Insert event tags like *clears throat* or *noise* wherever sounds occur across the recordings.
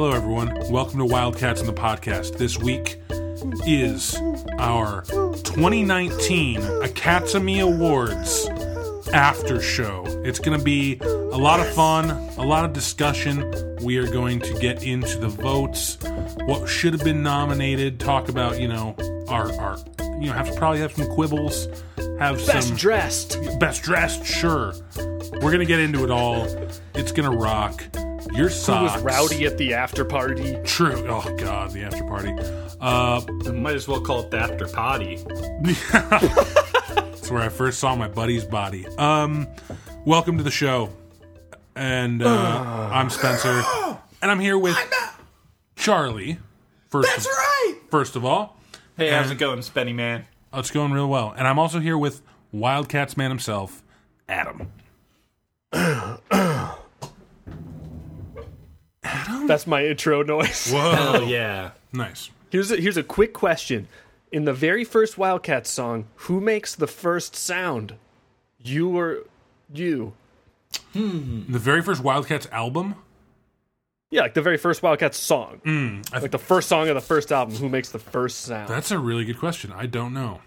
Hello, everyone. Welcome to Wildcats on the podcast. This week is our 2019 Academy Awards after show. It's going to be a lot of fun, a lot of discussion. We are going to get into the votes, what should have been nominated, talk about, you know, our, our you know, have to probably have some quibbles, have Best some dressed. best dressed, sure. We're gonna get into it all. It's gonna rock. Your Who was rowdy at the after party? True. Oh god, the after party. Uh, Might as well call it the after potty. that's where I first saw my buddy's body. Um, welcome to the show, and uh, *sighs* I'm Spencer, and I'm here with Charlie. First, That's right. First of all, Hey, how's it going, Spenny man? it's going real well, and I'm also here with Wildcats man himself, Adam. *clears throat* That's my intro noise. Whoa, Hell yeah. nice. Here's a, here's a quick question. In the very first Wildcats song, who makes the first sound? You or you? The very first Wildcats album. Yeah, like the very first Wildcats song. I Like the first song of the first album, who makes the first sound? That's a really good question. I don't know.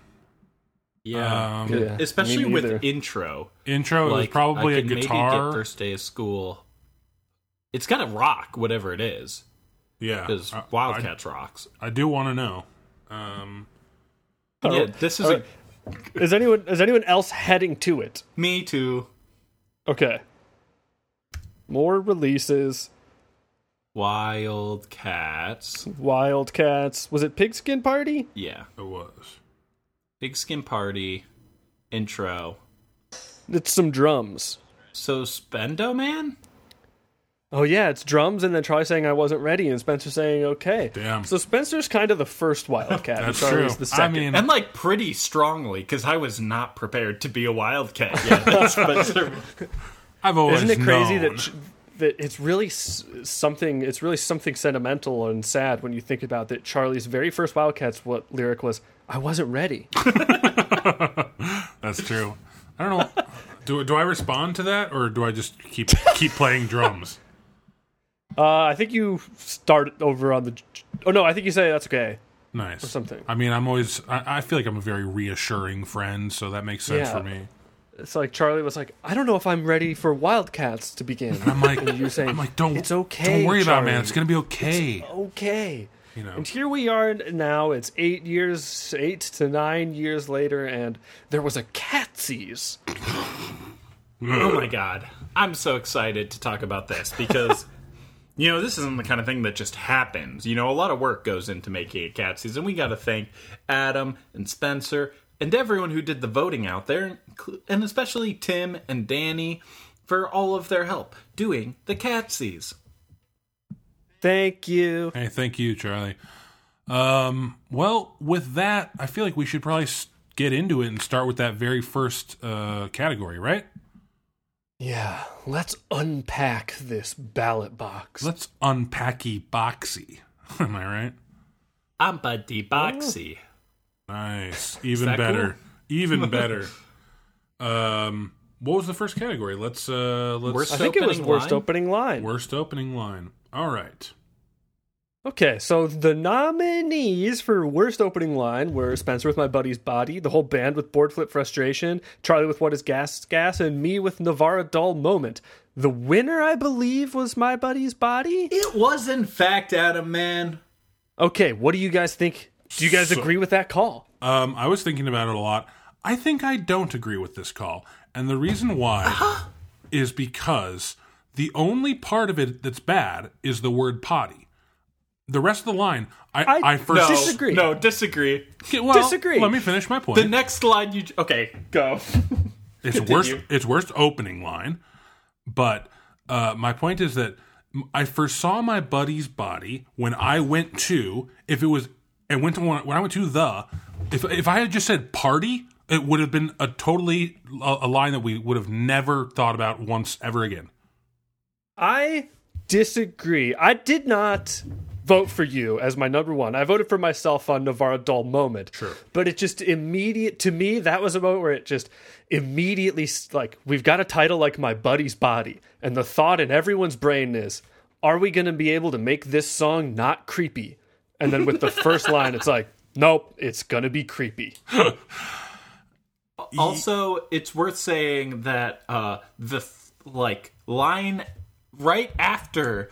Yeah. Um, Yeah, Especially with neither. intro. Intro it was probably I a could Maybe guitar. get first day of school. It's gotta rock, whatever it is. yeah, Because I- Wildcats rocks. I, I do want to know. Um, Yeah, this is a, Is anyone is anyone else heading to it? me too. Okay. More releases. Wildcats. Wildcats. Was it Pigskin Party? Yeah. it was. Pigskin party. Intro. It's some drums. So Spendo Man? Oh yeah, it's drums, and then Charlie saying I wasn't ready, and Spencer saying okay. Damn. So Spencer's kind of the first Wildcat. and That's Charlie's true. The I mean, And like pretty strongly, because I was not prepared to be a Wildcat yet. *laughs* Spencer I've always isn't it crazy known. that that it's really something? It's really something sentimental and sad when you think about that. Charlie's very first Wildcats what lyric was I wasn't ready. *laughs* that's true. I don't know. do do I respond to that or do I just keep keep playing drums? Uh, I think you start over on the. Oh no, I think you say that's okay. Nice. Or something. I mean, I'm always. I, I feel like I'm a very reassuring friend, so that makes sense Yeah. for me. It's like Charlie was like, I don't know if I'm ready for Wildcats to begin. I'm like, And you're saying, I'm like, don't. it's okay. Don't worry about it, man. Charlie. It's gonna be okay. okay. You know. And here we are now. It's eight years, eight to nine years later, and there was a Catsies. Oh my god. I'm so excited to talk about this because *laughs* you know, this isn't the kind of thing that just happens. You know, a lot of work goes into making a cat season. We got to thank Adam and Spencer and everyone who did the voting out there, and especially Tim and Danny for all of their help doing the catsies. Thank you. Hey, thank you, Charlie. Um, well, with that, I feel like we should probably get into it and start with that very first uh, category, right? Yeah, let's unpack this ballot box. Let's unpacky boxy. *laughs* Am I right? I'm Buddy Boxy. Nice. *laughs* Even better. cool? Even *laughs* better. um, what was the first category? Let's uh, let's I think it was opening worst opening line. worst opening line. All right. Okay, so the nominees for worst opening line were Spencer with My Buddy's Body, the whole band with Board Flip Frustration, Charlie with What Is Gas Gas, and me with Navarra Dull Moment. The winner, I believe, was My Buddy's Body. It was, in fact, Adam, man. Okay, what do you guys think? Do you guys So- agree with that call? Um, I was thinking about it a lot. I think I don't agree with this call. And the reason why *gasps* is because the only part of it that's bad is the word potty. The rest of the line, I, I, I- first No, Disagree. No, disagree. well, disagree. Let me finish my point. The next line you. Okay, go. *laughs* It's worst. It's worst opening line, but uh, my point is that m- I first saw my buddy's body when I went to. If it was, and went to when when I went to the. If if I had just said party, it would have been a totally a, a line that we would have never thought about once ever again. I disagree. I did not vote for you as my number one. I voted for myself on Navarro Dull Moment. Sure. But it just immediate to me that was a moment where it just immediately like we've got a title like My Buddy's Body, and the thought in everyone's brain is are we going to be able to make this song not creepy? And then with the *laughs* first line, it's like, nope, it's going to be creepy. *laughs* Also, it's worth saying that uh, the th- like line right after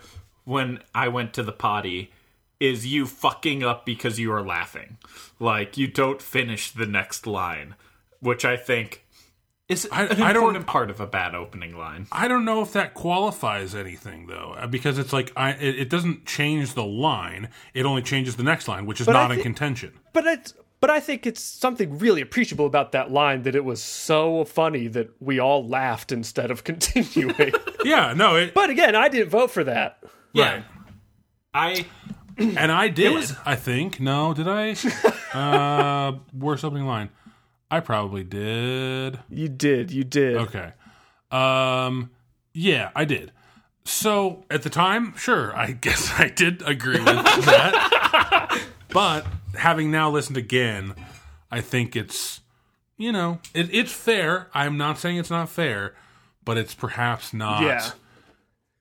when I went to the potty is you fucking up because you are laughing. Like you don't finish the next line, which I think is I- an I don't- important part of a bad opening line. I don't know if that qualifies anything though, uh, because it's like I, it, it doesn't change the line; it only changes the next line, which is I not in thi- contention. But it's but I think it's something really appreciable about that line that it was so funny that we all laughed instead of *laughs* continuing. Yeah, no, it, but again, I didn't vote for that. Yeah, Right. I and I *clears throat* did. I think no, did I? *laughs* uh, worst opening line. I probably did. You did, you did. Okay. Um yeah, I did. So at the time, sure, I *laughs* guess I did agree with *laughs* that. but having now listened again, I think it's you know, it, it's fair. I'm not saying it's not fair, but it's perhaps not Yeah.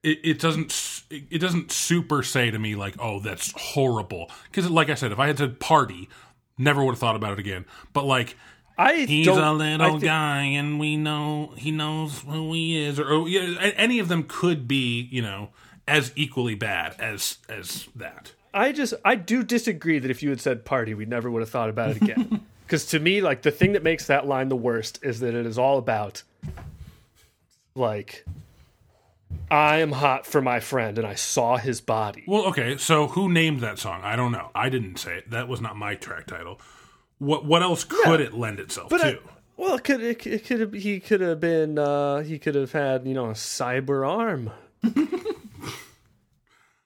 It, it doesn't it doesn't super say to me like oh that's horrible. Because like i said if i had said party never would have thought about it again. But like I he's a little guy and we know he knows who he is or, or yeah, any of them could be you know as equally bad as as that. I just I do disagree that if you had said party, we never would have thought about it again. *laughs* Because to me, like the thing that makes that line the worst is that it is all about like I am hot for my friend and I saw his body. well okay so who named that song? I don't know. I didn't say it. That was not my track title. What what else could it lend itself But I- to? Well, it could it, it could have he could have been uh he could have had you know a cyber arm. *laughs*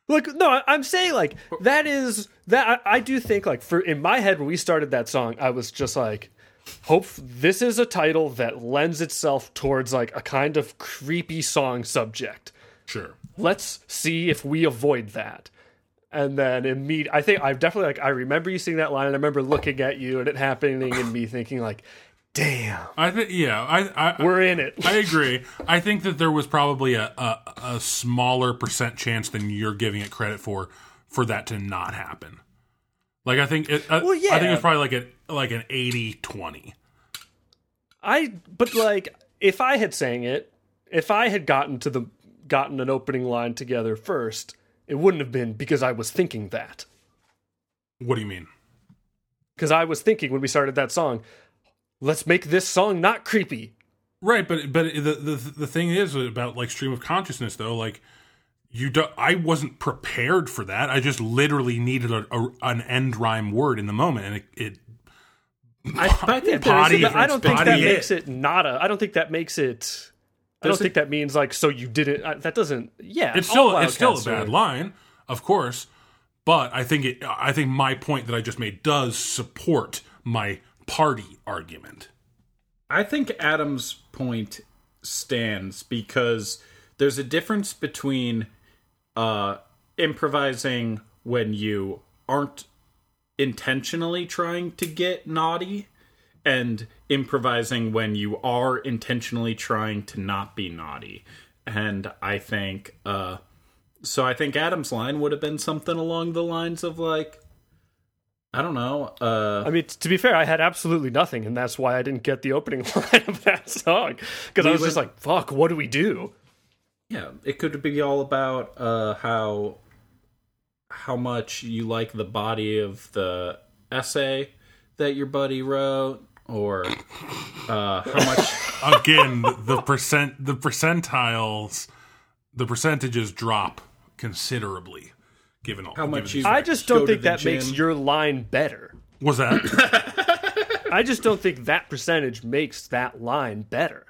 like no, I'm saying like that is that I, I do think like for in my head when we started that song, I was just like, hope this is a title that lends itself towards like a kind of creepy song subject. sure Let's see if we avoid that. And then immediate, I think I've definitely like I remember you seeing that line, and I remember looking at you and it happening, and me *sighs* thinking like, "Damn, i think yeah i i we're in it." *laughs* I agree. I think that there was probably a, a a smaller percent chance than you're giving it credit for for that to not happen. Like I think it, I, Well, yeah. I think it's probably like a like an 80-20. I but like if I had sang it, if I had gotten to the gotten an opening line together first, it wouldn't have been because I was thinking that. What do you mean? Because I was thinking when we started that song, let's make this song not creepy. Right, but but the the the thing is about like stream of consciousness though, like you do, I wasn't prepared for that. I just literally needed a, a an end rhyme word in the moment, and it, it I, but I think there is Body- But I don't think that body- makes it not a. I don't think that makes it. I don't think that means like so you didn't. I, that doesn't. Yeah, it's still it's still a bad are- line, of course. But I think it. I think my point that I just made does support my party argument. I think Adam's point stands because there's a difference between uh, improvising when you aren't intentionally trying to get naughty and improvising when you are intentionally trying to not be naughty. And I think, uh, so I think Adam's line would have been something along the lines of like, I don't know, uh, I mean, to be fair, I had absolutely nothing, and that's why I didn't get the opening *laughs* line of that song because I was just like, "Fuck, what do we do?" Yeah, it could be all about uh, how how much you like the body of the essay that your buddy wrote, or uh, how much. *laughs* Again, the percent the percentiles the percentages drop considerably given all How much given you- I just don't think the that makes your line better. was that *laughs* I just don't think that percentage makes that line better.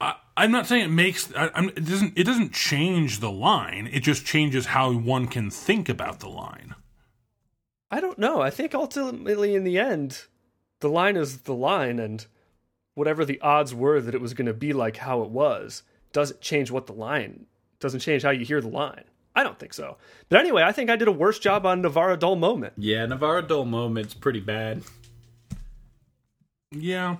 I, I'm not saying it makes. I, I'm, it doesn't. It doesn't change the line. It just changes how one can think about the line. I don't know. I think ultimately, in the end, the line is the line, and whatever the odds were that it was going to be like how it was, doesn't change what the line doesn't change how you hear the line. I don't think so. But anyway, I think I did a worse job on Navarra Dull Moment. Yeah, Navarro Dull moment's pretty bad. Yeah,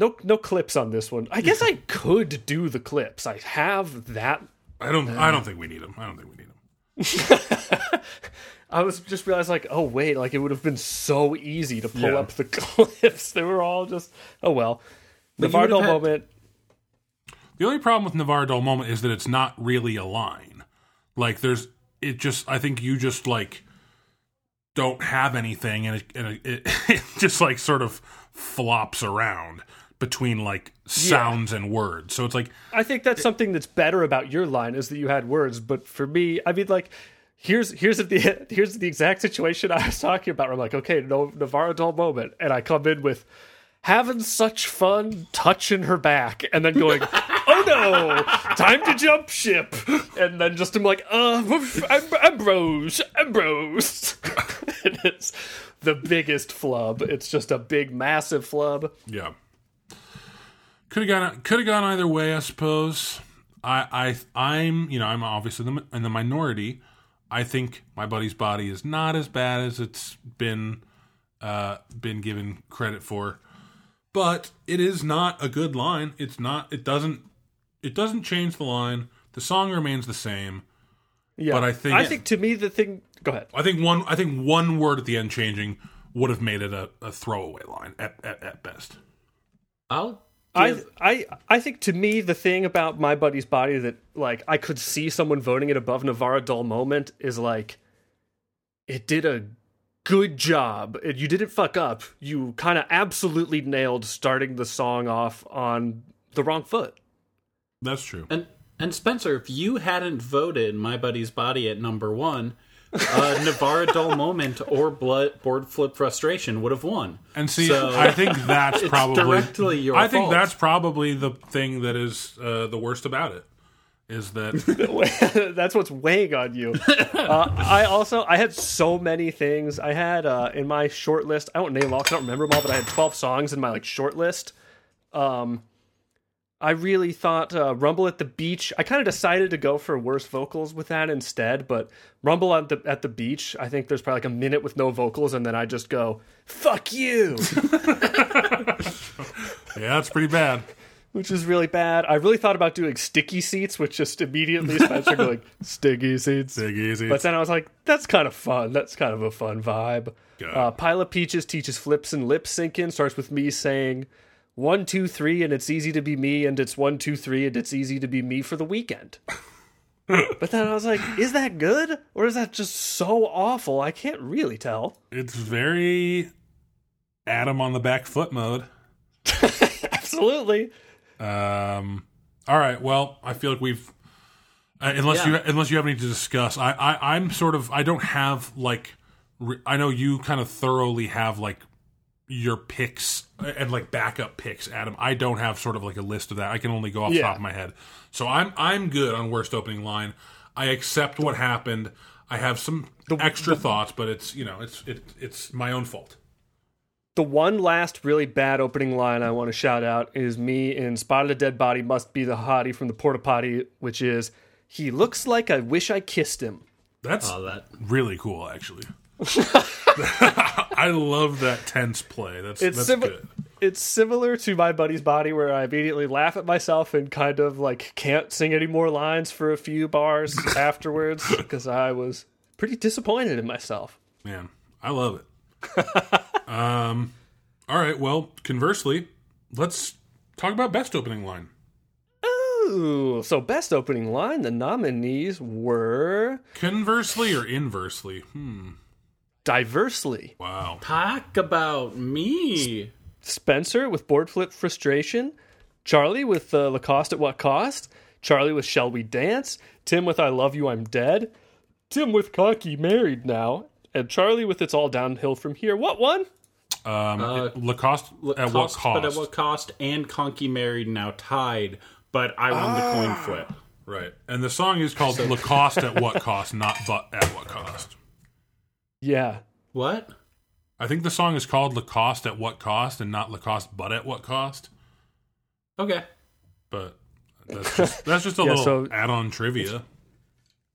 No, no clips on this one. I guess I *laughs* could do the clips. I have that I don't. I don't think we need them. I don't think we need him. *laughs* I was just realized like, oh wait, like it would have been so easy to pull Yeah. up the *laughs* clips. They were all just oh well. The But you would Vardal have had- moment. The only problem with Navarre Dull moment is that it's not really a line. Like there's, it just. I think you just like don't have anything, and it, and it, it, it just like sort of flops around between like sounds and words. So it's like I think that's something that's better about your line is that you had words, but for me, I mean like here's here's the *laughs* here's the exact situation I was talking about. Where I'm like, okay, no Navarro Doll moment, and I come in with having such fun touching her back, and then going, *laughs* oh no, time to jump ship, and then just I'm like, uh, Am- Ambrose, Ambrose, *laughs* and it's the biggest flub. It's just a big, massive flub. Yeah. Could have gone. Could have gone either way, I suppose. I, I, I'm, you know, I'm obviously in the, in the minority. I think my buddy's body is not as bad as it's been, uh, been given credit for, but it is not a good line. It's not. It doesn't. It doesn't change the line. The song remains the same. Yeah, But I think- I think to me the thing. Go ahead. I think one. I think one word at the end changing would have made it a, a throwaway line at, at, at best. I'll. I, I I think to me the thing about my buddy's body that like I could see someone voting it above Navarra Dull moment is like it did a good job. It, you didn't fuck up. You kind of absolutely nailed starting the song off on the wrong foot. That's true. And and Spencer, if you hadn't voted my buddy's body at number one, uh, Navarra Dull Moment or Blood Board Flip Frustration would have won. And see, So- I think that's *laughs* It's probably directly your I think fault. that's probably the thing that is uh, the worst about it is that *laughs* That's what's weighing on you. Uh, I also I had so many things. I had uh, in my short list. I don't name them all. 'cause I don't remember them all. But I had twelve songs in my like short list. Um, I really thought uh, Rumble at the Beach. I kind of decided to go for worse vocals with that instead. But Rumble at the at the beach. I think there's probably like a minute with no vocals, and then I just go "fuck you," *laughs* yeah, that's pretty bad. which is really bad. I really thought about doing sticky seats, which just immediately Spencer going *laughs* sticky seats. sticky easy. But then I was like, that's kind of fun. That's kind of a fun vibe. Uh, Pile of Peaches teaches flips and lip syncing. Starts with me saying one, two, three, and it's easy to be me, and it's one, two, three, and it's easy to be me for the weekend. *laughs* but then I was like, is that good? Or is that just so awful? I can't really tell. it's very Adam on the back foot mode. *laughs* Absolutely. Um, all right. Well, I feel like we've uh, unless Yeah. you unless you have any to discuss. I, I I'm sort of I don't have like re- I know you kind of thoroughly have like your picks and like backup picks, Adam. I don't have sort of like a list of that. I can only go off the top of my head. So I'm I'm good on worst opening line. I accept what happened. I have some extra thoughts, but it's you know it's it, it's my own fault. The one last really bad opening line I want to shout out is me in Spotted a Dead Body Must Be the Hottie from the Porta Potty, which is, he looks like I wish I kissed him. That's Oh, that really cool, actually. *laughs* I love that tense play. That's It's that's sim- good. It's similar to my buddy's body, where I immediately laugh at myself and kind of like can't sing any more lines for a few bars *laughs* afterwards because I was pretty disappointed in myself. Man, I love it. *laughs* um, all right. Well, conversely, let's talk about best opening line. Ooh, so best opening line, the nominees were Conversely or inversely? Hmm. Diversely Wow. talk about me. Spencer with board flip frustration, Charlie with uh, Lacoste at what cost, Charlie with Shall We Dance, Tim with I Love You, I'm Dead, Tim with Conky Married Now, and Charlie with It's All Downhill from Here. What one? Um, Uh, it- Lacoste, at what Cost, cost? But at what cost? And Conky married now tied. But I won the coin Ah. flip. Right. And the song is called Lacoste at what *laughs* cost, not but at what cost. Yeah. What? I think the song is called Lacoste at what cost and not Lacoste but at what cost. Okay. But that's just *laughs* that's just a Yeah, little so- add-on trivia.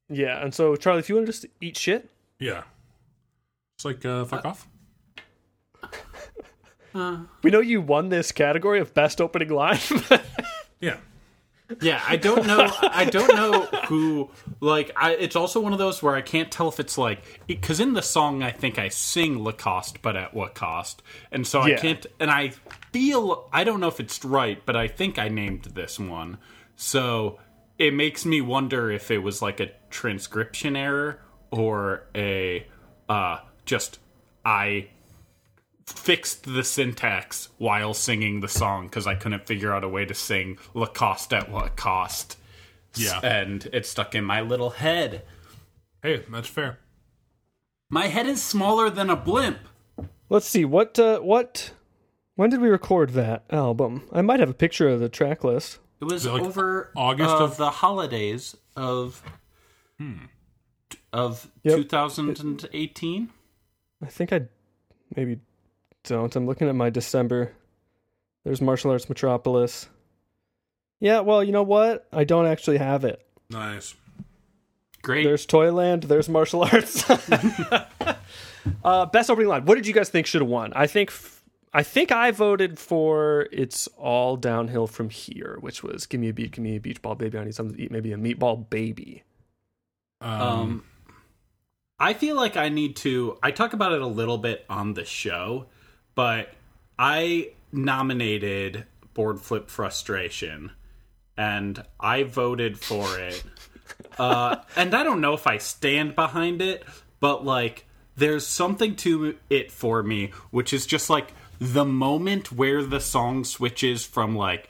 Yeah, and so Charlie, if you want to just eat shit, Yeah. It's like uh, fuck off. *laughs* we know you won this category of best opening line. *laughs* Yeah. Yeah, I don't know. I don't know who. Like, I, it's also one of those where I can't tell if it's like because in the song I think I sing Lacoste, but at what cost? And so I can't. And I feel I don't know if it's right, but I think I named this one. So it makes me wonder if it was like a transcription error or a uh just I fixed the syntax while singing the song because I couldn't figure out a way to sing Lacoste at what cost. Yeah. And it stuck in my little head. Hey, that's fair. My head is smaller than a blimp. Let's see what uh, what when did we record that album? I might have a picture of the track list. It was it like over August of, of- the holidays of of Yep. 2018. I think I maybe don't. I'm looking at my December. There's Martial Arts Metropolis. Yeah, well, you know what? I don't actually have it. Nice. Great. There's Toyland. There's martial arts. *laughs* uh, best opening line. What did you guys think should have won? I think f- I think I voted for "It's All Downhill from Here," which was "Give me a beat, give me a beach ball baby. I need something to eat, maybe a meatball baby." Um, Um, I feel like I need to. I talk about it a little bit on the show, but I nominated Board Flip Frustration, and I voted for it. *laughs* uh, and I don't know if I stand behind it, but like, there's something to it for me, which is just like the moment where the song switches from like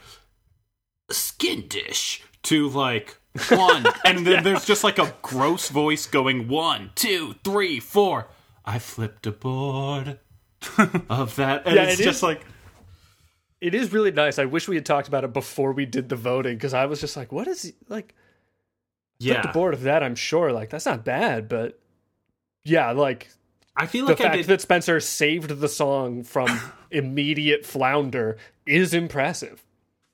skin dish to like one. *laughs* And then there's just like a gross voice going one two three four. I flipped a board *laughs* of that and Yeah, it's it just is- like It is really nice. I wish we had talked about it before we did the voting because I was just like, "What is like?" yeah The board of that, I'm sure. Like that's not bad, but yeah, like i feel the like i fact that Spencer saved the song from *sighs* immediate flounder is impressive.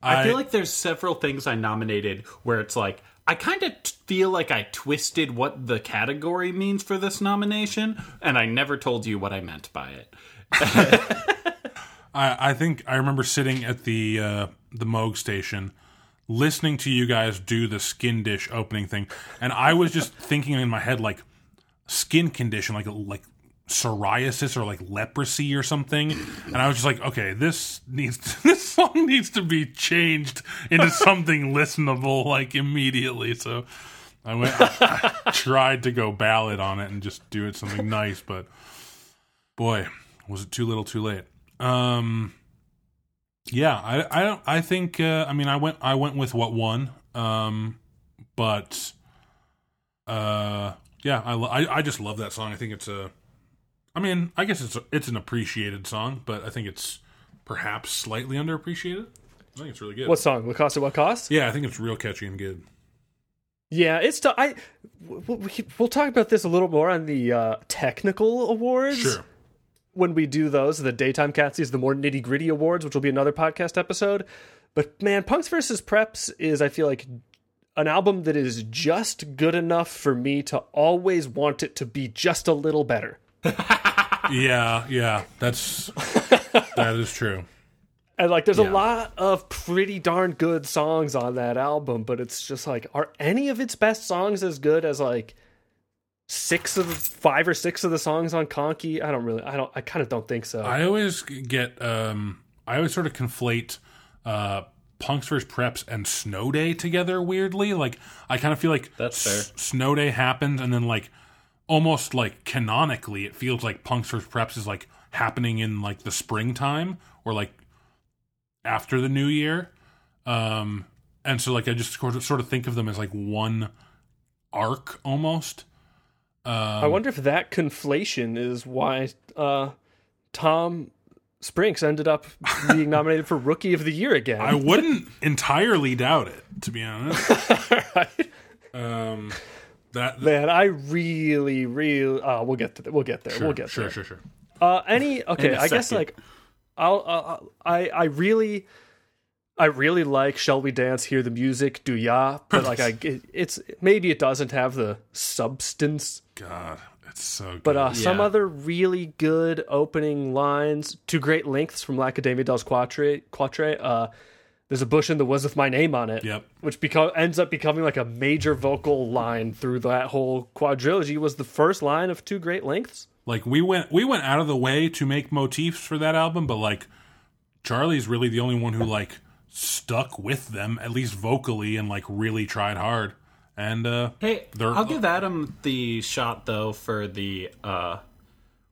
I feel like there's several things i nominated where it's like I kind of t- feel like I twisted what the category means for this nomination, and I never told you what I meant by it. *laughs* I, I think I remember sitting at the uh, the Moog station, listening to you guys do the skin dish opening thing, and I was just thinking in my head like skin condition, like like psoriasis or like leprosy or something, and I was just like, okay, this needs *laughs* this song needs to be changed into *laughs* something listenable like immediately. So I went, I, I tried to go ballad on it and just do it something nice, but boy, was it too little, too late. Um, yeah, I, I don't, I think, uh, I mean, I went, I went with what won. Um, but, uh, yeah, I, lo- I, I just love that song. I think it's a, I mean, I guess it's, a, it's an appreciated song, but I think it's perhaps slightly underappreciated. I think it's really good. What song? What cost? At what cost? yeah, I think it's real catchy and good. Yeah, it's. T- I. We'll, we'll talk about this a little more on the uh, technical awards. Sure. When we do those, the daytime catsies, the more nitty gritty awards, which will be another podcast episode. But man, Punks versus Preps is, I feel like, an album that is just good enough for me to always want it to be just a little better. *laughs* Yeah, yeah, that's, that is true. And like, there's Yeah. a lot of pretty darn good songs on that album, but it's just like, are any of its best songs as good as like six of the five or six of the songs on Conky? I don't really, I don't, I kind of don't think so. I always get um I always sort of conflate uh Punks vs Preps and Snow Day together weirdly. Like I kind of feel like That's fair. Snow Day happens and then like almost like canonically it feels like Punks vs Preps is like happening in like the springtime or like after the new year. Um and so like I just sort of sort of think of them as like one arc almost. Um, I wonder if that conflation is why uh, Tom Sprinks ended up being *laughs* nominated for Rookie of the Year again. I wouldn't entirely doubt it, to be honest. *laughs* Right? Um, that Man, I really, really. Uh, we'll get to th- we'll get there. sure, we'll get sure, there. sure, sure. Sure. Uh, any okay? I I guess like I'll uh, I I really I really like Shall We Dance? Hear the music, do ya? But like I it, it's maybe it doesn't have the substance. God, it's so good. But uh, some other really good opening lines to great lengths from L'Accademia dels Quatre. Quatre uh, There's a bush in the woods with my name on it. Yep. Which beco- ends up becoming like a major vocal line through that whole quadrilogy. Was the first line of two great lengths. Like we went we went out of the way to make motifs for that album, but like Charlie's really the only one who like stuck with them at least vocally and like really tried hard. And uh Hey, They're- I'll give Adam the shot though for the uh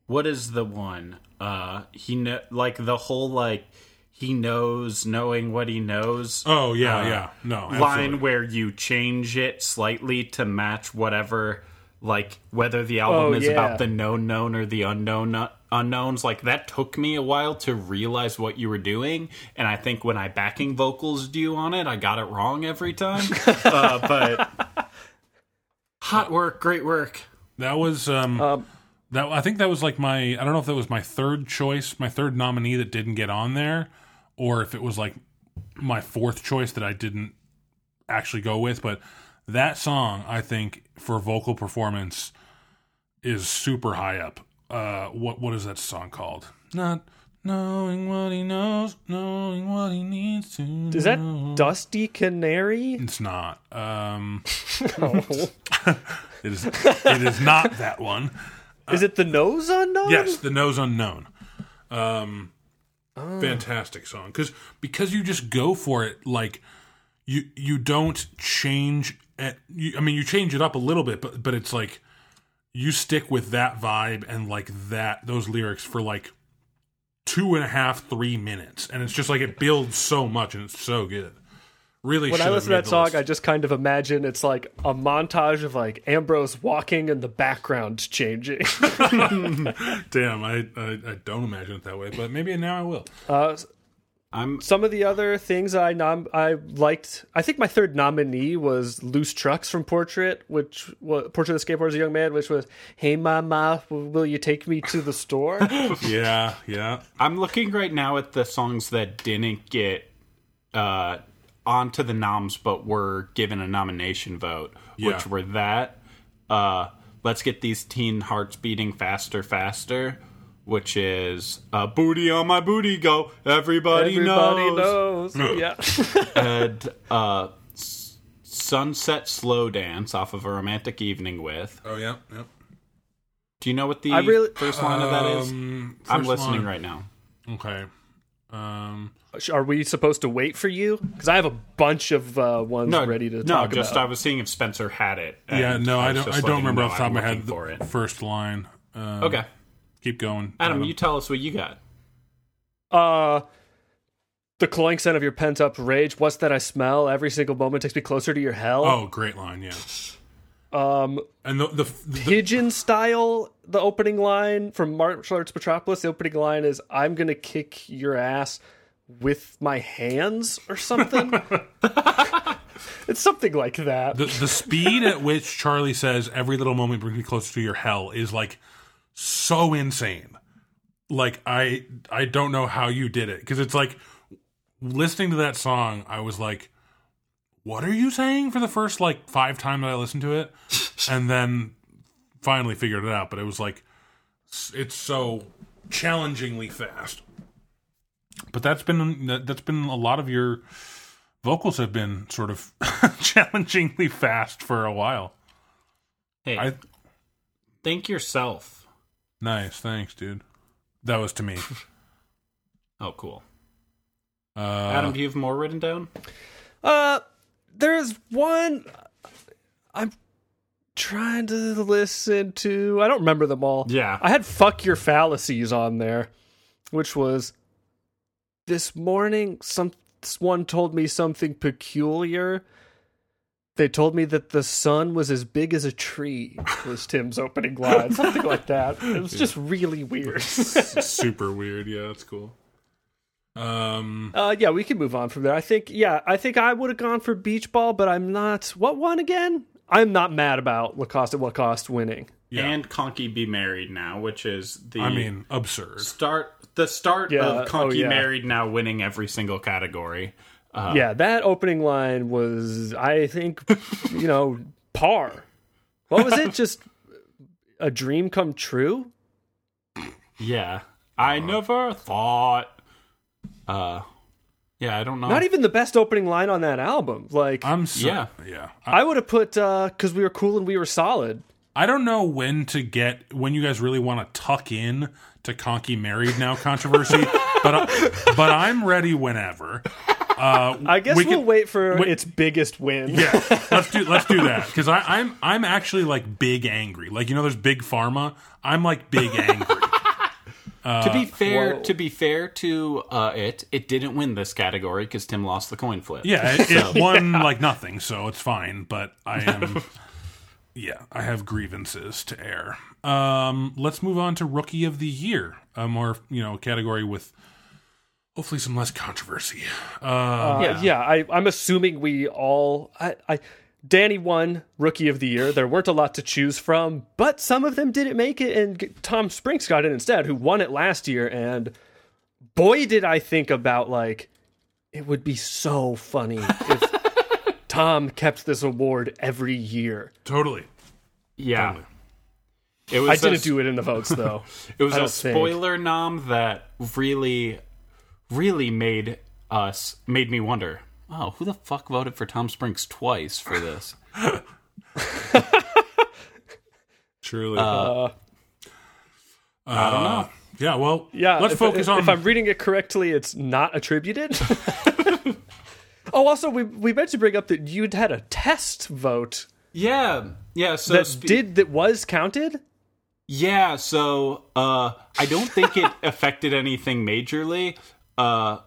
what is the one? Uh he kn- like the whole like he knows knowing what he knows. oh yeah, uh, yeah. No. line where you change it slightly to match whatever like whether the album Oh, is yeah. about the known known or the unknown unknowns like that took me a while to realize what you were doing and i think when i backing vocals do on it i got it wrong every time *laughs* uh, but hot work great work That was um, Um, that I think that was like my I don't know if that was my third choice, my third nominee that didn't get on there, or if it was like my fourth choice that I didn't actually go with. But that song, I think, for vocal performance, is super high up. Uh, what what is that song called? Not knowing what he knows, knowing what he needs to. Is that know. Dusty Canary? It's not. Um, *laughs* Oh. *laughs* it is. It is not that one. *laughs* Is it the nose unknown? Yes, the nose unknown. Um, fantastic song because because you just go for it like you you don't change it. You, I mean, you change it up a little bit, but but it's like you stick with that vibe and like that those lyrics for like two and a half three minutes, and it's just like it builds so much and it's so good. Really, When I listen to that song, list. I just kind of imagine it's like a montage of like Ambrose walking and the background changing. *laughs* damn, I, I I don't imagine it that way, but maybe now I will. uh, i'm some of the other things I nom- I liked, I think my third nominee was "Loose Trucks" from Portrait, which was Portrait of the Skateboarder as a Young Man, which was "Hey Mama, will you take me to the store?" *laughs* Yeah, yeah. i'm looking right now at the songs that didn't get uh onto the noms but were given a nomination vote Yeah. which were that uh let's get these teen hearts beating faster faster which is uh booty on my booty go everybody, Everybody knows, knows. *laughs* yeah. *laughs* and *laughs* uh S- sunset slow dance off of a romantic evening with Oh yeah, yep. do you know what the I really- first line of that is Um, i'm listening line. right now Okay. Um, Are we supposed to wait for you? Because I have a bunch of uh, ones no ready to talk about. no talk just about. i was seeing if spencer had it yeah, no, I don't. I don't remember off the top of my head the it. first line. Um, okay keep going, Adam, you tell us what you got. Uh, the cloying scent of your pent up rage. What's that I smell? Every single moment takes me closer to your hell. Oh, great line, yeah. Um, And the the, the pigeon style. The opening line from Martial Arts Metropolis. The opening line is, "I'm gonna kick your ass with my hands" or something. *laughs* it's something like that. the the speed at which Charlie says every little moment brings me closer to your hell is like so insane. Like I I don't know how you did it because it's like listening to that song. I was like, "What are you saying?" For the first like five times that I listened to it, *laughs* and then finally figured it out. But it was like it's so challengingly fast. But that's been that- that's been a lot of your vocals have been sort of *laughs* challengingly fast for a while. Hey, I think yourself. Nice, thanks, dude. That was to me. *laughs* Oh, cool. Uh, Adam, do you have more written down? Uh, there's one. I'm trying to listen to. I don't remember them all. Yeah. I had "fuck your fallacies" on there, which was this morning. Someone told me something peculiar. They told me that the sun was as big as a tree. Was Tim's opening line, something like that. It was just really weird. *laughs* super weird. Yeah, that's cool. Um, Uh, yeah, we can move on from there. I think, yeah, I think I would have gone for beach ball, but I'm not. What one again? I'm not mad about Lacoste at what cost winning. yeah. And Conky Be Married Now, which is the I mean, absurd. start the start Yeah, of Conky oh, yeah. Married Now winning every single category. Uh, yeah, that opening line was, I think, you know, *laughs* par. What was it? Just a dream come true? Yeah. I never thought uh Yeah, I don't know. Not even the best opening line on that album. Like I'm so, Yeah. yeah. I, I would have put because we were cool and we were solid. I don't know when to get when you guys really want to tuck in to Conky married now controversy, *laughs* but I, but I'm ready whenever. Uh, *laughs* I guess we we will could- wait for wait- its biggest win. Yeah, *laughs* let's do let's do that because I'm I'm actually like big angry. Like you know, there's big pharma. I'm like big angry. *laughs* to be fair, whoa. to be fair to uh, it, it didn't win this category because Tim lost the coin flip. Yeah, it, it won like nothing, so it's fine. But I am, yeah, I have grievances to air. Um, let's move on to rookie of the year, a more you know category with hopefully some less controversy. Uh, yeah, yeah. I, I'm assuming we all. I, I, Danny won Rookie of the Year. There weren't a lot to choose from, but some of them didn't make it, and Tom Sprinks got it instead, who won it last year. And boy, did I think about like it would be so funny if *laughs* Tom kept this award every year. totally. yeah. Totally. It was I a- didn't do it in the votes though. *laughs* It was a don't think. spoiler nom that really, really made us made me wonder. Oh, who the fuck voted for Tom Sprinks twice for this? *laughs* Truly. Uh, I don't know. yeah. Well. Yeah, Let's if, focus if, on. If I'm reading it correctly, it's not attributed. *laughs* oh, also, we we meant to bring up that you'd had a test vote Yeah, yeah. So that spe- did that was counted. Yeah, so uh I don't think it *laughs* affected anything majorly. Uh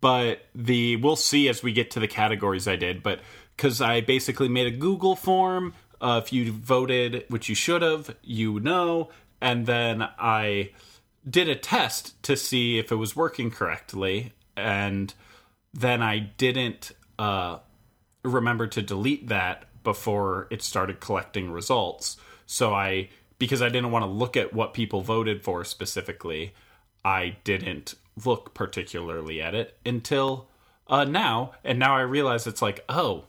but the we'll see as we get to the categories I did, but cuz I basically made a Google form, uh if you voted, which you should have, you know, and then I did a test to see if it was working correctly. And then I didn't uh remember to delete that before it started collecting results. So I because I didn't want to look at what people voted for specifically, I didn't look particularly at it until uh now and now I realize it's like, oh,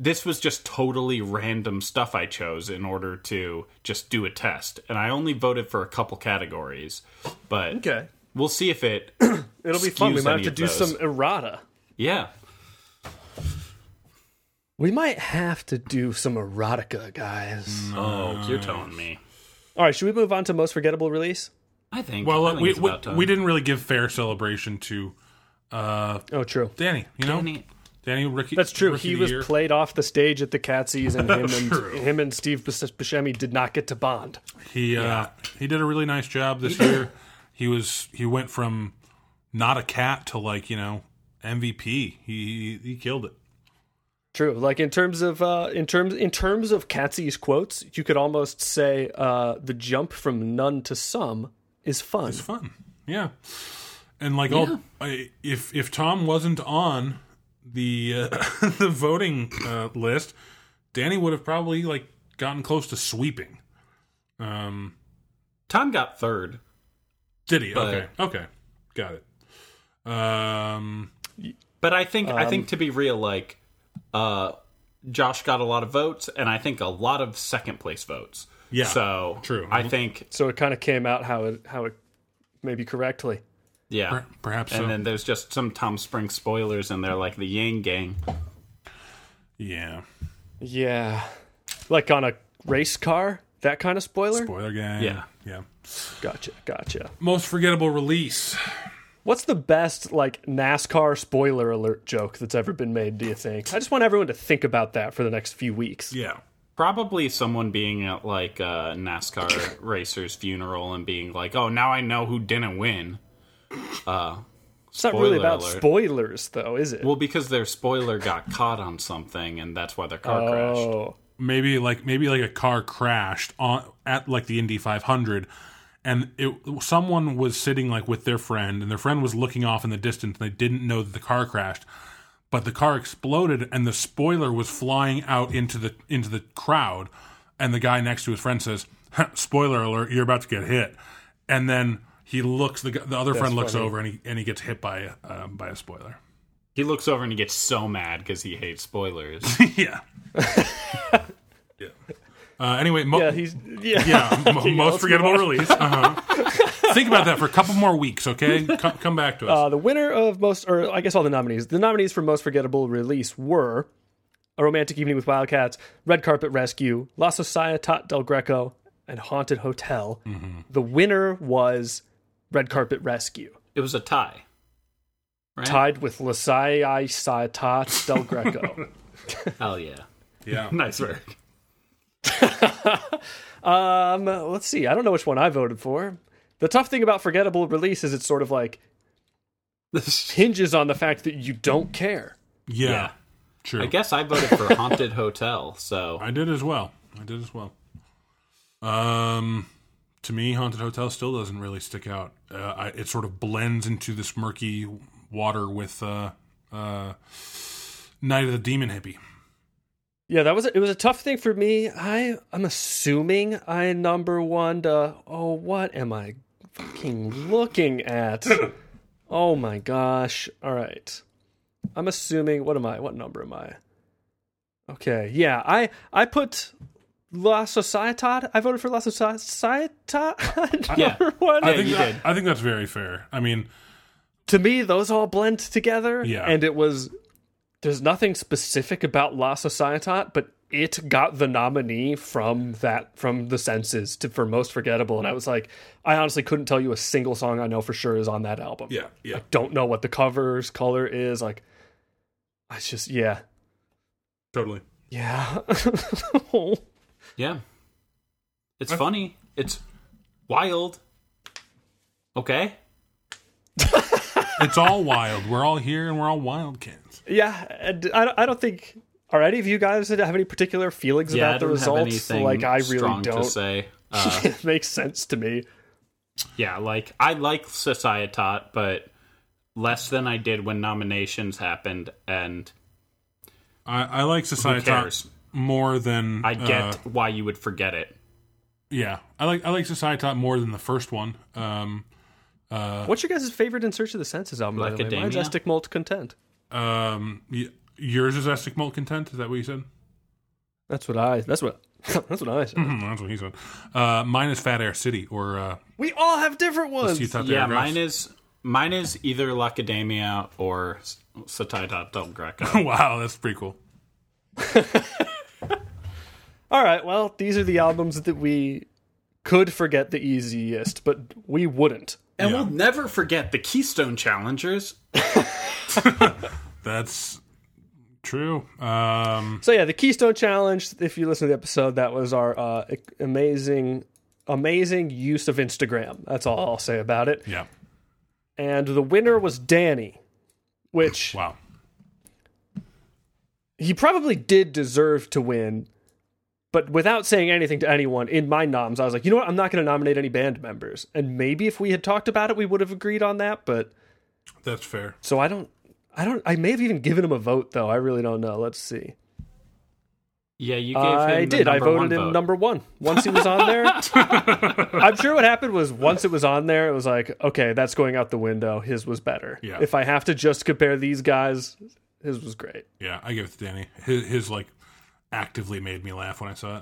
this was just totally random stuff I chose in order to just do a test. And I only voted for a couple categories, but Okay, we'll see if it *clears throat* it'll be fun. We might have to do those. some errata. yeah. We might have to do some erotica, guys. Oh, you're telling me. All right, should we move on to most forgettable release? I think. well, I think we it's we, about time. we didn't really give fair celebration to uh, Oh, true. Danny. You know, Danny- Danny Ricky. That's true. Rookie He was year. played off the stage at the Catsies, and *laughs* him and him and Steve Bus- Buscemi did not get to bond. He uh, he did a really nice job this year. He was he went from not a cat to like you know MVP. He he, he killed it. True. Like in terms of uh, in terms in terms of Catsie's quotes, you could almost say uh, the jump from none to some is fun. It's fun. Yeah. And like all, I, if if Tom wasn't on the uh, *laughs* the voting uh, list, Danny would have probably like gotten close to sweeping. Um, Tom got third. did he? But- okay, okay, got it. Um, But I think I Um, think to be real, like uh, Josh got a lot of votes, and I think a lot of second place votes. Yeah, So true. I mm-hmm. think So it kind of came out how it how it maybe correctly. yeah. per- perhaps and so. then there's just some Tom Spring spoilers in there, like the Yang Gang. yeah, Yeah, like on a race car, that kind of spoiler. spoiler gang. Yeah. yeah. Gotcha, gotcha. Most forgettable release. What's the best like NASCAR spoiler alert joke that's ever been made? Do you think? I just want everyone to think about that for the next few weeks. Yeah. Probably someone being at like a NASCAR *laughs* racer's funeral and being like, "Oh, now I know who didn't win." Uh, It's not really about alert. spoilers, though, is it? well, because their spoiler got caught on something, and that's why their car crashed. oh, maybe like maybe like a car crashed on at like the Indy 500 and it someone was sitting like with their friend and their friend was looking off in the distance and they didn't know that the car crashed but the car exploded and the spoiler was flying out into the into the crowd and the guy next to his friend says spoiler alert you're about to get hit and then he looks the the other friend looks funny. over and he and he gets hit by a um, by a spoiler He looks over and he gets so mad because he hates spoilers. *laughs* yeah yeah *laughs* uh, anyway mo- yeah. He's Yeah. Yeah, *laughs* m- most forgettable release. Uh-huh. *laughs* Think about that for a couple more weeks, okay? Come, come back to us. Uh, the winner of most, or I guess all the nominees, the nominees for most forgettable release were A Romantic Evening with Wildcats, Red Carpet Rescue, La Societat del Greco, and Haunted Hotel. The winner was Red Carpet Rescue, It was a tie. Right? tied with La Societat del Greco. *laughs* Hell yeah. yeah. Nice work. *laughs* um, let's see. I don't know which one I voted for. The tough thing about forgettable release is it's sort of like *laughs* hinges on the fact that you don't care. Yeah. Yeah. True. I guess I voted for Haunted Hotel, so I did as well. I did as well. Um, to me, Haunted Hotel still doesn't really stick out. Uh, I, it sort of blends into this murky water with uh, uh, Night of the Demon Hippie. Yeah, that was a, it. Was a tough thing for me. I I'm assuming I number one. To, oh, what am I fucking looking at? *laughs* oh my gosh! All right, I'm assuming. What am I? What number am I? Okay, yeah, I I put La Societat. I voted for La Societat. *laughs* Yeah. one. I think you that- I think that's very fair. I mean, to me, those all blend together. Yeah. And it was there's nothing specific about La Societat, but it got the nominee from that from the senses to for most forgettable. And I was like, I honestly couldn't tell you a single song I know for sure is on that album. yeah, yeah. I don't know what the cover's color is. Like I just yeah. Totally. Yeah. *laughs* yeah. It's funny. It's wild. Okay. *laughs* It's all wild. We're all here and we're all wildcats. yeah. And I don't, I don't think are any of you guys that have any particular feelings Yeah, I about the don't have results? Like I really strong don't. to say. *laughs* Uh, it makes sense to me. yeah, like I like Societat, but less than I did when nominations happened, and I, I like Society cares? more than I get uh, why you would forget it. yeah, I like I like Society more than the first one. Um, What's your guys' favorite In Search of the Senses album? by the way? Mine's Macadamia? Estic Molt Content. um, y- yours is Estic Molt Content. Is that what you said? That's what I. That's what. *laughs* that's what I said. Hmm, *laughs* that's what he said. Uh, mine is Fat Air City or uh, We all have different ones. Yeah, Argos. mine is mine is either L'Academia or Societat del Greco. *laughs* wow, that's pretty cool. All right. Well, these are the albums that we could forget the easiest, but we wouldn't. And Yeah. we'll never forget the Keystone Challengers. *laughs* *laughs* That's true. Um, So yeah, the Keystone Challenge. If you listen to the episode, that was our uh, amazing, amazing use of Instagram. That's all I'll say about it. yeah. And the winner was Danny, which Wow. he probably did deserve to win, but without saying anything to anyone in my noms, I was like, you know what? I'm not going to nominate any band members. And maybe if we had talked about it, we would have agreed on that. But That's fair. so I don't, I don't, I may have even given him a vote though. I really don't know. Let's see. Yeah, you gave him I did. I voted him vote. number one once he was on there. *laughs* I'm sure what happened was once it was on there, it was like, okay, that's going out the window. His was better. Yeah. If I have to just compare these guys, his was great. Yeah, I give it to Danny. His, his like actively made me laugh when I saw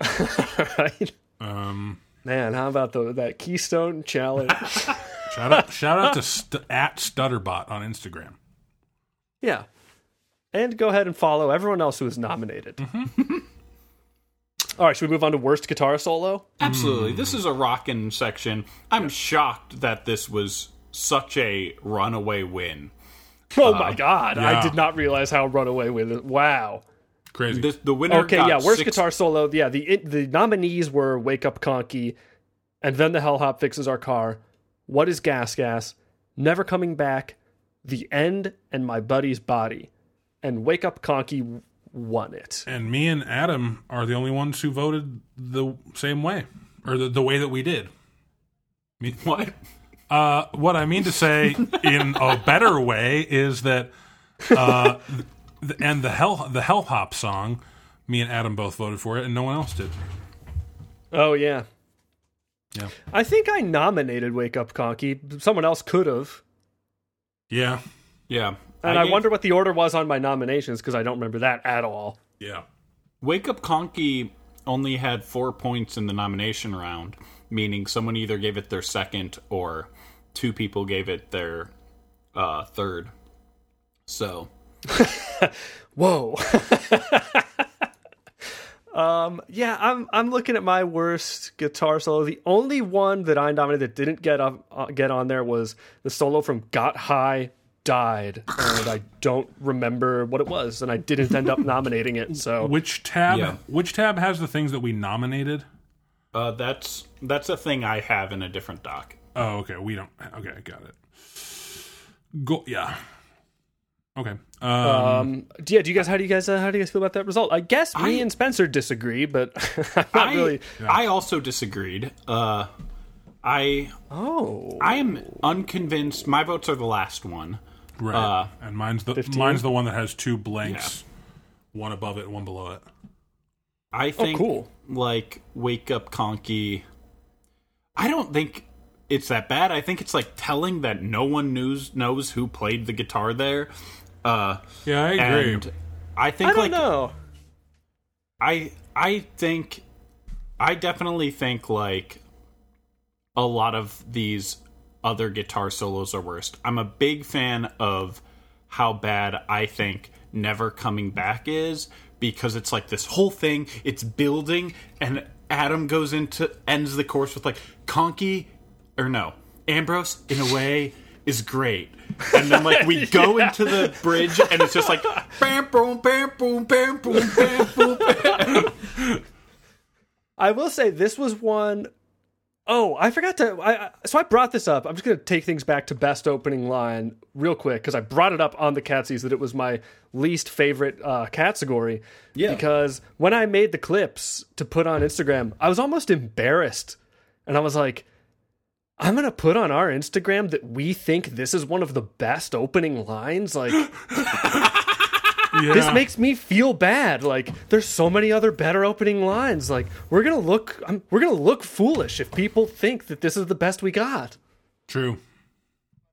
it. *laughs* right? Um, Man, how about the, that Keystone Challenge? *laughs* shout out, shout out to st- at Stutterbot on Instagram. yeah. And go ahead and follow everyone else who was nominated. Mm-hmm. *laughs* All right, should we move on to worst guitar solo? Absolutely. This is a rockin' section. I'm shocked that this was such a runaway win. Oh my god, I did not realize how runaway with it. Wow. Crazy. This, the winner Okay, got yeah, worst six- guitar solo. Yeah, the the nominees were Wake Up Conky, and then the Hellhop fixes our car. What is Gas Gas? Never coming back. The end and my buddy's body, and Wake Up Conky won it. and me and Adam are the only ones who voted the same way, or the, the way that we did. *laughs* What? Uh, what I mean to say *laughs* in a better way is that, uh, th- and the hell the Hell Hop song, me and Adam both voted for it, and no one else did. Oh yeah, Yeah, I think I nominated Wake Up Conky. Someone else could have, yeah, Yeah. and I, gave- wonder what the order was on my nominations because I don't remember that at all. yeah. Wake Up Conky only had four points in the nomination round, meaning someone either gave it their second or two people gave it their uh, third. So, *laughs* Whoa. *laughs* um, yeah, I'm I'm looking at my worst guitar solo. The only one that I nominated that didn't get up, uh, get on there was the solo from Got High Died, and I don't remember what it was, and I didn't end up *laughs* nominating it. So Which tab? Yeah. Which tab has the things that we nominated? uh, that's that's a thing I have in a different doc. Oh, okay. We don't. Okay, I got it. Go. Yeah. Okay. Um, Um, yeah, do you guys how do you guys uh, how do you guys feel about that result? I guess me I- and Spencer disagree, but *laughs* I'm not I really. I also disagreed. Uh, I Oh, I am unconvinced. My votes are the last one. right. uh, and mine's the 15? mine's the one that has two blanks, one above it, and one below it. I think cool. like Wake Up Conky. I don't think it's that bad. I think it's like telling that no one knows knows who played the guitar there. Uh, Yeah, I agree. and I think I don't like know. I I think I definitely think like a lot of these other guitar solos are worst. I'm a big fan of how bad I think Never Coming Back is because it's like this whole thing, it's building and Adam goes into ends the course with like Conky or no, Ambrose in a way is great. And then like we *laughs* go into the bridge and it's just like *laughs* bam boom bam boom bam boom bam boom bam. I will say this was one oh I forgot to. I, I so I brought this up. I'm just gonna take things back to best opening line real quick because I brought it up on the Catsies that it was my least favorite uh, category. Yeah. Because when I made the clips to put on Instagram, I was almost embarrassed, and I was like. I'm gonna put on our Instagram that we think this is one of the best opening lines. Like, *laughs* Yeah. this makes me feel bad. Like there's so many other better opening lines. Like we're gonna look, I'm, we're gonna look foolish if people think that this is the best we got. true.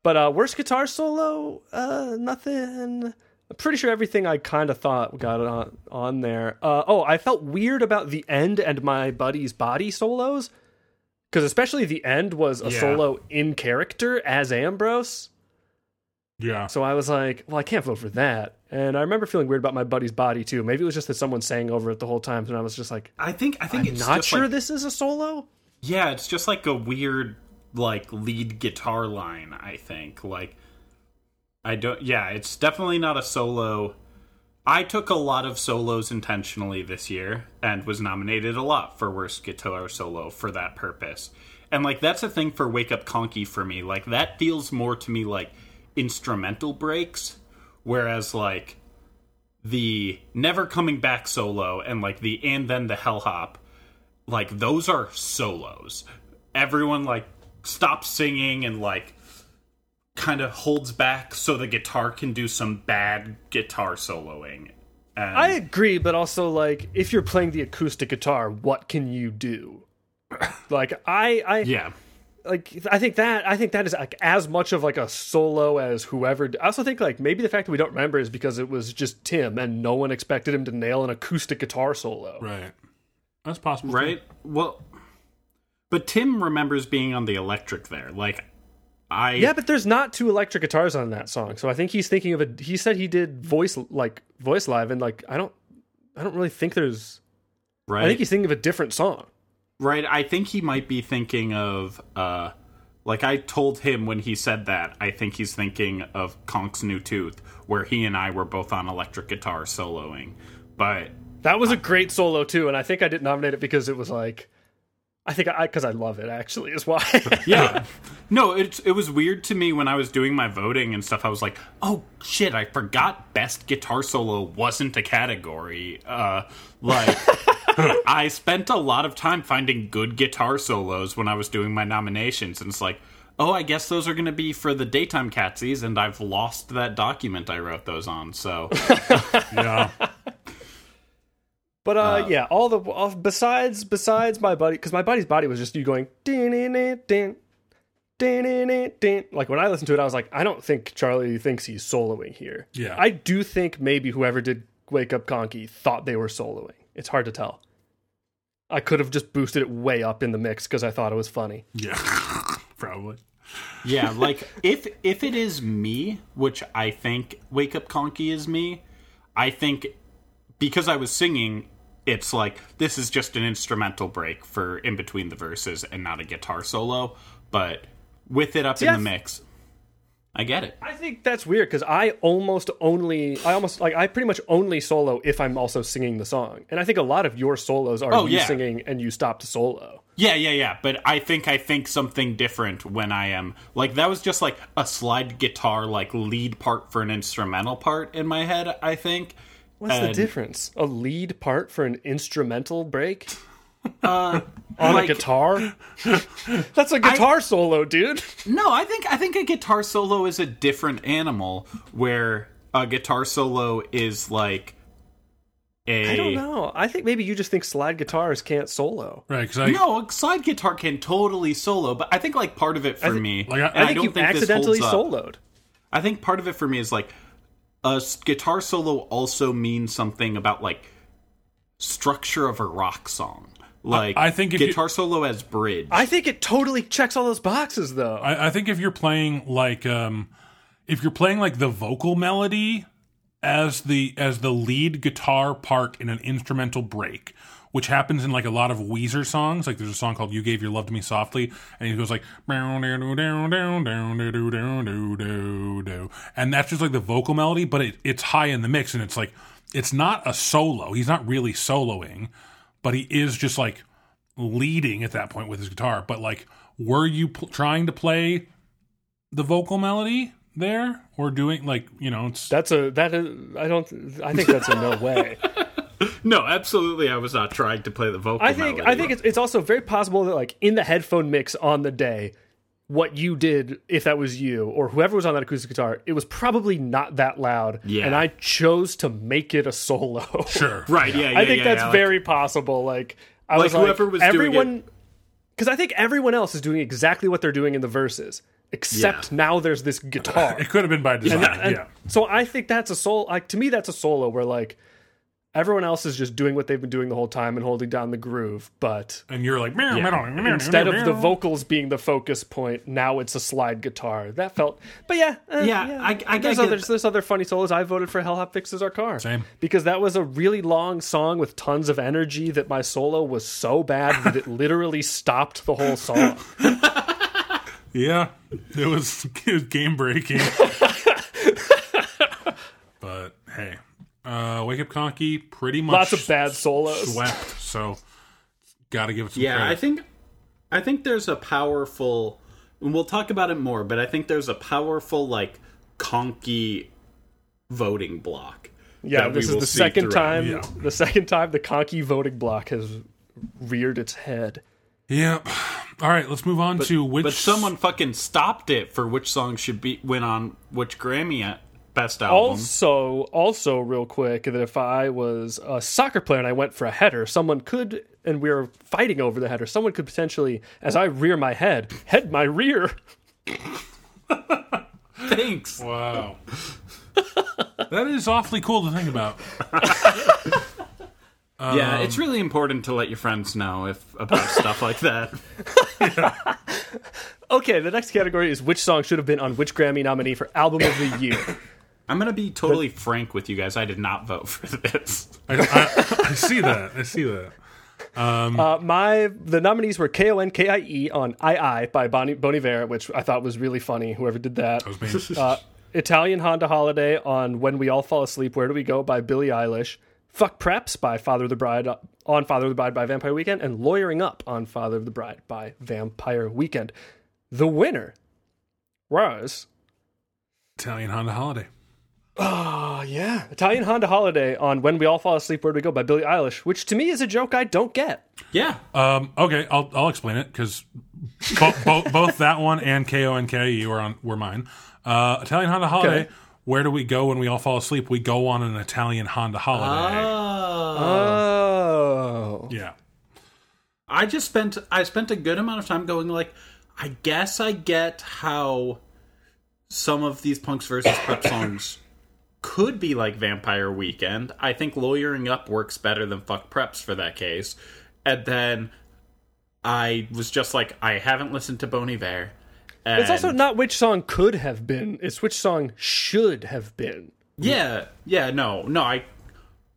But uh, worst guitar solo, uh, nothing. I'm pretty sure everything I kind of thought got on on there. Uh, oh, I felt weird about the end and my buddy's body solos because especially the end was a Yeah. solo in character as Ambrose. Yeah. So I was like, well, I can't vote for that. And I remember feeling weird about my buddy's body too. Maybe it was just that someone sang over it the whole time, and I was just like, I think I think I'm it's not sure like, this is a solo. Yeah, it's just like a weird like lead guitar line, I think. Like I don't yeah, it's definitely not a solo. I took a lot of solos intentionally this year and was nominated a lot for worst guitar solo for that purpose. And like that's a thing for Wake Up Conky for me. Like that feels more to me like instrumental breaks whereas like the Never Coming Back solo and like the and then the Hell Hop like those are solos. Everyone like stops singing and like kind of holds back so the guitar can do some bad guitar soloing. And I agree, but also like if you're playing the acoustic guitar, what can you do? *coughs* like I, I yeah. like I think that I think that is like as much of like a solo as whoever. I also think like maybe the fact that we don't remember is because it was just Tim and no one expected him to nail an acoustic guitar solo. Right. That's possible. too. Right? Well but Tim remembers being on the electric there. Like I Yeah, but there's not two electric guitars on that song, so I think he's thinking of a. He said he did voice like voice live, and like I don't, I don't really think there's. right. I think he's thinking of a different song. Right, I think he might be thinking of uh like I told him when he said that, I think he's thinking of Conk's New Tooth, where he and I were both on electric guitar soloing. But That was a great solo too, and I think I didn't nominate it because it was like, I think I because I love it actually is why. *laughs* yeah. no, it's it was weird to me when I was doing my voting and stuff. I was like, "Oh shit, I forgot best guitar solo wasn't a category." Uh like *laughs* I spent a lot of time finding good guitar solos when I was doing my nominations and it's like, "Oh, I guess those are going to be for the daytime catsies and I've lost that document I wrote those on." So, *laughs* Yeah. But uh, uh, yeah, all the all, besides besides my buddy, because my buddy's body was just you going din din din din din. Like when I listened to it, I was like, I don't think Charlie thinks he's soloing here. Yeah, I do think maybe whoever did Wake Up Conky thought they were soloing. It's hard to tell. I could have just boosted it way up in the mix because I thought it was funny. Yeah, *laughs* probably. yeah, *laughs* like if if it is me, which I think Wake Up Conky is me, I think because I was singing, it's like this is just an instrumental break for in between the verses and not a guitar solo. But with it up in I the mix, I get it. I think that's weird because I almost only, I almost like, I pretty much only solo if I'm also singing the song, and I think a lot of your solos are Oh, you yeah. singing and you stop to solo. Yeah, yeah, yeah. But I think I think something different when I am like that was just like a slide guitar like lead part for an instrumental part in my head. I think. What's the difference? A lead part for an instrumental break *laughs* Uh, on like- a guitar? *laughs* That's a guitar solo, dude. No, I think I think a guitar solo is a different animal where a guitar solo is like a I don't know. I think maybe you just think slide guitars can't solo. Right, because I No, a slide guitar can totally solo, but I think like part of it for thi- me, like, I- I I think don't you think accidentally holds up. soloed. I think part of it for me is like a s- guitar solo also means something about like structure of a rock song. Like I think if you- guitar solo as bridge. I think it totally checks all those boxes, though. I, I think if you're playing like um if you're playing like the vocal melody as the as the lead guitar part in an instrumental break which happens in like a lot of Weezer songs like there's a song called You Gave Your Love to Me Softly and he goes like and that's just like the vocal melody but it, it's high in the mix and it's like it's not a solo he's not really soloing but he is just like leading at that point with his guitar but like were you pl- trying to play the vocal melody there or doing like you know it's That's a that is. I don't. I think that's a no way. *laughs* *laughs* no, absolutely, I was not trying to play the vocal. I think. I think it's it's also very possible that like in the headphone mix on the day, what you did, if that was you or whoever was on that acoustic guitar, it was probably not that loud. Yeah. And I chose to make it a solo. sure *laughs* right. Yeah, yeah I think yeah, that's yeah, like- very possible. Like I Like was like, whoever was doing everyone, because I think everyone else is doing exactly what they're doing in the verses, except Yeah. now there's this guitar. *laughs* it could have been by design And yeah So I think that's a solo. Like to me, that's a solo where like everyone else is just doing what they've been doing the whole time and holding down the groove, but and you're like instead of the vocals being the focus point, now it's a slide guitar. That felt, but yeah, eh, Yeah, I- I there's get other that. there's other funny solos. I voted for Hell Hop Fixes Our Car, Same. because that was a really long song with tons of energy. That my solo was so bad that it *laughs* literally stopped the whole song. yeah it was it was game breaking *laughs* but hey uh wake up conky pretty much Lots of bad solos. swept so gotta give it some Yeah, credit. I think I think there's a powerful and we'll talk about it more, but I think there's a powerful like conky voting block. Yeah, this is the second throughout. time. Yeah. The second time the conky voting block has reared its head. Yep. All right, let's move on to which. But someone fucking stopped it for which song should be went on which Grammy at best album. Also, also, real quick, that if I was a soccer player and I went for a header, someone could, and we were fighting over the header, someone could potentially, as I rear my head, head my rear. Thanks. Wow. that is awfully cool to think about. *laughs* yeah, it's really important to let your friends know if about stuff like that. *laughs* Okay, the next category is which song should have been on which Grammy nominee for Album of the Year. I'm gonna be totally frank with you guys. I did not vote for this. I, I, I see that. I see that. Uh, my the nominees were K O N K I E on I I by Bonnie Bon Iver, which I thought was really funny. Whoever did that. I was Uh, Italian Honda Holiday on When We All Fall Asleep, Where Do We Go by Billie Eilish. Fuck Preps by Father of the Bride on Father of the Bride by Vampire Weekend. And Lawyering Up on Father of the Bride by Vampire Weekend. The winner was. Italian Honda Holiday. Oh, yeah. Italian Honda Holiday on When We All Fall Asleep, Where Do We Go by Billie Eilish, which to me is a joke I don't get. Yeah, Um, okay, I'll I'll explain it because bo- bo- both that one and K O N K E were on were mine. Uh, Italian Honda Holiday. Okay. Where do we go when we all fall asleep? We go on an Italian Honda holiday. Oh. yeah. I just spent I spent a good amount of time going like I guess I get how some of these punks versus prep songs could be like Vampire Weekend. I think lawyering up works better than fuck preps for that case. and then I was just like, I haven't listened to Bon Iver. And It's also not which song could have been; it's which song should have been. Yeah, yeah, no, no, I.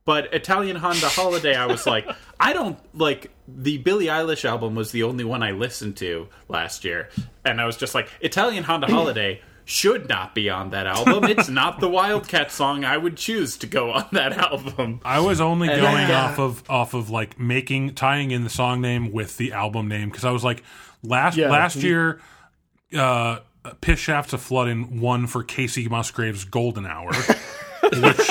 But Italian Honda Holiday, I was like, *laughs* I don't like the Billie Eilish album was the only one I listened to last year, and I was just like, Italian Honda Holiday should not be on that album. It's not the Wildcat song I would choose to go on that album. I was only And- going Yeah. off of off of like making tying in the song name with the album name because I was like last Yeah. last year, uh, Piss Shafts of Flooding won for Kacey Musgraves' Golden Hour, *laughs* which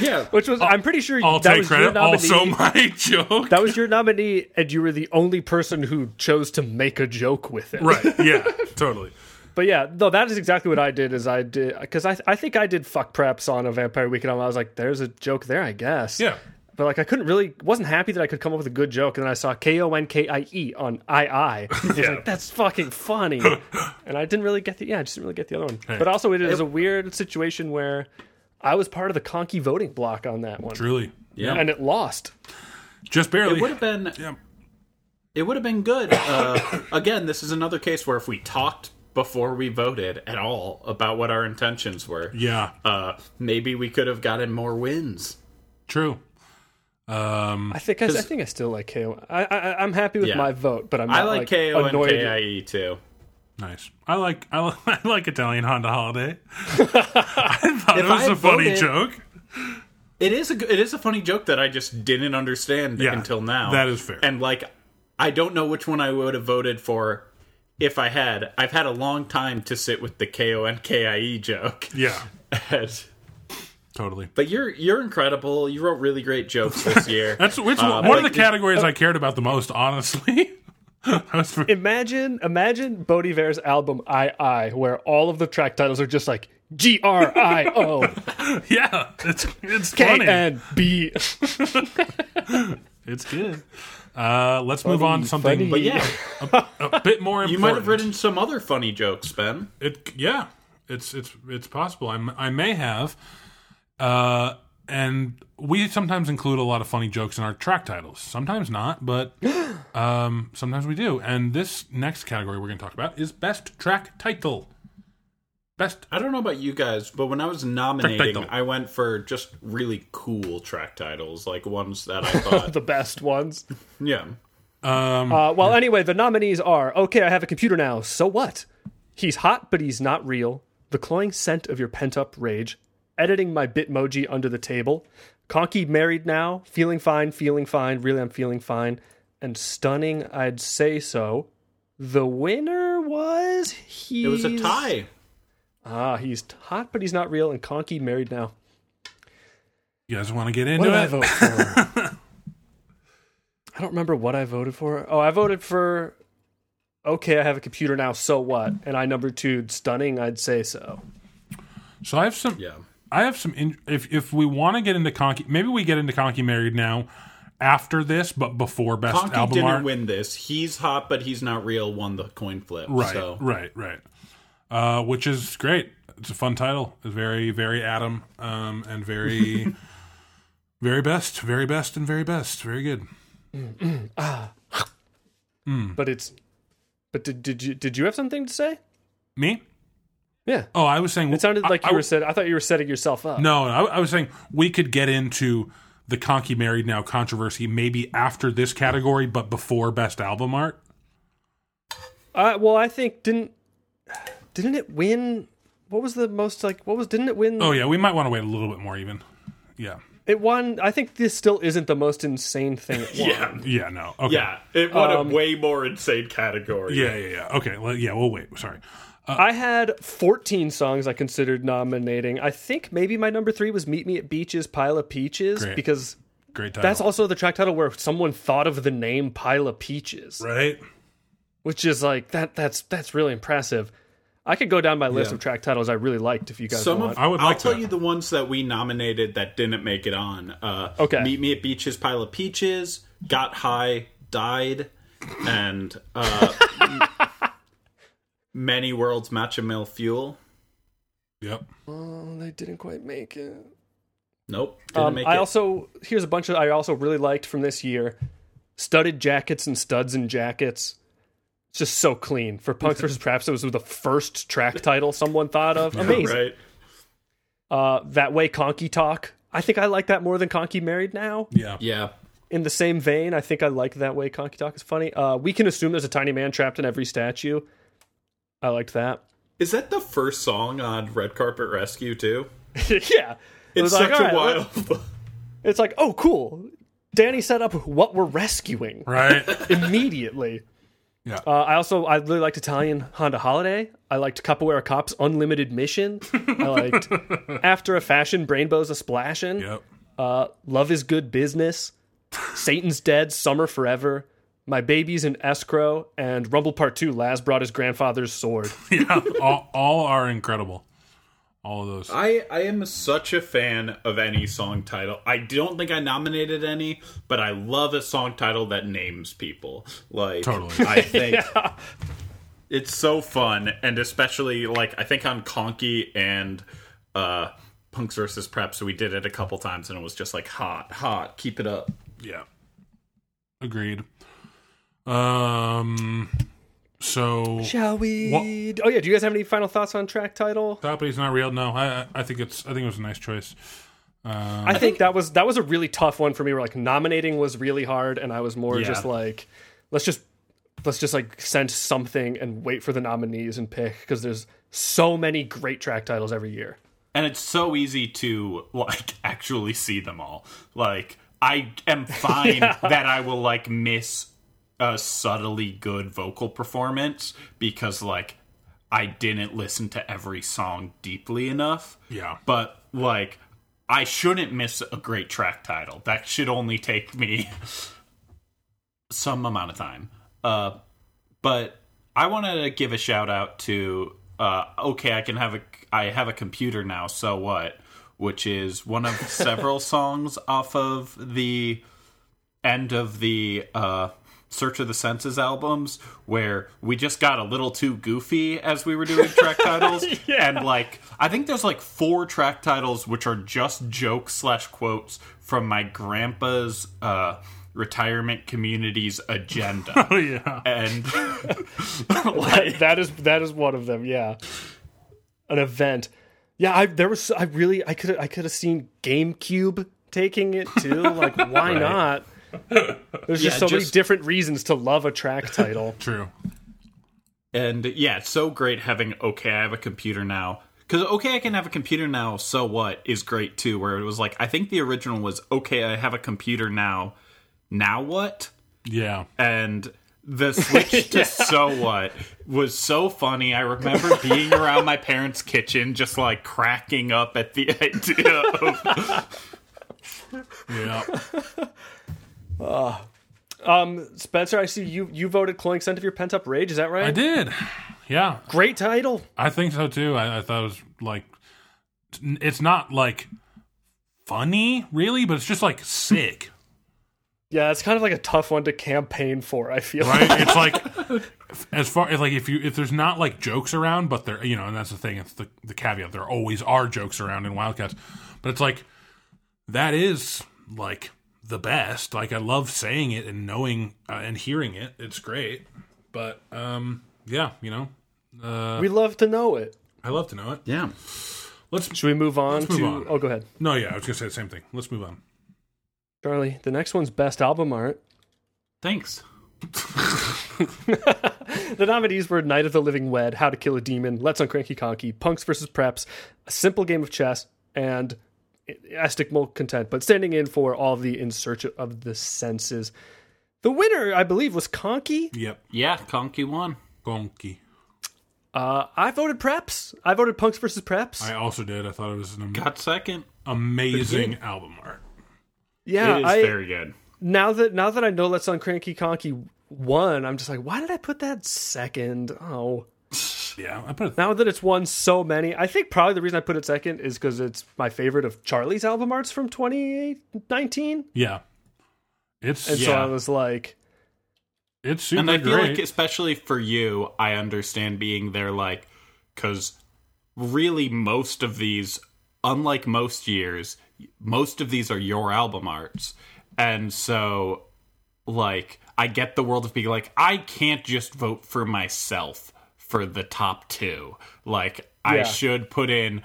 Yeah, Which was, I'm pretty sure I'll that take was your credit. nominee. Also, my *laughs* joke. that was your nominee, and you were the only person who chose to make a joke with it. right? Yeah, totally. *laughs* But yeah, no, that is exactly what I did. Is I did because I I think I did fuck preps on a Vampire Weekend. I was like, there's a joke there, I guess. Yeah. But like, I couldn't really wasn't happy that I could come up with a good joke, and then I saw K O N K I E on I I. *laughs* I Yeah. like, that's fucking funny. *laughs* and I didn't really get the yeah, I just didn't really get the other one. But also, it is a weird situation where I was part of the conky voting block on that one, Truly, yeah. and it lost. just barely. it would have been yeah. it would have been good. Uh, *coughs* again, this is another case where if we talked before we voted at all about what our intentions were, yeah, uh, maybe we could have gotten more wins. true. Um, I think I, I think I still like KO. I, I I'm happy with Yeah. my vote, but I'm I not, like, KO and. KIE too. nice. I like I like, *laughs* I like Italian Honda Holiday. *laughs* I thought it was I a funny joke. It is a g- it is a funny joke that I just didn't understand Yeah, until now. that is fair. And like, I don't know which one I would have voted for if I had. I've had a long time to sit with the KO and KIE joke. Yeah, And- totally. but you're you're incredible. You wrote really great jokes this year. *laughs* That's which Um, one of the categories I cared about the most, honestly. *laughs* For- Imagine, imagine Bon Iver's album "I I," where all of the track titles are just like G R I O *laughs* yeah, it's it's K funny. N B. It's good. Uh, let's move on to something funny. But yeah, a bit more important. *laughs* you might have written some other funny jokes, Ben. It yeah, it's it's it's possible. I I may have, uh, and we sometimes include a lot of funny jokes in our track titles. Sometimes not, but *gasps* um, sometimes we do. And this next category we're going to talk about is best track title. Best I don't know about you guys, but when I was nominating. I went for just really cool track titles, like ones that I *laughs* thought, the best ones. yeah. um, Uh, well, anyway, the nominees are okay. I have a computer now. So what? He's hot, but he's not real. The cloying scent of your pent up rage. Editing my Bitmoji under the table. Conky married now. Feeling fine, feeling fine. Really, I'm feeling fine. And stunning, I'd say so. The winner was he. It was a tie. Ah, he's hot, but he's not real. And Conky married now. you guys want to get What into did I it? vote for? *laughs* I don't remember what I voted for. Oh, I voted for. Okay, I have a computer now. So what? And I number two, stunning. I'd say so. So I have some. Yeah. I have some. In, if if we want to get into Conky, maybe we get into Conky married now after this, but before best Conky album didn't art. win this. He's hot, but he's not real. Won the coin flip. Right, So right, right. Uh, which is great. It's a fun title. It's very, very Adam, um, and very, *laughs* very best, very best, and very best. Very good. *clears throat* But it's. But did, did you did you have something to say? Me? Yeah. Oh, I was saying It sounded like I, you I- were said. I thought you were setting yourself up. No, I, I was saying we could get into the Conky married now controversy maybe after this category, but before best album art. Uh, well, I think didn't didn't it win? What was the most like? What was didn't it win? Oh yeah, we might want to wait a little bit more even. Yeah. It won. I think this still isn't the most insane thing. It *laughs* won. yeah, Yeah. No. Okay. yeah. It won Um, a way more insane category. Yeah. Yeah. Yeah. Okay. Well, yeah. We'll wait. Sorry. I had 14 songs I considered nominating. I think maybe my number three was Meet Me at Beaches, Pile of Peaches, Great. because Great title. that's also the track title where someone thought of the name Pile of Peaches, right. which is like that. That's that's really impressive. I could go down my list Yeah. of track titles I really liked if you guys Some want. of I would I'll like tell you the ones that we nominated that didn't make it on. Uh, Okay. Meet Me at Beaches, Pile of Peaches, Got High, Died, and uh, *laughs* Many Worlds Match a Mill Fuel. Yep. oh, they didn't quite make it. Nope. Didn't Um, make I it. also here's a bunch of I also really liked from this year. studded jackets and studs and jackets. It's just so clean. For Punks versus *laughs* Preps, it was the first track title someone thought of. Amazing. Right. Uh, that way, Conky Talk. I think I like that more than Conky Married Now. Yeah. Yeah. In the same vein, I think I like that way Conky Talk is funny. Uh, we can assume there's a tiny man trapped in every statue. I liked that. Is that the first song on Red Carpet Rescue too? *laughs* yeah. It It's was like, such all a right, wild. It's like, oh, cool. Danny set up what we're rescuing Right. *laughs* immediately. Yeah. Uh, I also I really liked Italian Honda Holiday. I liked Capoeira Cops Unlimited Mission. I liked *laughs* After a Fashion Brainbows a Splashin'. yep. Uh, Love is Good Business. Satan's Dead Summer Forever. My Baby's in Escrow and Rumble Part 2 Laz brought his grandfather's sword. *laughs* Yeah. all, all are incredible. All of those. I I am such a fan of any song title. I don't think I nominated any, but I love a song title that names people. Like Totally. I *laughs* think it's so fun, and especially like I think on Conky and uh Punks versus Prep, so we did it a couple times, and it was just like hot, hot. Keep it up. Yeah. Agreed. Um. So Shall we? Oh, yeah. Do you guys have any final thoughts on track title? Property's not real. No, I I- I think it's I think it was a nice choice. Um, I think that was that was a really tough one for me. Where like nominating was really hard, and I was more Yeah. just like, let's just let's just like send something and wait for the nominees and pick because there's so many great track titles every year. and it's so easy to like *laughs* actually see them all like i am fine *laughs* that i will like miss a subtly good vocal performance because like i didn't listen to every song deeply enough Yeah. but like i shouldn't miss a great track title that should only take me some amount of time uh but I wanted to give a shout out to uh, okay, I can have a I have a computer now, so what? Which is one of *laughs* several songs off of the end of the uh, Search of the Senses albums, where we just got a little too goofy as we were doing track *laughs* titles, and like I think there's like four track titles which are just jokes slash quotes from my grandpa's uh, retirement community's agenda *laughs* Oh yeah. and *laughs* That- that is that is one of them. Yeah, an event. Yeah, I there was I really I could I could have seen GameCube taking it too. Like, why not? *laughs* There's just Yeah, so many different reasons to love a track *laughs* title. True. and yeah, it's so great having okay, I have a computer now. Because okay, I can have a computer now. So what is great too. Where it was like, I think the original was okay, I have a computer now. Now what? Yeah. And the switch *laughs* to so what was so funny. I remember being around my parents' kitchen, just like cracking up at the idea of Yeah. Um, Spencer, I see you you voted "Cloying Scent of Your Pent Up Rage." Is that right? I did. Yeah. Great title. I think so too. I, I thought it was like it's not like funny really, but it's just like sick. Yeah, it's kind of like a tough one to campaign for. I feel right? It's like *laughs* as far as like if you if there's not like jokes around, but there you know, and that's the thing. It's the the caveat. There always are jokes around in Wildcats, but it's like that is like the best. Like I love saying it and knowing uh, and hearing it. It's great. But um, yeah, you know, uh, we love to know it. I love to know it. yeah. Let's Should we move on move to? on. Oh, go ahead, no, yeah, I was gonna say the same thing. Let's move on. Charlie. The next one's best album art. Thanks. *laughs* The nominees were Night of the Living Wed, How to Kill a Demon, Let's Uncranky Conky, Punks vs. Preps, A Simple Game of Chess, and Estic Content, but standing in for all the In Search of the Senses. The winner, I believe, was Conky. Yep, Yeah, Conky won. Conky. Uh, I voted Preps. I voted Punks versus Preps. I also did. I thought it was an am- Got second. amazing album art. yeah, it is I very good. now that now that I know Let's Uncranky Conky won, I'm just like, why did I put that second? Oh. Yeah, I put it. Now that it's won so many, I think probably the reason I put it second is because it's my favorite of Charlie's album arts from 2019. Yeah, it's And so Yeah. I was like, it's super and I feel great. like, especially for you, I understand being there, like, because really most of these, unlike most years, most of these are your album arts. And so, like I get the world of being like I can't just vote for myself for the top two. Like I should put in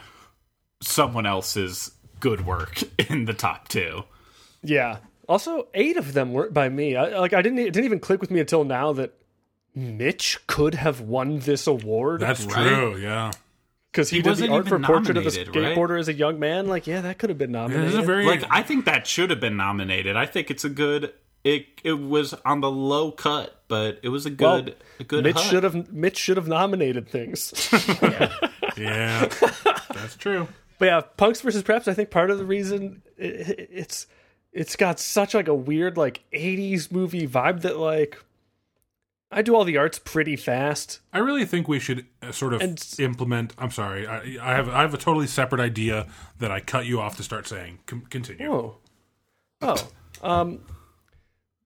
someone else's good work *laughs* in the top two. Yeah. Also, eight of them weren't by me. I, like I didn't. It didn't even click with me until now that Mitch could have won this award That's Right? true. Yeah. because he, He did the wasn't art for even Portrait of a nominated, right? Skateboarder as a young man. Like, yeah, that could have been nominated. is a very Like I think that should have been nominated. I think it's a good. It it was on the low cut, but it was a Well, good a good. Mitch hut. should have. Mitch should have nominated things. *laughs* *laughs* yeah. That's true. But yeah, Punks versus Preps. I think part of the reason it, it's it's got such like a weird like '80s movie vibe that like I do all the arts pretty fast. I really think we should uh, sort of And- implement. I'm sorry, I, I have I have a totally separate idea that I cut you off to start saying. Com- continue. Oh, oh, um,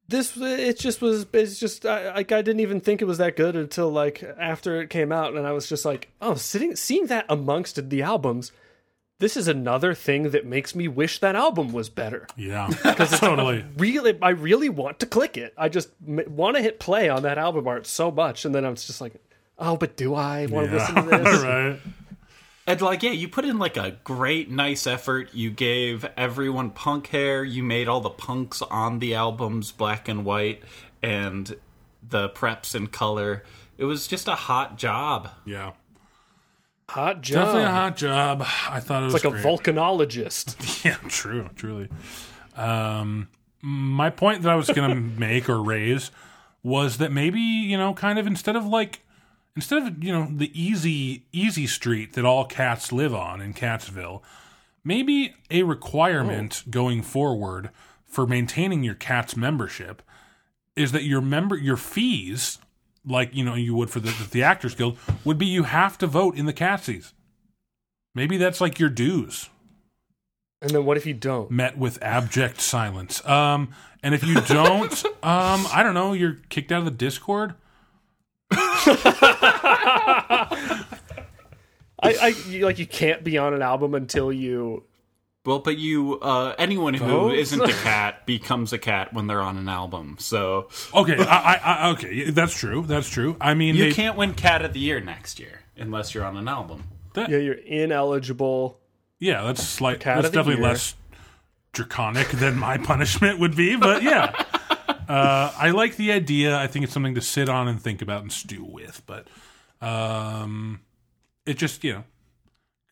this it just was. It's just I, like I didn't even think it was that good until like after it came out, and I was just like, oh, sitting seeing that amongst the albums. This is another thing that makes me wish that album was better. Yeah, *laughs* because totally. really I really want to click it. I just m- want to hit play on that album art so much, and then I'm just like, oh, but do I want to listen to *laughs* this? right. And like, yeah, you put in like a great, nice effort. You gave everyone punk hair. You made all the punks on the albums black and white, and the preps in color. It was just a hot job. Yeah, Hot job. definitely a hot job. I thought it was like great. a volcanologist. *laughs* Yeah, true, truly. Um, my point that I was going *laughs* to make or raise was that maybe you know, kind of instead of like instead of you know the easy easy street that all cats live on in Catsville, maybe a requirement going forward for maintaining your cat's membership is that your member your fees like you know you would for the, the actors guild would be you have to vote in the catsies maybe that's like your dues And then what if you don't? met with abject silence. Um, and if you don't, *laughs* um, I don't know, you're kicked out of the Discord. *laughs* I, I you, like you can't be on an album until you. Well, but you, uh, anyone who Votes? not a *laughs* cat becomes a cat when they're on an album. So Okay, I, I, I, okay, yeah, that's true. That's true. I mean, you they, can't win Cat of the Year next year unless you're on an album. Yeah, you're ineligible. yeah, that's slight. Cat That's of the definitely year. less draconic than my *laughs* punishment would be. But yeah, uh, I like the idea. I think it's something to sit on and think about and stew with. But um, it just you know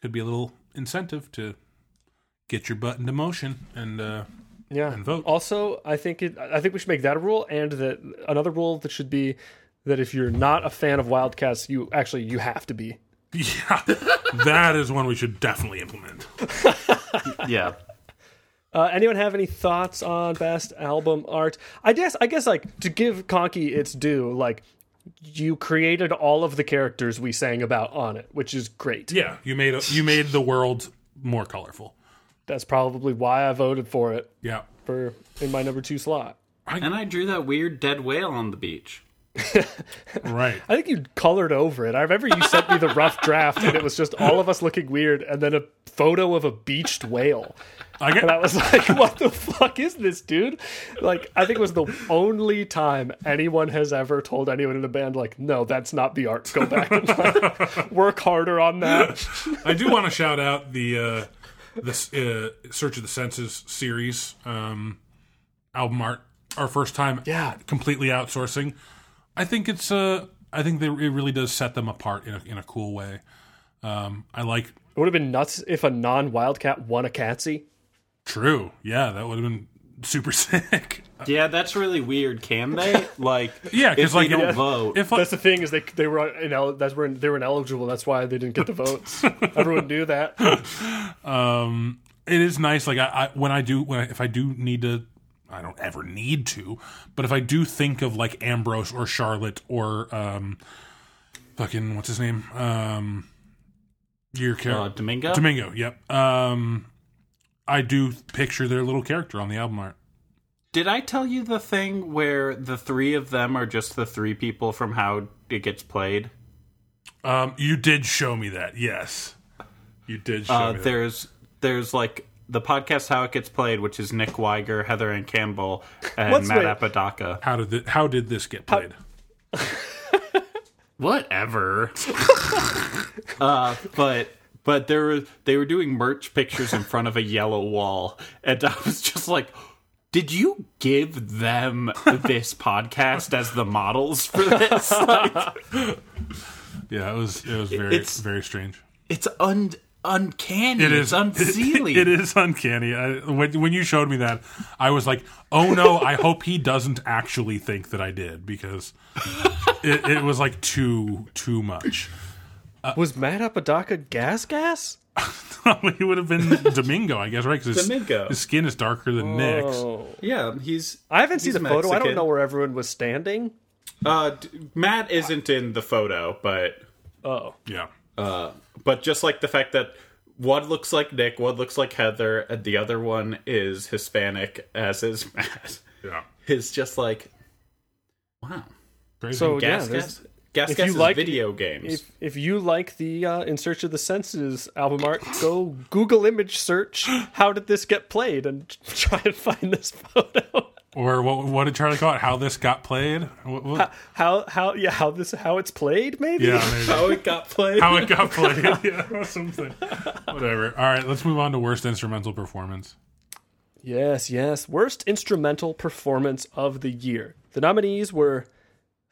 could be a little incentive to get your butt into motion and uh, Yeah. And vote. Also, I think it. I think we should make that a rule, and that another rule that should be that if you're not a fan of Wildcats, you actually you have to be. *laughs* Yeah, that is one we should definitely implement. *laughs* Yeah. Uh, anyone have any thoughts on best album art? I guess I guess like to give Conky its due, like you created all of the characters we sang about on it, which is great. Yeah, you made a, you made the world more colorful. That's probably why I voted for it Yeah, for in my number two slot. And I drew that weird dead whale on the beach. Right. I think you colored over it. I remember you sent me the rough *laughs* draft, and it was just all of us looking weird, and then a photo of a beached whale. I get. And I was like, what the fuck is this, dude? Like, I think it was the only time anyone has ever told anyone in the band, like, no, that's not the art. Go back and like, *laughs* work harder on that. I do want to shout out the uh, this uh, Search of the Senses series um, album art. Our first time, Yeah. completely outsourcing. I think it's uh, I think that it really does set them apart in a, in a cool way. Um, I like It would have been nuts if a non Wildcat won a Catsy. True. Yeah, that would have been super *laughs* sick. Yeah, that's really weird. Can they? Like, *laughs* Yeah, 'cause, if they like, don't yeah. vote. If That's the thing is they they were inel- that's where they were ineligible. That's why they didn't get the votes. *laughs* Everyone knew that. um, it is nice. Like I, I when I do when I, if I do need to, I don't ever need to, but if I do think of like Ambrose or Charlotte or um, fucking what's his name, um, your uh, character Domingo? Domingo. Yep. Um, I do picture their little character on the album art. Did I tell you the thing where the three of them are just the three people from how it gets played? Um, you did show me that. Yes, you did show Uh, me that. there's there's like the podcast How It Gets Played, which is Nick Wiger, Heather Anne Campbell, and What's- Matt wait. Apodaca. How did it, how did this get played? *laughs* Whatever. *laughs* uh, but but there were they were doing merch pictures in front of a yellow wall, and I was just like. Did you give them this podcast as the models for this? *laughs* Like, yeah, it was it was very It's- very strange. it's un uncanny. It it's is *laughs* unseelie. It is uncanny. I, when when you showed me that, I was like, "Oh no! I hope he doesn't actually think that I did because it, it was like too too much." Was Matt Apodaca gas gas? *laughs* he would have been Domingo, I guess, right? Because Domingo. his skin is darker than Nick's. Oh. Yeah, he's. I haven't seen he's the photo. I don't know where everyone was standing. Uh, d- Matt isn't in the photo, but Oh. Yeah, uh, but just like the fact that one looks like Nick, one looks like Heather, and the other one is Hispanic, as is Matt. yeah. Is just like, wow. Crazy. So- Gas yeah, there's- Gas. Gas if Gas you is like- video games. If if you like the uh, In Search of the Senses album art, go Google image search *gasps* how did this get played and *laughs* try and find this photo. Or what? What did Charlie call it? How this got played? What, what? How how yeah how this how it's played maybe Yeah, maybe. How it got played. how it got played. *laughs* yeah, something. Whatever. All right, let's move on to worst instrumental performance. Yes, yes. Worst instrumental performance of the year. The nominees were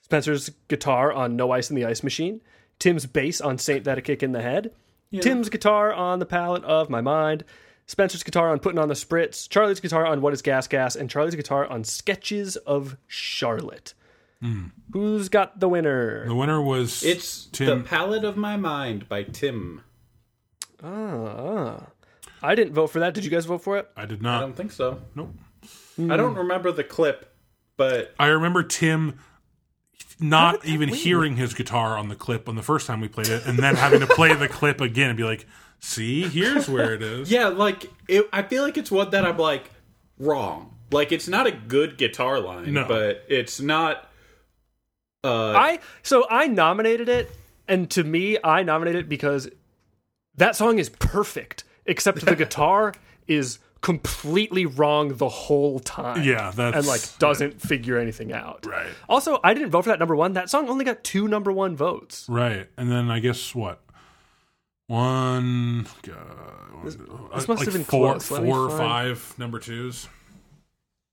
Spencer's guitar on No Ice in the Ice Machine, Tim's bass on Saint That a Kick in the Head, Tim's guitar on The Palette of My Mind, Spencer's guitar on Putting on the Spritz, Charlie's guitar on What is Gas Gas, and Charlie's guitar on Sketches of Charlotte. Who's got the winner? The winner was It's Tim. The Palette of My Mind by Tim. Ah, I didn't vote for that. Did you guys vote for it? I did not. I don't think so. Nope. I don't remember the clip, but I remember Tim not even hearing his guitar on the clip on the first time we played it, and then having to play the clip again and be like, "See, here's where it is." yeah, like it, I feel like it's one that I'm like wrong. Like it's not a good guitar line, No. but it's not. Uh, I so I nominated it, and to me, I nominated it because that song is perfect, except the guitar is completely wrong the whole time. Yeah, that's and like doesn't figure anything out. right, Also, I didn't vote for that number one. That song only got two number one votes. right. And then I guess what one. God, this uh, must like have been four, close. Let four or five number twos.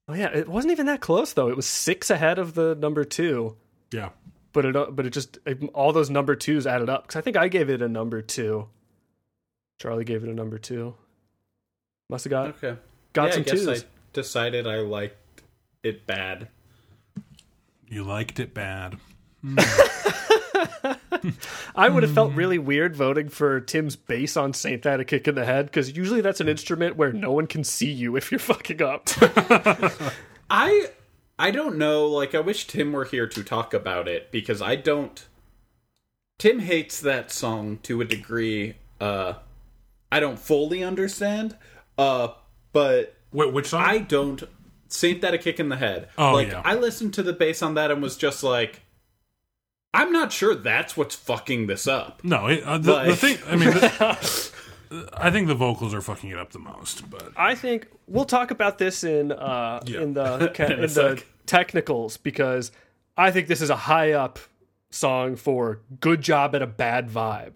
Oh yeah, it wasn't even that close though. It was six ahead of the number two, Yeah, but it but it just it, all those number twos added up. Because I think I gave it a number two. Charlie gave it a number two. Must have got okay. got yeah, some I guess twos. I decided I liked it bad. you liked it bad. *laughs* I would have Hmm. felt really weird voting for Tim's bass on Saint That a Kick in the Head because usually that's an instrument where no one can see you if you're fucking up. *laughs* I I don't know. Like I wish Tim were here to talk about it because I don't. Tim hates that song to a degree. Uh, I don't fully understand. Uh, but Wait, which song? I don't. Saint that a kick in the head. Oh, like yeah. I listened to the bass on that and was just like, I'm not sure that's what's fucking this up. no, it, uh, the, the thing. I mean, the, *laughs* I think the vocals are fucking it up the most. But I think we'll talk about this in uh, Yeah. in the *laughs* ca- In in the sec. technicals because I think this is a high up song for good job at a bad vibe,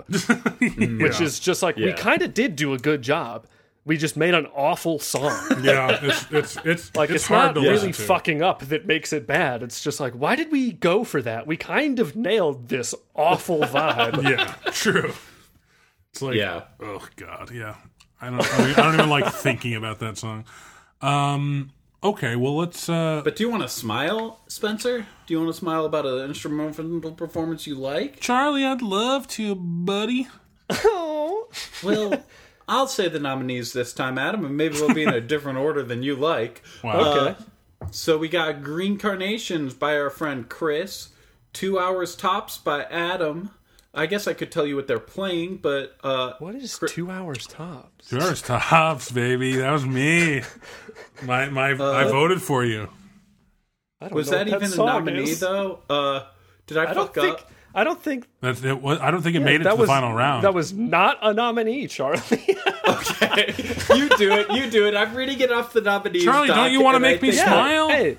*laughs* which is just like we kind of did do a good job. We just made an awful song. *laughs* yeah, it's it's it's *laughs* Like it's, it's, hard not to really to. fucking up that makes it bad. It's just like, why did we go for that? We kind of nailed this awful *laughs* vibe. Yeah, true. It's like, Yeah. oh god, yeah. I don't, I don't, I don't even like thinking about that song. Um, okay, well let's. uh But do you want to smile, Spencer? Do you want to smile about an instrumental performance you like? Charlie, I'd love to, buddy. Oh. Well, I'll say the nominees this time, Adam, and maybe we'll be in a *laughs* different order than you like. Wow. Okay. So we got Green Carnations by our friend Chris, Two Hours Tops by Adam. I guess I could tell you what they're playing, but uh, What is two hours tops? Two hours tops, baby. That was me. My my, I voted for you. I don't was know that what even a song nominee is. though? Uh, did I, I don't fuck think. Up? I don't think That's it. Was, I don't think it made it that to was the final round. That was not a nominee, Charlie. *laughs* Okay, you do it. You do it. I'm reading it off the nominees. Charlie, doc, don't you wanna and I make me think- smile? Hey,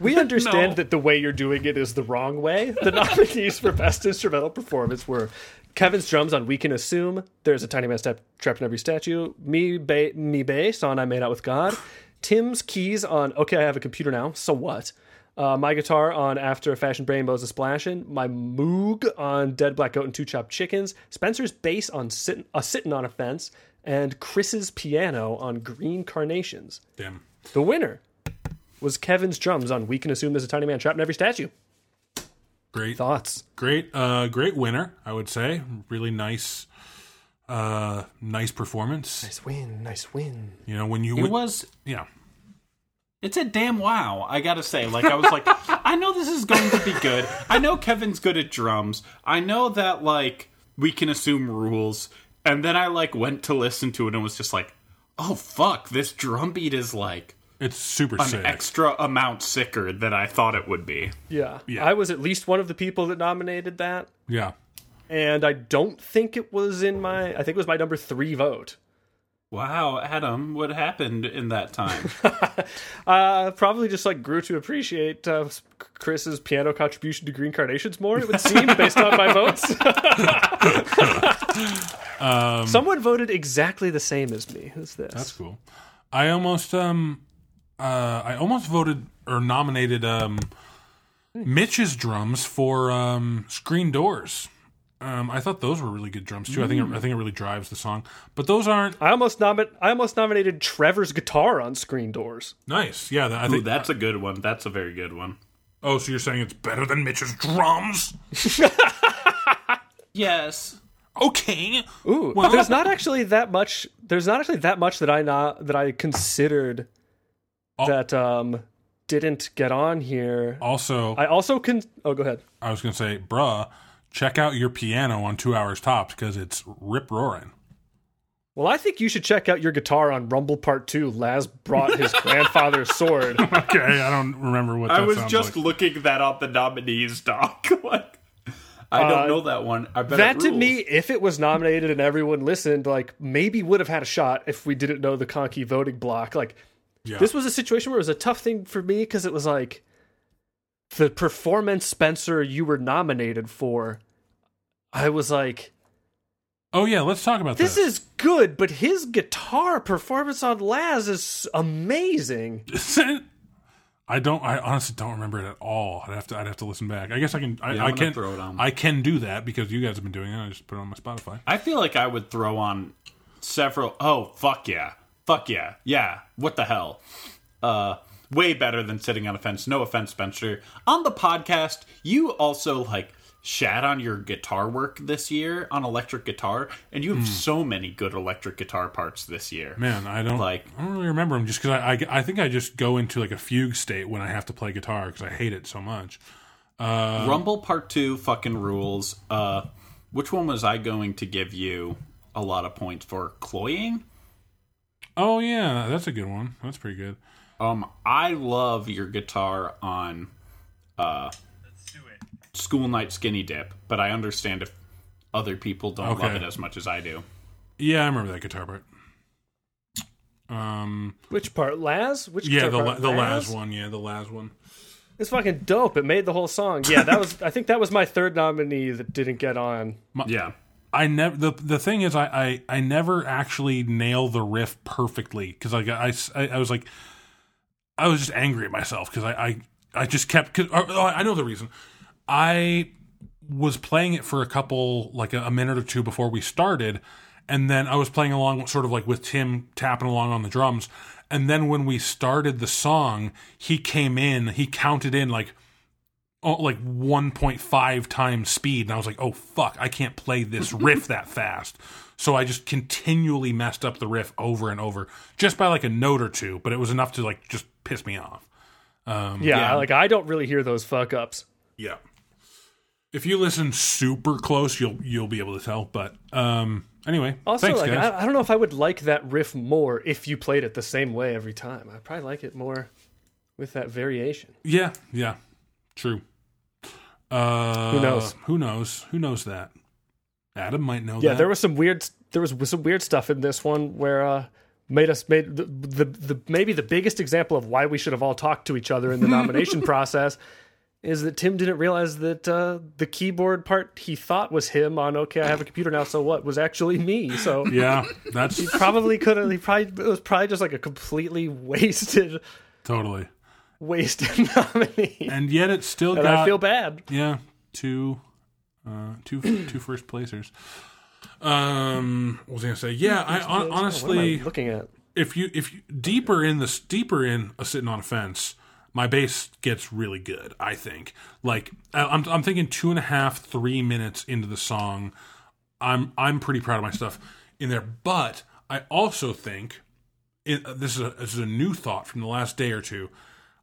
we *laughs* understand No. that the way you're doing it is the wrong way. The *laughs* nominees for best instrumental performance were Kevin's drums on "We Can Assume." There's a tiny man step trapped in every statue. Me, ba- me bass on "I Made Out with God." Tim's keys on "Okay, I Have a Computer Now." So what? Uh, my guitar on "After a Fashion Rainbows a Splashin'." My Moog on "Dead Black Goat and Two Chopped Chickens." Spencer's bass on "Sittin', uh, Sittin' on a Fence," and Chris's piano on "Green Carnations." Damn. The winner was Kevin's drums on We Can Assume There's a Tiny Man Trapped in Every Statue. Great. Thoughts? Great. Uh, great winner. I would say. Really nice. Uh, nice performance. Nice win, nice win. You know when you It win- was. yeah. It's a damn wow. I gotta say, like I was like, *laughs* I know this is going to be good. I know Kevin's good at drums. I know that like we can assume rules. And then I like went to listen to it and was just like, oh fuck, this drum beat is like It's super an sick. extra amount sicker than I thought it would be. Yeah. Yeah. I was at least one of the people that nominated that. yeah. And I don't think it was in my, I think it was my number three vote. Wow, Adam, what happened in that time? *laughs* Uh, probably just like grew to appreciate uh, Chris's piano contribution to Green Carnations more, it would seem, *laughs* based on my votes. *laughs* Someone voted exactly the same as me. Who's this? That's cool. I almost um uh I almost voted or nominated um Mitch's drums for um Screen Doors. Um I thought those were really good drums too. I think it, I think it really drives the song. But those aren't I almost nomi- I almost nominated Trevor's guitar on Screen Doors. nice. Yeah, that, I Ooh, think that's a good one. That's a very good one. Oh, so you're saying it's better than Mitch's drums? *laughs* Yes. Okay. Ooh, Well- there's not actually that much. There's not actually that much that I not that I considered Oh. that um didn't get on here. Also, I also can. Oh, go ahead. I was going to say, bruh, check out your piano on 2 hours tops cuz it's rip roaring. Well, I think you should check out your guitar on Rumble Part Two. Laz brought his *laughs* grandfather's sword. *laughs* Okay, I don't remember what that was. I was just like. looking that up the nominees, Doc. *laughs* like, I don't Uh, know that one. I bet That to me, if it was nominated and everyone listened, like maybe would have had a shot if we didn't know the Conky voting block. Like Yeah. this was a situation where it was a tough thing for me because it was like the performance Spencer you were nominated for. I was like, Oh yeah, let's talk about this this. is good, but his guitar performance on Laz is amazing. *laughs* I don't. I honestly don't remember it at all. I'd have to. I'd have to listen back. I guess I can. I, Yeah, I can. throw it on. I can do that because you guys have been doing it. I just put it on my Spotify. I feel like I would throw on several. Oh fuck yeah, fuck yeah, yeah. What the hell? Uh, way better than sitting on a fence. No offense, Spencer. On the podcast, you also like shat on your guitar work this year on electric guitar, and you have so many good electric guitar parts this year. Man, I don't Like- I don't really remember them just because I, I. I think I just go into like a fugue state when I have to play guitar because I hate it so much. Uh, Rumble Part Two fucking rules. Uh, which one was I going to give you a lot of points for? Cloying. Oh yeah, that's a good one. That's pretty good. Um, I love your guitar on uh, School Night Skinny Dip, but I understand if other people don't love it as much as I do. Yeah, I remember that guitar part. Um. Which part, Laz? Which Yeah, guitar the la- part? the last one. Yeah, the last one. It's fucking dope. It made the whole song. Yeah, that was. I think that was my third nominee that didn't get on. Yeah. I never the the thing is I, I I never actually nail the riff perfectly because like I, I I was like I was just angry at myself because I, I I just kept cause, oh, I know the reason. I was playing it for a couple like a, a minute or two before we started and then I was playing along sort of like with Tim tapping along on the drums and then when we started the song he came in he counted in like oh, like 1.5 times speed and i was like oh fuck i can't play this *laughs* riff that fast. So i just continually messed up the riff over and over just by like a note or two but it was enough to like just piss me off Yeah, Yeah. like I don't really hear those fuck ups. yeah if you listen super close you'll you'll be able to tell but um anyway Also, thanks like I, I don't know if I would like that riff more if you played it the same way every time. I'd probably like it more with that variation. yeah yeah true Uh, Who knows? Who knows? Who knows that? Adam might know Yeah, that. there was some weird there was some weird stuff in this one where uh made us made the, the the maybe the biggest example of why we should have all talked to each other in the *laughs* nomination process is that Tim didn't realize that uh, the keyboard part he thought was him on okay I have a computer now so what was actually me so yeah, that's he probably could have he probably it was probably just like a completely wasted totally. wasted *laughs* nominee And yet it still and got I feel bad yeah two uh two two first placers. Um, what was I gonna say? Yeah, I hon- What am I honestly, looking at if you if you deeper in this deeper in a sitting on a fence, my bass gets really good. I think. Like I'm I'm thinking two and a half three minutes into the song, I'm I'm pretty proud of my stuff in there. But I also think it, this is a this is a new thought from the last day or two.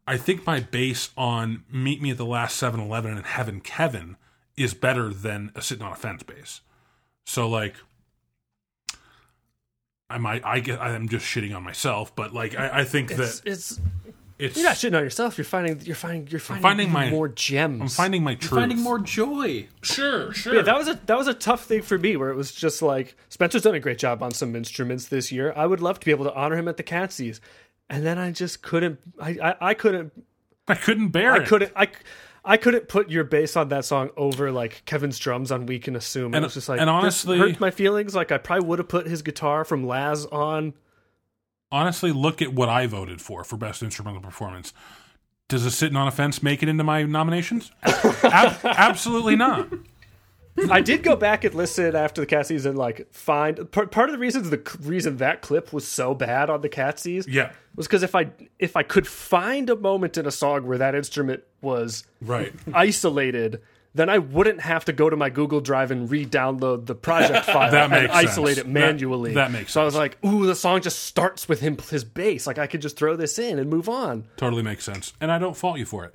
I think my bass on Meet Me at the Last 7-Eleven and Heaven Kevin is better than a sitting on a fence bass. So like I might I get I'm just shitting on myself, but like I, I think it's, that it's it's you're not shitting on yourself you're finding you're finding you're finding, finding my- more gems I'm finding my truth. Finding more joy. Sure, sure. Yeah, that was a that was a tough thing for me where it was just like Spencer's done a great job on some instruments this year. I would love to be able to honor him at the Catsies. And then I just couldn't I, I, I couldn't I couldn't bear I it. I couldn't I I couldn't put your bass on that song over like Kevin's drums on We Can Assume. And- it was just like and honestly- hurt my feelings. Like I probably would have put his guitar from Laz on Honestly, look at what I voted for for best instrumental performance. Does a sitting on a fence make it into my nominations? Ab- *laughs* absolutely not. *laughs* I did go back and listen after the Catsies and like find part, part of the reasons the c- reason that clip was so bad on the Catsies Yeah, was because if I if I could find a moment in a song where that instrument was right. isolated, then I wouldn't have to go to my Google Drive and re-download the project *laughs* file That and isolate sense. it manually. That- that makes so I was like, ooh, the song just starts with him his bass. Like I could just throw this in and move on. Totally makes sense, and I don't fault you for it.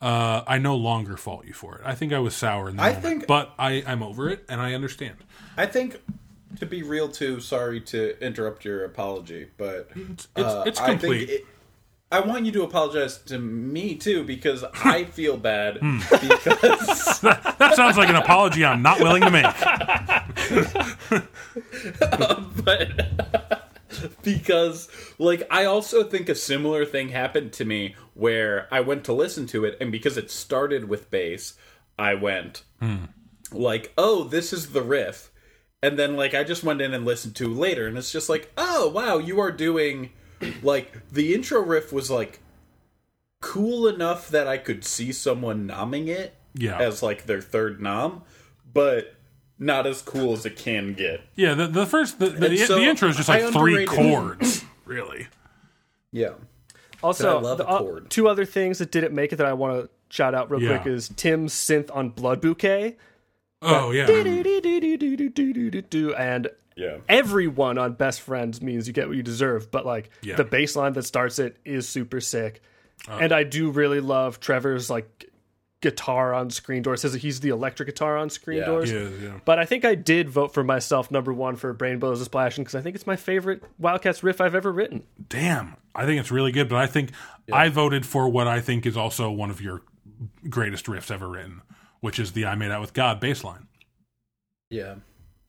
Uh, I no longer fault you for it. I think I was sour in the I moment, think- but I, I'm over it, and I understand. I think, to be real, too. Sorry to interrupt your apology, but It's uh, it's I think complete. it- I want you to apologize to me too because *laughs* I feel bad Hmm. because *laughs* that sounds like an apology I'm not willing to make. *laughs* but because like I also think a similar thing happened to me where I went to listen to it and because it started with bass, I went like, "Oh, this is the riff." And then like I just went in and listened to later and it's just like, "Oh, wow, you are doing like the intro riff was like cool enough that I could see someone nomming it Yeah. as like their third nom, but not as cool as it can get. Yeah, the, the first the, the, And so the intro is just like three chords, *clears throat* really. Yeah. Also, I love the, a uh, chord. two other things that didn't make it that I want to shout out real Yeah. quick is Tim's synth on Blood Bouquet. Oh yeah, And Yeah. everyone on Best Friends means you get what you deserve, but like Yeah. the bass line that starts it is super sick. Uh. and I do really love Trevor's like guitar on Screen Door. It says that he's the electric guitar on Screen Yeah. Doors. yeah, yeah. But I think I did vote for myself number one for Brain Blows a Splashing because I think it's my favorite Wildcats riff I've ever written. Damn, I think it's really good. But I think I voted for what I think is also one of your greatest riffs ever written, which is the "I Made Out with God" bass line. Yeah.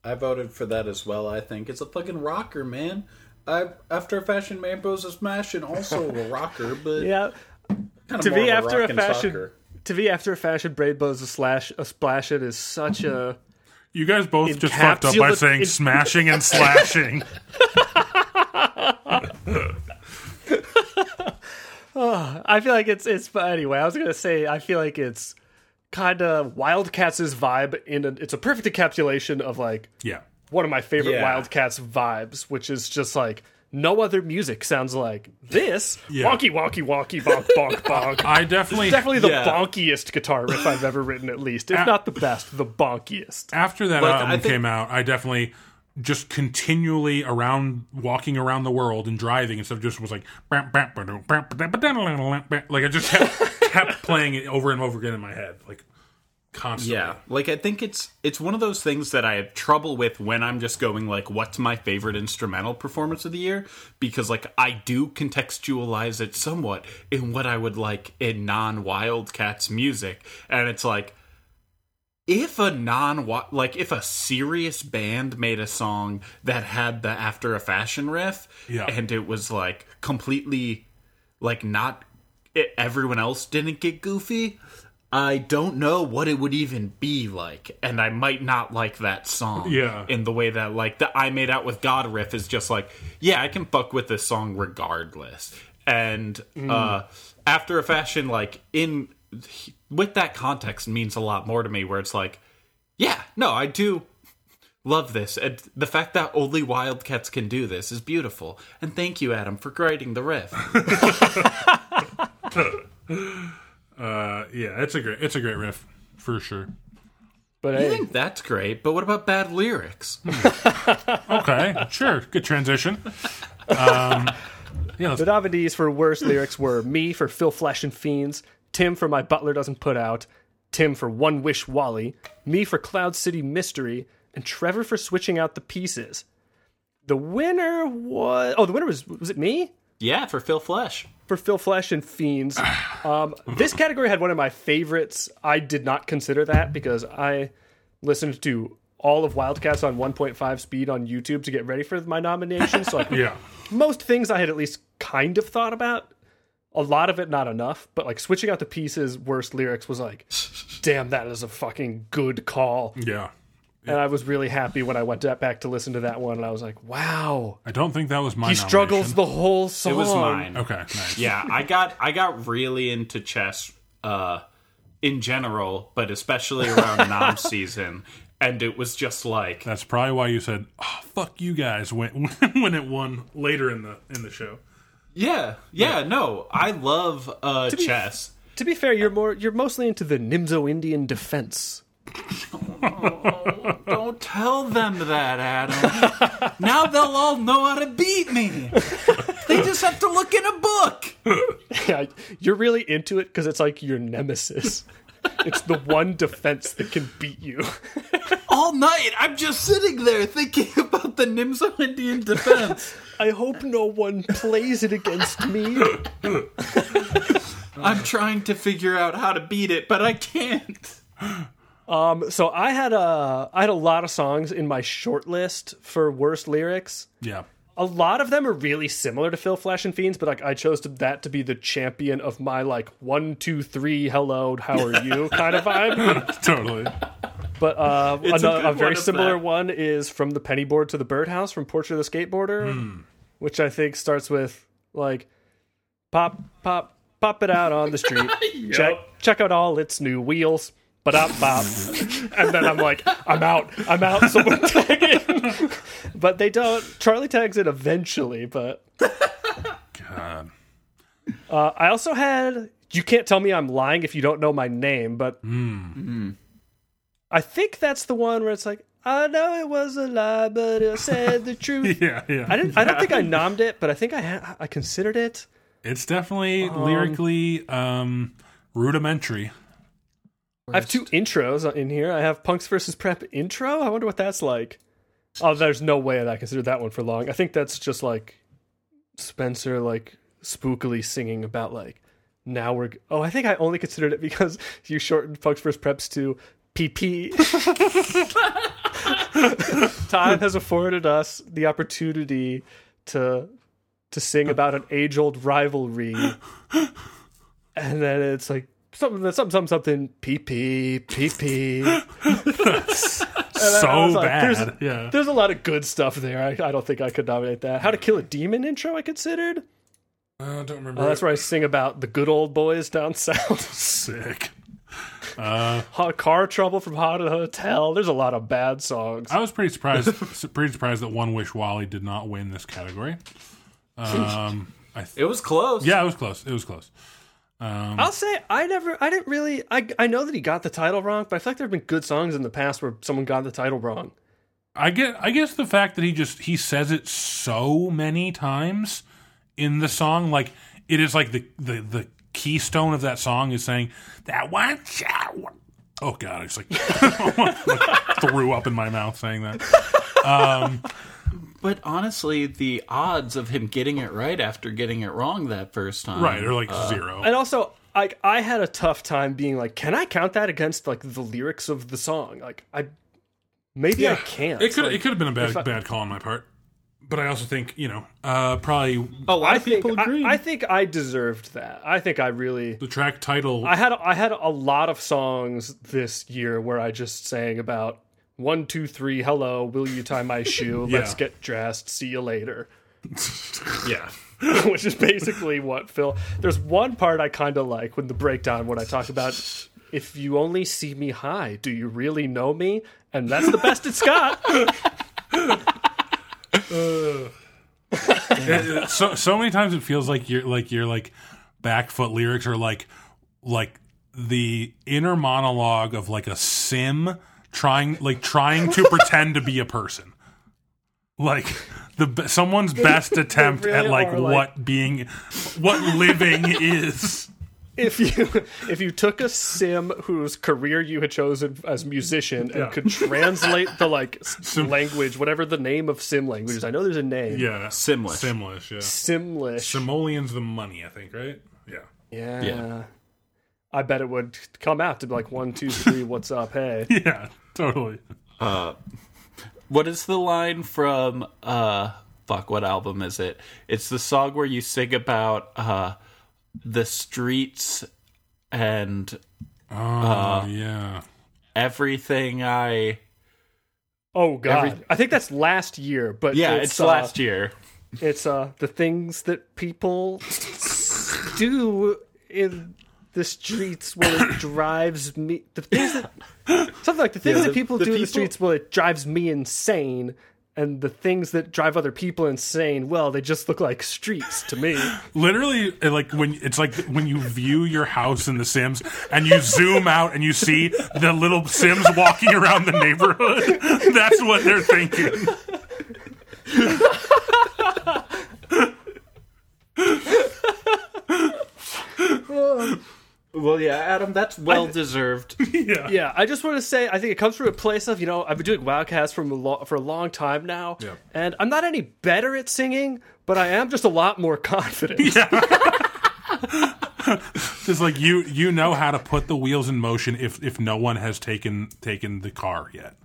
I voted for that as well, I think. It's a fucking rocker, man. I after a fashion man pose a smash and also a rocker, but *laughs* Yeah. kind of To more be of after a rock fashion soccer. To be after a fashion Brain Blows a slash a splash it is such a You guys both just fucked up by saying in- smashing and slashing. *laughs* Oh, I feel like it's it's but anyway. I was gonna say I feel like it's kind of Wildcats' vibe in a, it's a perfect encapsulation of like yeah, one of my favorite Yeah. Wildcats vibes, which is just like no other music sounds like this. Yeah. Wonky wonky wonky bonk bonk *laughs* bonk. I definitely Definitely the Yeah. bonkiest guitar riff I've ever written, at least, if not the best, the bonkiest. after that Like, album think- came out, I definitely just continually around walking around the world and driving and stuff just was like like I just kept, *laughs* kept playing it over and over again in my head like constantly. Yeah, like I think it's it's one of those things that I have trouble with when I'm just going like, what's my favorite instrumental performance of the year? Because like I do contextualize it somewhat in what I would like in non Wildcats music, and it's like if a non like if a serious band made a song that had the after a fashion riff Yeah. and it was like completely like not it, everyone else didn't get goofy i don't know what it would even be like and i might not like that song Yeah. in the way that like the i made out with god riff is just like yeah i can fuck with this song regardless. And uh after a fashion like in with that context means a lot more to me where it's like yeah no i do love this. And the fact that only wildcats can do this is beautiful. And thank you adam for writing the riff *laughs* *laughs* Uh, yeah, it's a great it's a great riff for sure. But i hey, think that's great but what about bad lyrics Okay, sure, good transition. Um, yeah, let's the nominees for worst lyrics were me for Phil Flesh and Fiends, Tim for My Butler Doesn't Put Out, Tim for One Wish Wally, me for Cloud City Mystery, and Trevor for switching out the pieces. The winner was oh, the winner was was it me? Yeah for phil flesh for Phil Flesh and Fiends. *sighs* Um, this category had one of my favorites. I did not consider that because I listened to all of Wildcats on 1.5 speed on YouTube to get ready for my nomination. So like, *laughs* yeah. most things I had at least kind of thought about. A lot of it not enough, but like switching out the pieces, worst lyrics was like, *laughs* damn, that is a fucking good call. Yeah. And I was really happy when I went to- back to listen to that one, and I was like, wow, I don't think that was my he struggles the whole song. it was mine Okay, nice. yeah i got i got really into chess uh in general but especially around *laughs* nom season and it was just like That's probably why you said, oh, "Fuck you guys" when *laughs* when it won later in the in the show. yeah yeah no i love uh be- chess To be fair, you're more you're mostly into the Nimzo Indian defense. *laughs* don't tell them that adam now they'll all know how to beat me they just have to look in a book Yeah, you're really into it because it's like your nemesis. it's the one defense that can beat you. all night i'm just sitting there thinking about the nimzo indian defense I hope no one plays it against me. i'm trying to figure out how to beat it but i can't Um, so I had a I had a lot of songs in my short list for worst lyrics. Yeah. A lot of them are really similar to Phil Flash and Fiends, but like I chose to, that to be the champion of my like one, two, three, hello, how are you *laughs* kind of vibe. Totally. But uh, It's a a, very one similar that. one is from the penny board to the birdhouse from Portrait of the Skateboarder, which I think starts with like pop, pop, pop it out on the *laughs* street. Check, check out all its new wheels. But up, bop, and then I'm like, I'm out, I'm out. Someone *laughs* tag in, but they don't. Charlie tags it eventually, but God. uh, I also had. You can't tell me I'm lying if you don't know my name, but I think that's the one where it's like, I know it was a lie, but it said the *laughs* truth. Yeah, yeah. I didn't. I don't think I *laughs* nommed it, but I think I ha- I considered it. It's definitely lyrically um, rudimentary. I have two intros in here. I have Punks versus Prep intro. I wonder what that's like. Oh, there's no way that I considered that one for long. I think that's just like Spencer like spookily singing about like now we're. Oh, I think I only considered it because *laughs* you shortened Punks versus Preps to PP. *laughs* Time has afforded us the opportunity to to sing about an age old rivalry, *gasps* and then it's like something something something something PP PP. *laughs* *laughs* So I was like, bad. there's- yeah. There's a lot of good stuff there. I, I don't think I could nominate that. How to Kill a Demon intro, I considered. Uh, I don't remember. Oh, that's where I sing about the good old boys down south. *laughs* Sick. Hot car trouble from Haunted Hotel. There's a lot of bad songs. I was pretty surprised. pretty surprised that One Wish Wally did not win this category. Um, I th- It was close. yeah, it was close. It was close. Um, I'll say I never, I didn't really. I I know that he got the title wrong, but I feel like there have been good songs in the past where someone got the title wrong. I get. I guess the fact that he just he says it so many times in the song, like it is like the the the keystone of that song is saying that one shot. one-" Oh god, I just like, *laughs* like threw up in my mouth saying that. But honestly, the odds of him getting it right after getting it wrong that first time. Right, or like zero. And also, I I had a tough time being like, can I count that against like the lyrics of the song? Like I maybe I can't. It could Like, it could have been a bad I- bad call on my part, but I also think you know uh, probably A lot I of think people agree. I, I think I deserved that. I think I really the track title. I had I had a lot of songs this year where I just sang about one, two, three, hello, will you tie my shoe? *laughs* Let's get dressed, see you later. *laughs* yeah. *laughs* Which is basically what Phil there's one part I kinda like when the breakdown when I talk about if you only see me high, do you really know me? And that's the best it's got. It- uh, so so many times it feels like you're like your like back foot lyrics are like like the inner monologue of like a sim trying like trying to pretend to be a person like the someone's best *laughs* attempt really at like are, like- what being what living is if you if you took a sim whose career you had chosen as musician and Yeah. could translate the like s- language, whatever the name of sim language is, I know there's a name. yeah Simlish. simlish yeah Simlish. simoleon's the money i think right yeah yeah. Yeah. I bet it would come out to be like one, two, three, what's up, hey. *laughs* yeah totally What is the line from uh fuck what album is it? It's the song where you sing about uh the streets and oh yeah everything I Oh god. Every- I think that's last year, but Yeah, it's, it's, uh, last year. It's uh the things that people do in the streets when it drives me the things that *laughs* something like the things Yeah, that the- people the do in the streets well it drives me insane and the things that drive other people insane well they just look like streets to me. *laughs* Literally like when it's like when you view your house in the sims and you zoom out and you see the little sims walking around the neighborhood *laughs* that's what they're thinking oh. Well, yeah, Adam, that's well deserved. *laughs* yeah yeah i just want to say i think it comes from a place of you know i've been doing wildcats from a lo- for a long time now Yeah. and i'm not any better at singing but i am just a lot more *laughs* confident Yeah. *laughs* just like you you know how to put the wheels in motion if if no one has taken taken the car yet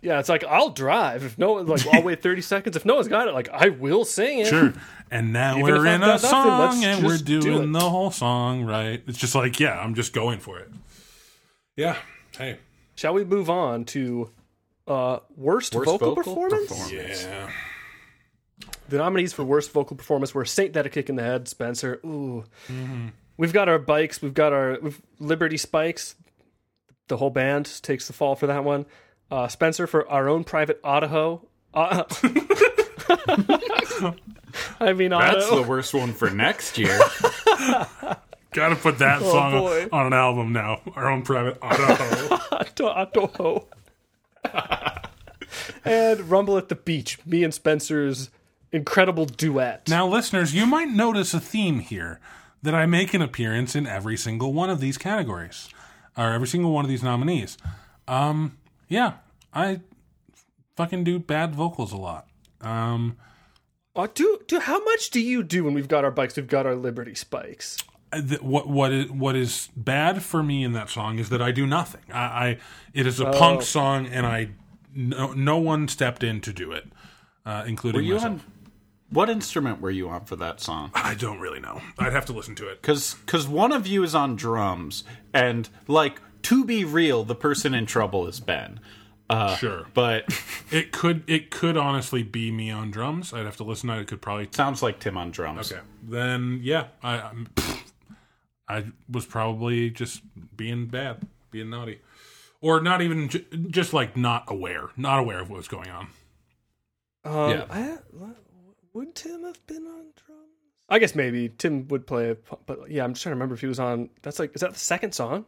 Yeah, it's like I'll drive if no one like I'll wait thirty *laughs* seconds. If no one's got it, like I will sing it. sure and now Even we're in a got nothing, song and we're just do doing the whole song right it's just like yeah i'm just going for it yeah hey Shall we move on to uh worst, Worst vocal, vocal performance? performance. yeah The nominees for worst vocal performance were Saint That a Kick in the Head, Spencer. Ooh. Mm-hmm. We've got our bikes, we've got our we've, Liberty Spikes. The whole band takes the fall for that one. Uh, Spencer for our own private Idaho. Uh, *laughs* I mean, That's the worst one for next year. *laughs* gotta put that song Oh, boy. on an album now our own private Idaho. *laughs* And Rumble at the Beach, me and Spencer's incredible duet. Now, listeners, you might notice a theme here that I make an appearance in every single one of these categories, or every single one of these nominees. Um, yeah, I fucking do bad vocals a lot. Um, Uh, do do how much do you do when we've got our bikes? We've got our Liberty spikes. th- what what is what is bad for me in that song is that I do nothing. I, I it is a punk song, and I no, no one stepped in to do it, uh, including Were you myself. on? What instrument were you on for that song? I don't really know. I'd have to listen to it. Because because one of you is on drums, and like to be real, the person in trouble is Ben. Uh, Sure. but *laughs* It could it could honestly be me on drums. I'd have to listen. I could probably sounds like Tim on drums. Okay. Then yeah, I I'm, I was probably just being bad, being naughty, or not even ju- just like not aware, not aware of what was going on. Um, Yeah. I, would Tim have been on drums? I guess maybe Tim would play, a, but yeah, I'm just trying to remember if he was on. That's like, is that the second song?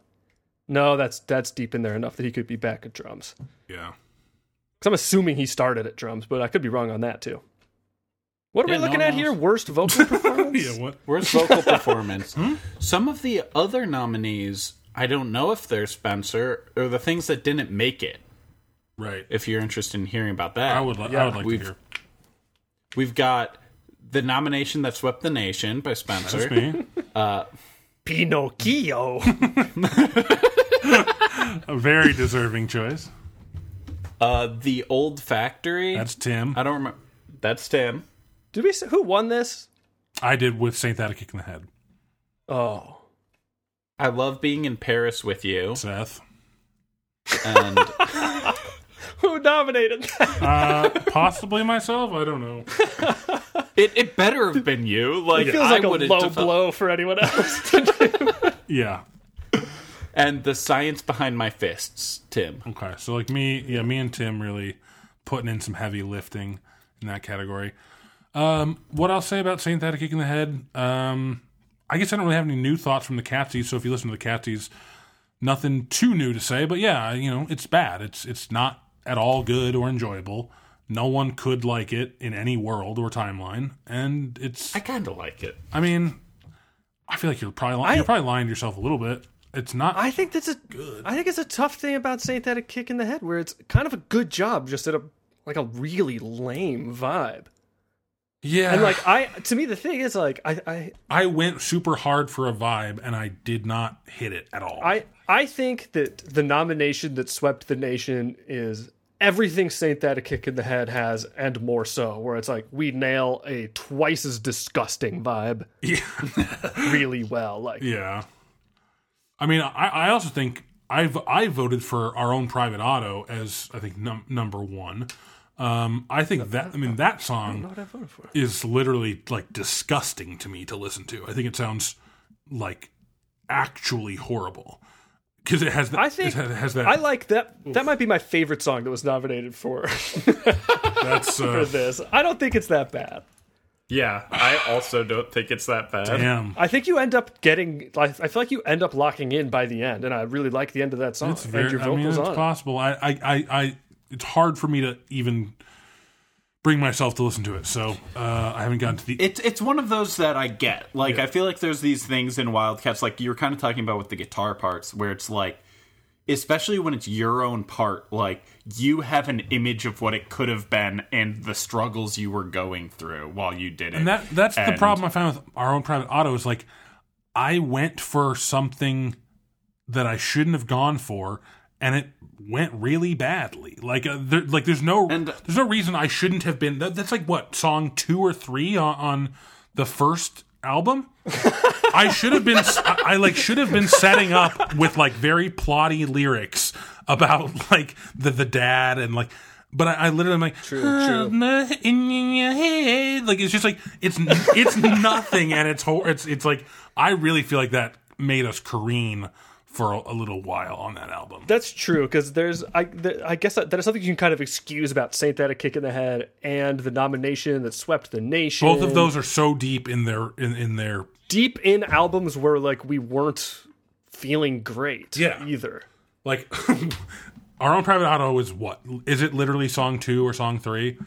No, that's that's deep in there enough that he could be back at drums. Yeah. Because I'm assuming he started at drums, but I could be wrong on that too. What are Yeah, we looking one at knows. here? Worst vocal *laughs* performance? Yeah. What? Where's vocal *laughs* performance? Hmm? Some of the other nominees, I don't know if they're Spencer or the things that didn't make it. Right. If you're interested in hearing about that, I would. Li- Yeah, I would like to we've- hear. We've got the nomination that swept the nation by Spencer. That's me. Uh, Pinocchio. *laughs* A very deserving choice. Uh, the Old Factory. That's Tim. I don't remember. That's Tim. Did we say who won this? I did with Saint that a kick in the head. Oh. I love being in Paris with you. Seth. And *laughs* Who nominated that? Uh, possibly myself. I don't know. *laughs* it, it better have been you. Like It feels I like a would've low defi- blow for anyone else. *laughs* Yeah. And the science behind my fists, Tim. Okay. So like me, yeah, me and Tim really putting in some heavy lifting in that category. Um, what I'll say about Saint that a kick in the head. Um, I guess I don't really have any new thoughts from the Catsies. So if you listen to the Catsies, nothing too new to say. But yeah, you know, it's bad. It's it's not at all good or enjoyable. No one could like it in any world or timeline, and it's. I kind of like it. I mean, I feel like you're probably li- I- you're probably lying to yourself a little bit. It's not. I think that's a I think it's a tough thing about Saint that a kick in the head where it's kind of a good job just at a like a really lame vibe. yeah, And like I to me the thing is like I I I went super hard for a vibe and I did not hit it at all. I I think that the nomination that swept the nation is everything Saint that a kick in the head has and more so where it's like we nail a twice as disgusting vibe yeah, *laughs* really well like yeah. I mean, I, I also think I've I voted for our own private auto as I think num- number one. Um, I think that I mean that song what I voted for. is literally like disgusting to me to listen to. I think it sounds like actually horrible because it has that. I think it has, has that. I like that that might be my favorite song that was nominated for that's *laughs* for uh, this. I don't think it's that bad. Yeah, I also don't think it's that bad. damn. I think you end up getting. Like, I feel like you end up locking in by the end, and I really like the end of that song. It's and very. your I mean, it's on. possible. I, I, I, I. It's hard for me to even bring myself to listen to it. So uh, I haven't gotten to the. It's it's one of those that I get. Like I feel like there's these things in Wildcats, like you were kind of talking about with the guitar parts, where it's like, especially when it's your own part, like you have an image of what it could have been and the struggles you were going through while you did it. and that that's the problem I found with our own private auto is like I went for something that I shouldn't have gone for, and it went really badly. Like uh, there, like there's no And- there's no reason I shouldn't have been. That, that's like what song two or three on, on the first album. I should have been. I, I like should have been setting up with like very plotty lyrics about like the the dad and like. But I, I literally am like True, true. in your head. Like it's just like it's it's nothing, and it's it's it's like I really feel like that made us careen for a, a little while on that album. That's true because there's I there, I guess that, that is something you can kind of excuse about Saint that a kick in the head and the nomination that swept the nation. Both of those are so deep in their in, in their deep in albums where like we weren't feeling great. Yeah. either. like *laughs* our own private auto is what is it literally song two or song three,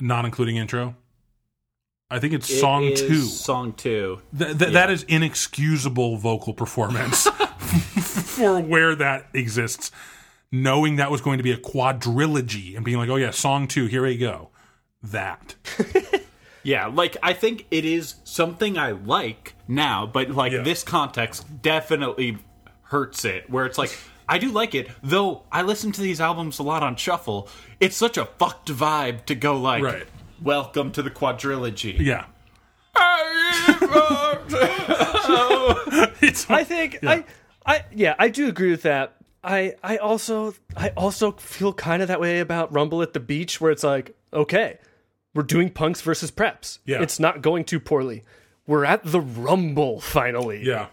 not including intro. I think it's song It is two. Song two. Th- th- That is inexcusable vocal performance *laughs* *laughs* for where that exists. Knowing that was going to be a quadrilogy and being like, oh yeah, song two, here we go. That. Yeah, like I think it is something I like now, but like Yeah. this context definitely hurts it. Where it's like *laughs* I do like it, though. I listen to these albums a lot on shuffle. It's such a fucked vibe to go like, Right. "Welcome to the quadrilogy." Yeah. *laughs* I think I I yeah I do agree with that. I I also I also feel kind of that way about Rumble at the Beach where it's like okay we're doing punks versus preps. Yeah. it's not going too poorly. We're at the Rumble finally. yeah.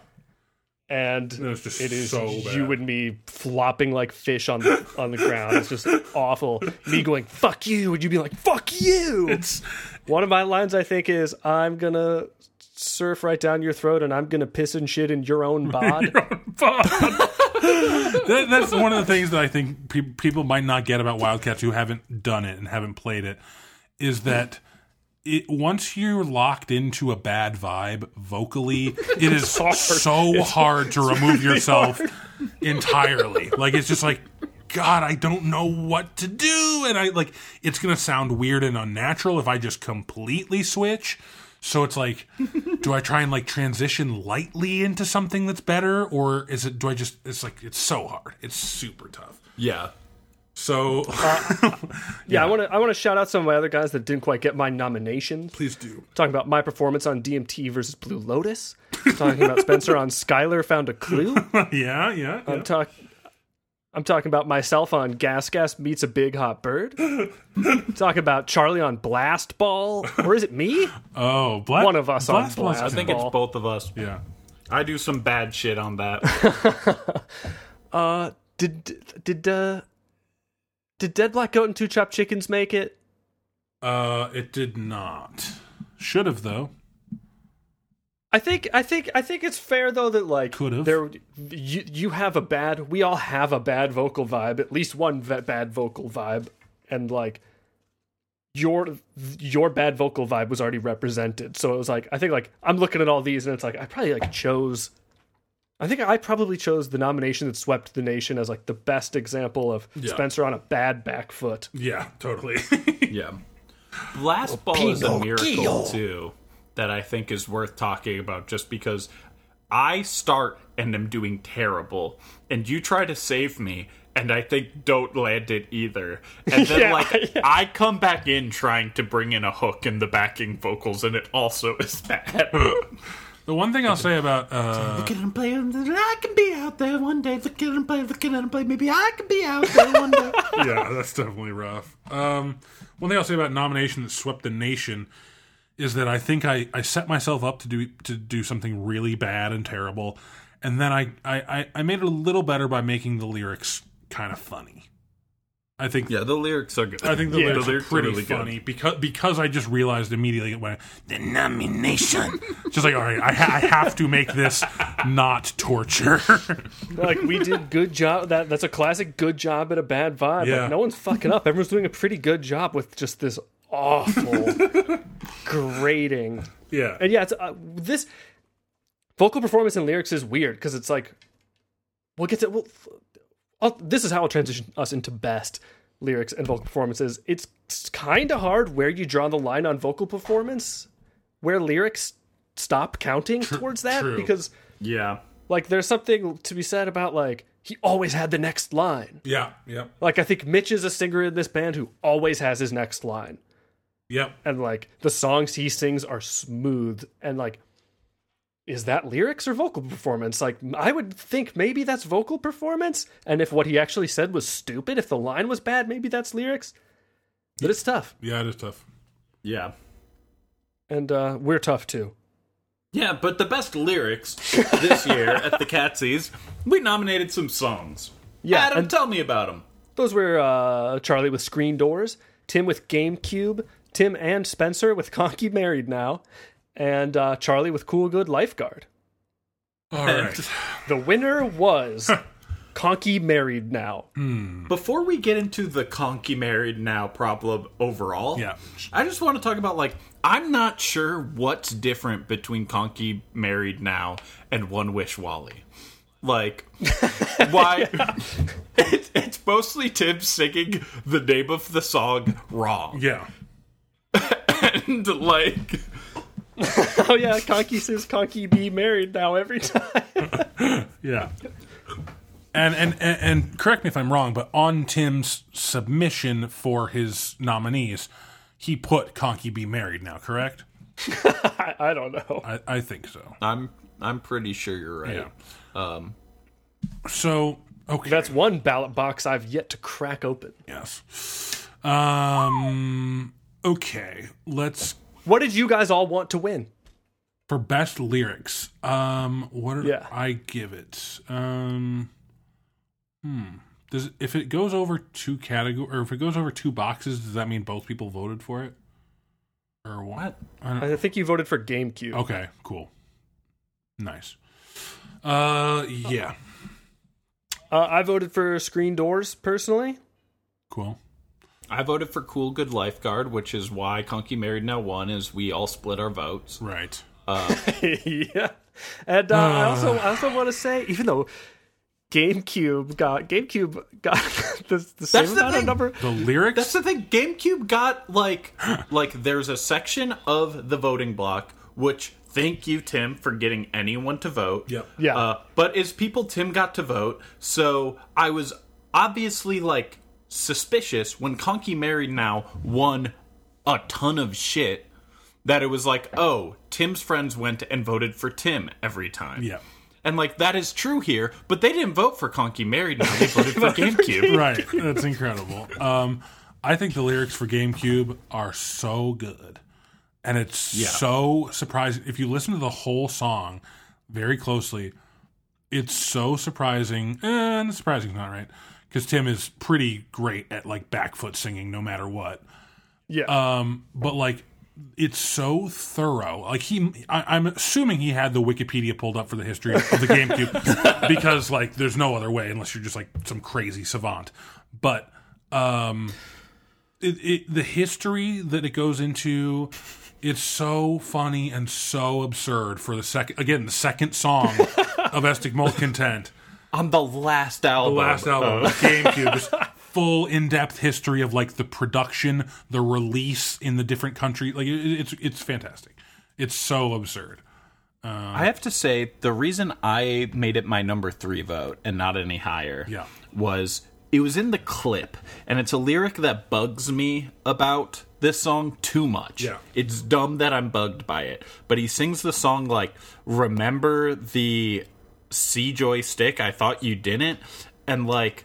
and was just it is so you and me flopping like fish on the on the ground. It's just *laughs* awful. Me going fuck you, and you be like fuck you. It's One of my lines I think is I'm gonna surf right down your throat, and I'm gonna piss and shit in your own *laughs* bod. *laughs* that, that's one of the things that I think pe- people might not get about Wildcats who haven't done it and haven't played it is that it once you're locked into a bad vibe vocally, it is *laughs* hard. so hard to remove yourself entirely. Like it's just like God, I don't know what to do, and I like it's gonna sound weird and unnatural if I just completely switch. So it's like, do I try and like transition lightly into something that's better, or is it? Do I just? It's like it's so hard. It's super tough. Yeah. So *laughs* Yeah, I want to I want to shout out some of my other guys that didn't quite get my nominations. please do. Talking about my performance on DMT versus Blue Lotus. Talking about Spencer on Skylar found a clue. yeah, *laughs* yeah. yeah. I'm talk I'm talking about myself on Gas Gas meets a big hot bird. *laughs* Talk about Charlie on Blast Ball, or is it me? oh, Bla- One of us on Blast Ball's- Blast I think it's both of us. Yeah. I do some bad shit on that. Uh, did did uh did Dead Black Goat and Two Chopped Chickens make it? Uh, it did not. Should have though. I think I think I think it's fair though that like Could've. there you you have a bad we all have a bad vocal vibe at least one bad vocal vibe and like your your bad vocal vibe was already represented so it was like I think like I'm looking at all these and it's like I probably like chose I think I probably chose the nomination that swept the nation as like the best example of Spencer on a bad back foot. Yeah, totally. *laughs* yeah. Blast Ball is a miracle too that I think is worth talking about just because I start and am doing terrible and you try to save me and I think don't land it either. And then *laughs* Yeah, like yeah. I come back in trying to bring in a hook in the backing vocals and it also is bad. *laughs* the one thing I'll say about uh, Look at him play. I can be out there one day. Look at him play. Look at him play. Maybe I can be out there one day. *laughs* yeah, that's definitely rough. Um, one thing I'll say about nomination that swept the nation is that I think I, I set myself up to do to do something really bad and terrible, and then I, I, I- I made it a little better by making the lyrics kind of funny. I think yeah, the lyrics are good. I think the Yeah. lyrics, The are lyrics are pretty really good. funny because because I just realized immediately when the nomination, *laughs* just like all right, I, ha- I have to make this not torture. *laughs* like we did good job that that's a classic good job at a bad vibe Yeah. like no one's fucking up everyone's doing a pretty good job with just this awful *laughs* grating yeah, and yeah it's uh, this vocal performance and lyrics is weird because it's like we'll get to we'll, I'll, this is how i'll transition us into best lyrics and vocal performances it's kind of hard where you draw the line on vocal performance where lyrics stop counting towards that true. because Yeah. like there's something to be said about like he always had the next line. yeah, yep, Like I think Mitch is a singer in this band who always has his next line. yep. And like the songs he sings are smooth and like is that lyrics or vocal performance? Like I would think maybe that's vocal performance and if what he actually said was stupid, if the line was bad, maybe that's lyrics. But it's tough. Yeah, it is tough. Yeah. And uh we're tough too. Yeah, but the best lyrics this *laughs* year at the Catsies, we nominated some songs. Yeah, Adam, and- tell me about them. Those were uh, Charlie with Screen Doors, Tim with GameCube, Tim and Spencer with Conky Married Now, and uh, Charlie with Cool Good Lifeguard. All right. *laughs* The winner was Conky Married Now. Before we get into the conky married now problem overall, Yeah. I just want to talk about like I'm not sure what's different between conky married now and One Wish Wally. Like, *laughs* why? *laughs* it, it's mostly Tim singing the name of the song wrong, Yeah. and like, *laughs* Oh yeah, Conky says Conky be married now every time. *laughs* Yeah. And, and and and correct me if I'm wrong, but on Tim's submission for his nominees, he put Conky be married now, correct? I, *laughs* I don't know. I, I think so. I'm I'm pretty sure you're right. Yeah. So okay. That's one ballot box I've yet to crack open. yes. Um okay. Let's What did you guys all want to win? for best lyrics. Um what are Yeah. I give it? Um Hmm. Does if it goes over two category or if it goes over two boxes, does that mean both people voted for it? Or what? I don't, I think you voted for GameCube. Okay, cool. Nice. Uh yeah. Uh, I voted for Screen Doors personally. Cool. I voted for Cool Good Lifeguard, which is why Conky Married Now won. Is we all split our votes. Right. Uh, *laughs* yeah, and uh, I also I also want to say, even though GameCube got GameCube got *laughs* the, the same the amount of number. The lyrics. That's the thing. GameCube got like *gasps* like there's a section of the voting block which thank you Tim for getting anyone to vote. Yep. Yeah. Uh, but it's people Tim got to vote, so I was obviously like suspicious when Conky Married Now won a ton of shit. That it was like, oh, Tim's friends went and voted for Tim every time. yeah. And like that is true here, but they didn't vote for Conky Married Now. They voted for *laughs* GameCube. *laughs* right. That's incredible. Um, I think the lyrics for GameCube are so good, and it's so surprising. If you listen to the whole song very closely, it's so surprising. And surprising is not right because Tim is pretty great at like back foot singing, no matter what. Yeah. Um, but like it's so thorough. Like he, I, I'm assuming he had the Wikipedia pulled up for the history of the GameCube *laughs* because like there's no other way unless you're just like some crazy savant. But um, it, it the history that it goes into. It's so funny and so absurd for the second again the second song *laughs* of Estic Mold Content On the last album. the last album, oh. GameCube, this *laughs* full in-depth history of like the production, the release in the different country. Like it, it's it's fantastic. It's so absurd. Uh, I have to say, the reason I made it my number three vote and not any higher Yeah. was it was in the clip, and it's a lyric that bugs me about this song too much. Yeah. It's dumb that I'm bugged by it. But he sings the song like, Remember the C joystick? I thought you didn't. And like,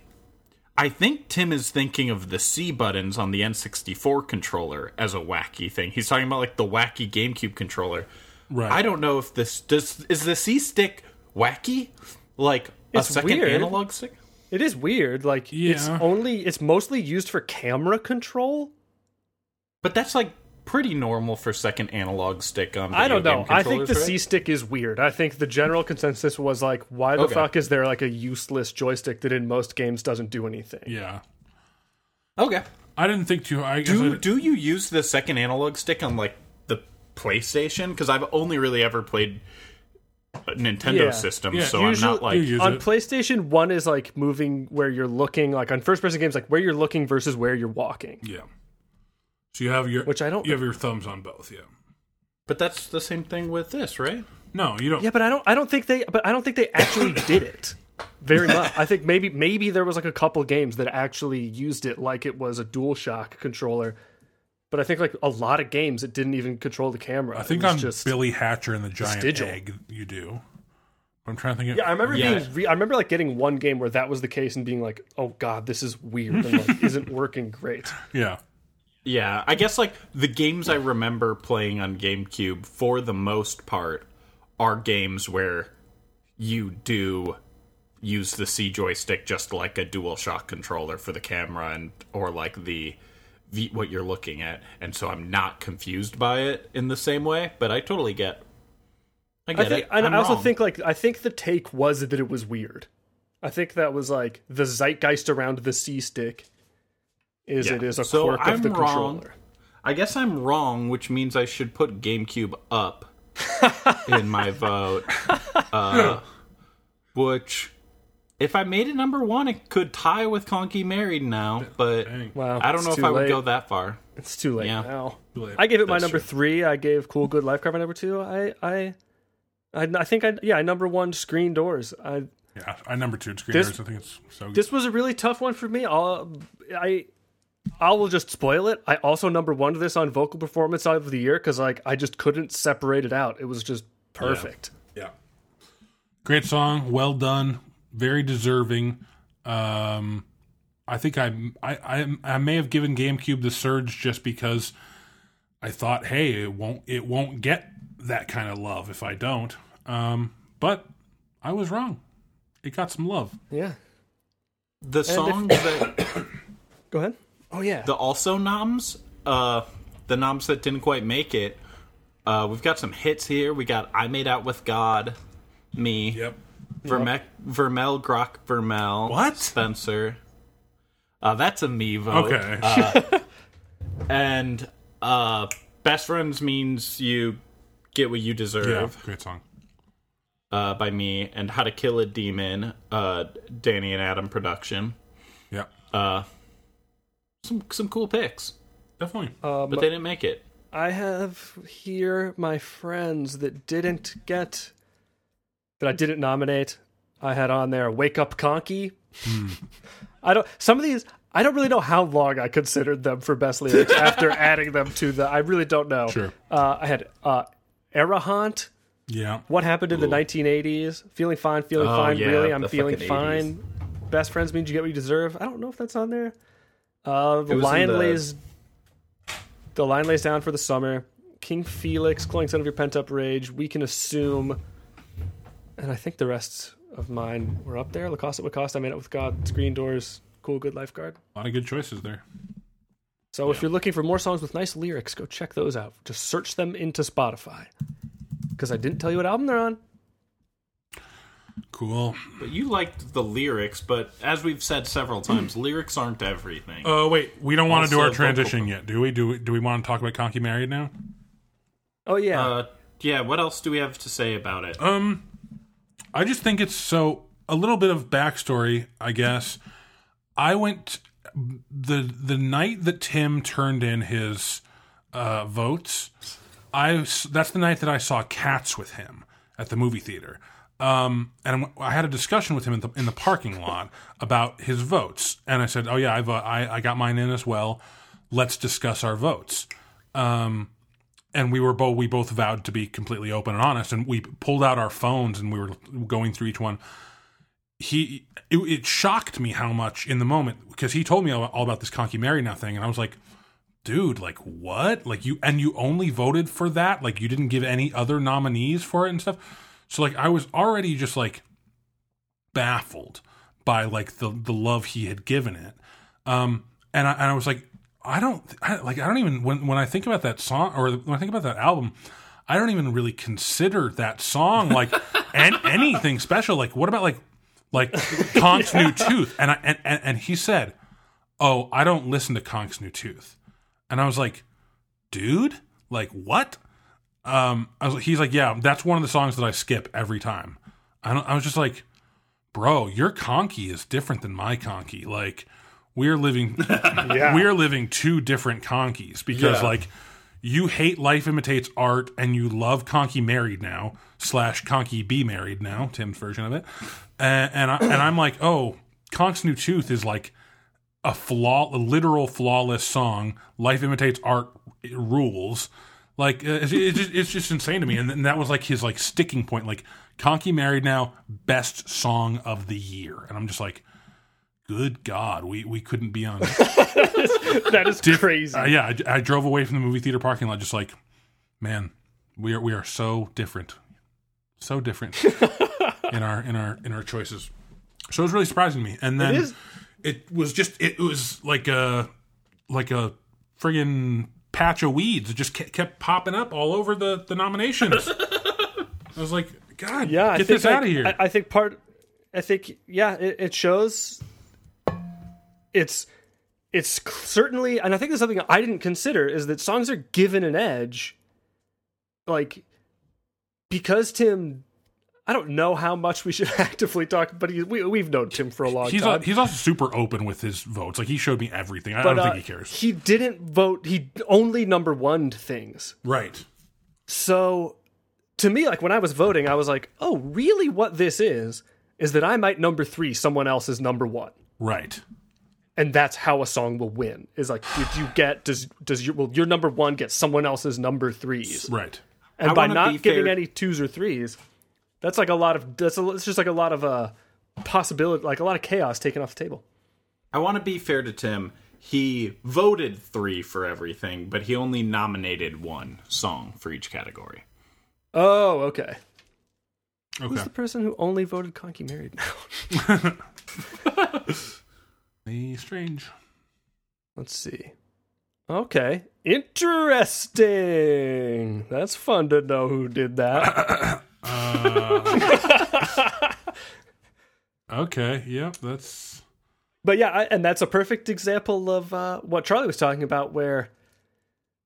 I think Tim is thinking of the C buttons on the N64 controller as a wacky thing. He's talking about like the wacky GameCube controller. Right. I don't know if this does is the C stick wacky? Like a It's second weird. analog stick? it is weird. Like it's only it's mostly used for camera control. But that's like pretty normal for second analog stick on I don't know. game I think the controllers, C stick is weird. I think the general consensus was like, why the Okay. fuck is there like a useless joystick that in most games doesn't do anything? Yeah, Okay. I didn't think too. I guess Do I- do you use the second analog stick on like the PlayStation? Because I've only really ever played Nintendo Yeah. system, Yeah, so I'm not like you on it. PlayStation, one is like moving where you're looking, like on first person games, like where you're looking versus where you're walking. yeah. So you have your Which I don't- You have your thumbs on both. Yeah. But that's the same thing with this, right? No, you don't. Yeah, but I don't. I don't think they. But I don't think they actually *coughs* did it very much. I think maybe maybe there was like a couple games that actually used it like it was a DualShock controller. But I think like a lot of games it didn't even control the camera. I think on just Billy Hatcher and the Giant vestigial. Egg, you do. I'm trying to think. Of, Yeah, I remember Yeah. being. Re- I remember like getting one game where that was the case and being like, "Oh God, this is weird and like *laughs* isn't working great." yeah. Yeah, I guess like the games I remember playing on GameCube for the most part are games where you do use the C joystick just like a DualShock controller for the camera and or like the, the what you're looking at, and so I'm not confused by it in the same way. But I totally get. I I get think. it. I'm I also wrong. think like I think the take was that it was weird. I think that was like the zeitgeist around the C stick. Is Yeah. it is a So quirk I'm of the wrong. controller. I guess I'm wrong, which means I should put GameCube up *laughs* in my vote. Uh, which, if I made it number one, it could tie with Conky Married now, but Dang. Wow, I don't know if too I would late. go that far. It's too late Yeah. now. Too late. I gave it my number true. three. I gave Cool Good Lifeguard number two. I I I, I think I yeah I number one Screen Doors. I Yeah, I number two. Screen This- Doors, I think it's so good. this was a really tough one for me. I'll, I I will just spoil it. I also number one to this on vocal performance of the year because like I just couldn't separate it out. It was just perfect. Yeah. Great song, well done, very deserving. Um, I think I, I I I may have given GameCube the surge just because I thought, hey, it won't it won't get that kind of love if I don't. Um, but I was wrong. It got some love. Yeah. The songs *coughs* that Go ahead. Oh yeah. the also noms, uh, the noms that didn't quite make it. Uh, we've got some hits here. We got "I Made Out with God," me, Yep. Verme- Vermel, Grok, Vermel, What? Spencer. Uh, that's a me vote. Okay. *laughs* And uh, best friends means you get what you deserve. yeah. deserve. Great song. uh, by me, and How to Kill a Demon, uh, Danny and Adam production. Yeah, Uh, some some cool picks, definitely. Um, but they didn't make it. I have here my friends that didn't get that I didn't nominate. I had on there "Wake Up Conky." I don't. Some of these I don't really know how long I considered them for best lyrics *laughs* after adding them to the. I really don't know. Sure. Uh, I had uh, Arahant. yeah, What happened in the 1980s? Feeling fine, feeling Oh, fine. yeah, really, I'm feeling fucking fine. Best friends means you get what you deserve. I don't know if that's on there. Uh, the lion the- lays. The line lays down for the summer. King Felix, cloying son of your pent up rage. We can assume, and I think the rest of mine were up there. Lacoste at what cost? I made it with God. Screen doors. Cool, good lifeguard. a lot of good choices there. So if you're looking for more songs with nice lyrics, go check those out. Just search them into Spotify. Because I didn't tell you what album they're on. Cool. But you liked the lyrics, but as we've said several times, lyrics aren't everything. Oh wait, we don't want to do Also our transition per- yet, do we? Do we? Do we want to talk about Conky Married now? Oh yeah. Uh, yeah, what else do we have to say about it? Um, I just think it's so a little bit of backstory, I guess. I went the the night that Tim turned in his uh, votes. I s- that's the night that I saw Cats with him at the movie theater. Um, and I had a discussion with him in the in the parking *laughs* lot about his votes, and I said, "Oh yeah, I, vo- I I got mine in as well. Let's discuss our votes." Um, and we were both we both vowed to be completely open and honest. And we pulled out our phones and we were going through each one. He it, it shocked me how much in the moment because he told me all, all about this conky married now thing. And i was like dude like what? Like you and you only voted for that? Like you didn't give any other nominees for it and stuff so like i was already just like baffled by like the the love he had given it. Um and i, and I was like i don't I, like i don't even when when i think about that song or when i think about that album i don't even really consider that song like *laughs* and anything special. Like what about like like conk's new *laughs* tooth? And i and, and and he said oh i don't listen to conk's new tooth. And i was like dude? Like what um I was, he's like yeah that's one of the songs that i skip every time. I don't i was just like bro your conky is different than my conky. Like we're living *laughs* yeah. we're living two different conkies because Yeah. like you hate life imitates art and you love conky married now slash conky be married now tim's version of it. And and, I, and i'm like oh conk's new tooth is like a flaw a literal flawless song. Life imitates art rules like uh, it's, it's, just, it's just insane to me and, then that was like his like sticking point like conky married now best song of the year and i'm just like good god we we couldn't be on *laughs* that is crazy. uh, yeah, I, I drove away from the movie theater parking lot, just like, man, we are we are so different, so different *laughs* in our in our in our choices. So it was really surprising to me, and then It is. it was just it was like a like a friggin' patch of weeds. Just kept popping up all over the the nominations. I was like, God, yeah, get this out of here. I, I think part. I think yeah, it, it shows. It's it's certainly, and I think there's something I didn't consider is that songs are given an edge, like because Tim. I don't know how much we should *laughs* actively talk, but he, we, we've known Tim for a long he's time. al- he's also super open with his votes. Like he showed me everything. I, I don't uh, think he cares. He didn't vote. He only number one things. right. So to me, like when I was voting, I was like, oh, really? What this is is that I might number three someone else's number one, Right. and that's how a song will win. Is like, did you get does does your will your number one get someone else's number threes? Right. And I by not giving fair- any twos or threes, that's like a lot of that's a, it's just like a lot of uh possibility, like a lot of chaos taken off the table. I want to be fair to Tim. He voted three for everything, but he only nominated one song for each category. Oh, okay. Who's the person who only voted Conky Married now? *laughs* *laughs* Be strange. Let's see. Okay. Interesting. That's fun to know who did that. *coughs* *laughs* Okay. Yep. That's but yeah, I, and that's a perfect example of uh, what Charlie was talking about, where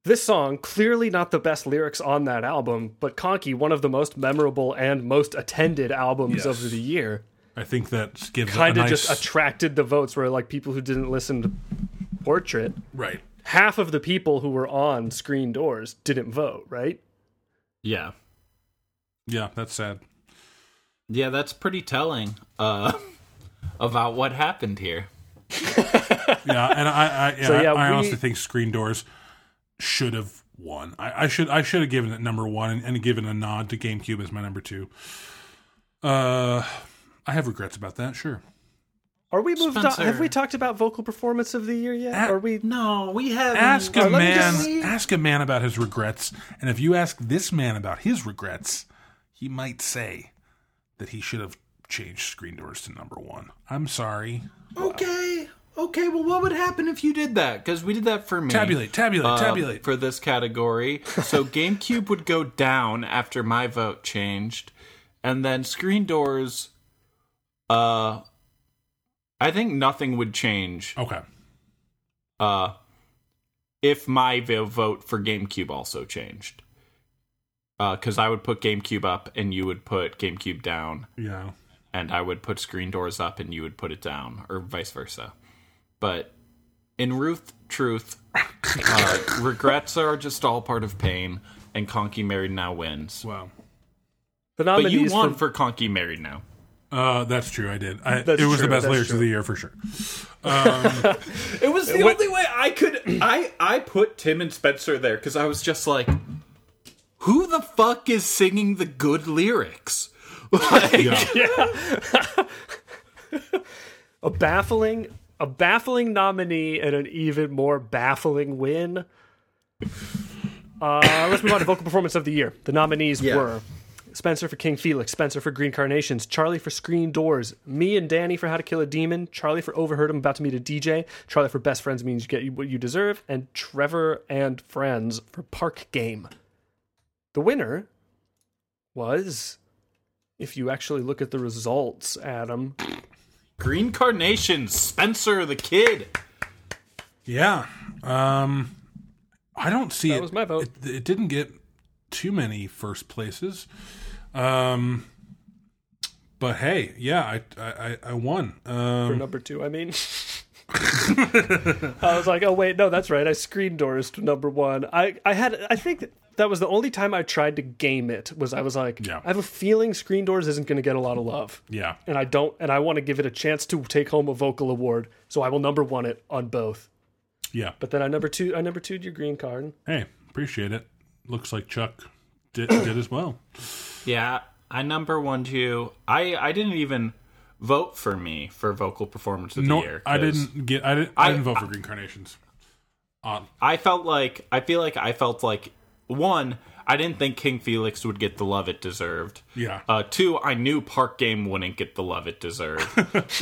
This song, clearly not the best lyrics on that album, but Conky, one of the most memorable and most attended albums Yes. of the year, I think that gives kind of nice, just attracted the votes where like people who didn't listen to Portrait, right. half of the people who were on Screen Doors didn't vote, right? Yeah. Yeah, that's sad. Yeah, that's pretty telling uh, *laughs* about what happened here. Yeah, and I, I, *laughs* yeah, So, yeah, I, I we- honestly think Screen Doors should have won. I, I should, I should have given it number one and, and given a nod to GameCube as my number two. Uh, I have regrets about that. Sure. Are we moved on? Have we talked about vocal performance of the year yet? Ah, Are we? No, we have Ask a let man, ask a man about his regrets, and if you ask this man about his regrets, he might say that he should have changed Screen Doors to number one. I'm sorry. Okay. Okay, well, what would happen if you did that? Because we did that for me. Tabulate, tabulate, uh, tabulate. For this category. So *laughs* GameCube would go down after my vote changed. And then Screen Doors, uh, I think nothing would change Okay. uh, if my vote for GameCube also changed. Because I would put GameCube up and you would put GameCube down Yeah. and I would put screen doors up and you would put it down, or vice versa. But in Ruth truth, uh, *laughs* regrets are just all part of pain, and Conky Married Now wins. Wow. The But you nominees won for, for Conky Married Now. Uh, that's true. I did. I, it was true, the best that's lyrics of the year for sure. *laughs* It was the only way I could. I I put Tim and Spencer there because I was just like, who the fuck is singing the good lyrics? *laughs* Like, *laughs* Yeah. a baffling, a baffling nominee and an even more baffling win. Uh, let's move on to vocal performance of the year. The nominees Yeah. were Spencer for King Felix, Spencer for Green Carnations, Charlie for Screen Doors, me and Danny for How to Kill a Demon, Charlie for Overheard I'm About to Meet a DJ, Charlie for Best Friends Means You Get What You Deserve, and Trevor and Friends for Park Game. The winner was, if you actually look at the results, Adam, Green Carnation, Spencer the Kid. Yeah. Um, I don't see That it. was my vote. It, it didn't get too many first places. Um, but hey, yeah, I I, I- I won. for Um, number two, I mean. *laughs* I was like, oh wait, no, that's right. I screen doors to number one. I, I had I think that was the only time I tried to game it was I was like, Yeah. I have a feeling screen doors isn't going to get a lot of love, yeah. and I don't, and I want to give it a chance to take home a vocal award, so I will number one it on both. Yeah. But then I number two, I number two your green card. Hey, appreciate it. Looks like Chuck did, *coughs* did as well. Yeah, I number one too. I I didn't even vote for me for vocal performance of the year. I didn't get. I didn't. I, I- didn't vote for Green Carnations. Odd. I felt like I feel like I felt like one. I didn't think King Felix would get the love it deserved. Yeah. Uh, two, I knew Park Game wouldn't get the love it deserved.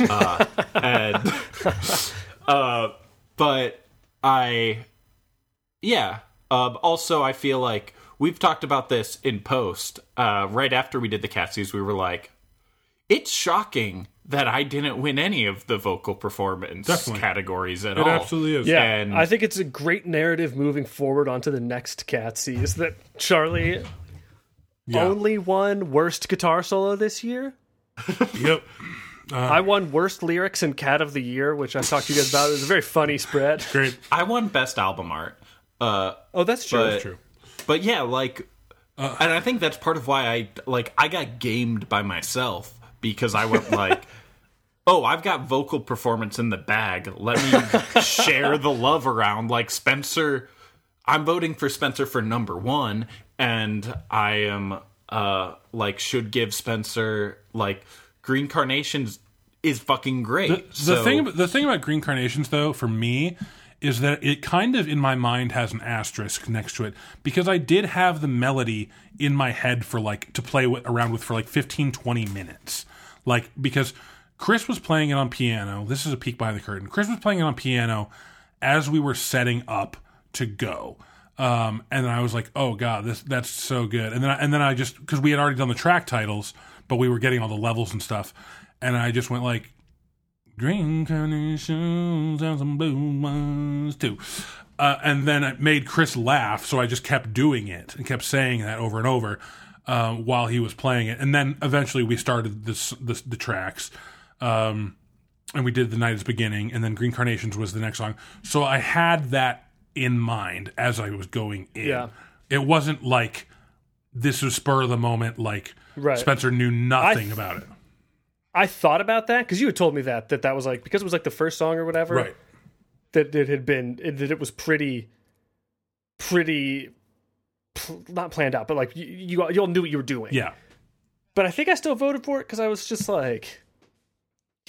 *laughs* uh, and *laughs* uh, but I, yeah. Um, also, I feel like we've talked about this in post. Uh, right after we did the Catsies, we were like, it's shocking that I didn't win any of the vocal performance Definitely. categories at It all. absolutely is. Yeah, And- I think it's a great narrative moving forward onto the next Catsies that Charlie Yeah. only won worst guitar solo this year. *laughs* Yep. I won worst lyrics and cat of the year, which I talked to you guys about. It was a very funny spread. *laughs* Great. I won best album art. Uh, Oh, that's true. But- True. But yeah, like, and I think that's part of why I like I got gamed by myself because I went like, *laughs* oh, I've got vocal performance in the bag. Let me *laughs* share the love around. Like Spencer, I'm voting for Spencer for number one, and I am uh like should give Spencer like Green Carnations is fucking great. The So- thing, the thing about Green Carnations, though, for me, is that it kind of in my mind has an asterisk next to it because I did have the melody in my head for like to play around with for like 15, 20 minutes. Like, because Chris was playing it on piano. This is a peek behind the curtain. Chris was playing it on piano as we were setting up to go. Um, and then I was like, "Oh God, this that's so good." And then I, and then I just because we had already done the track titles, but we were getting all the levels and stuff, and I just went like, green carnations and some blue ones too. Uh, and then it made Chris laugh, so I just kept doing it and kept saying that over and over uh, while he was playing it. And then eventually we started this, this the tracks, um, and we did "The Night Is Beginning," and then "Green Carnations" was the next song. So I had that in mind as I was going in. Yeah. It wasn't like this was spur of the moment, like Right. Spencer knew nothing I- about it. I thought about that because you had told me that that that was like because it was like the first song or whatever. Right. That it had been that it was pretty, pretty, not planned out, but like you you, you all knew what you were doing. Yeah. But I think I still voted for it because I was just like,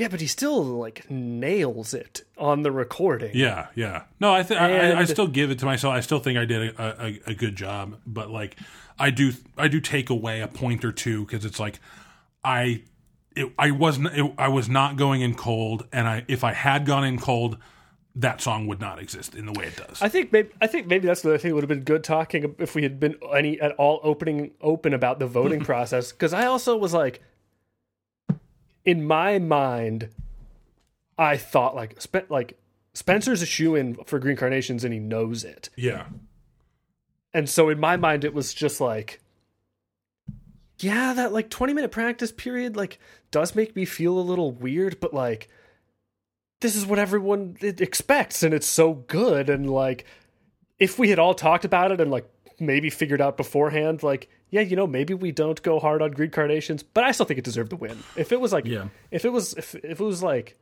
yeah, but he still like nails it on the recording. Yeah, yeah. No, I think I, I still give it to myself. I still think I did a, a, a good job, but like I do, I do take away a point or two because it's like I, it, I wasn't, it, I was not going in cold, and I if I had gone in cold, that song would not exist in the way it does. I think maybe I think maybe that's the other thing. It would have been good talking if we had been any at all opening open about the voting *laughs* process. Because I also was like, in my mind, I thought like like Spencer's a shoe in for Green Carnations and he knows it. yeah, And so in my mind, it was just like, yeah, that like 20 minute practice period like does make me feel a little weird, but like this is what everyone expects and it's so good. And like if we had all talked about it and like maybe figured out beforehand, like, yeah, you know, maybe we don't go hard on Green Carnations, but I still think it deserved the win. If it was like, Yeah. if it was, if, if it was like,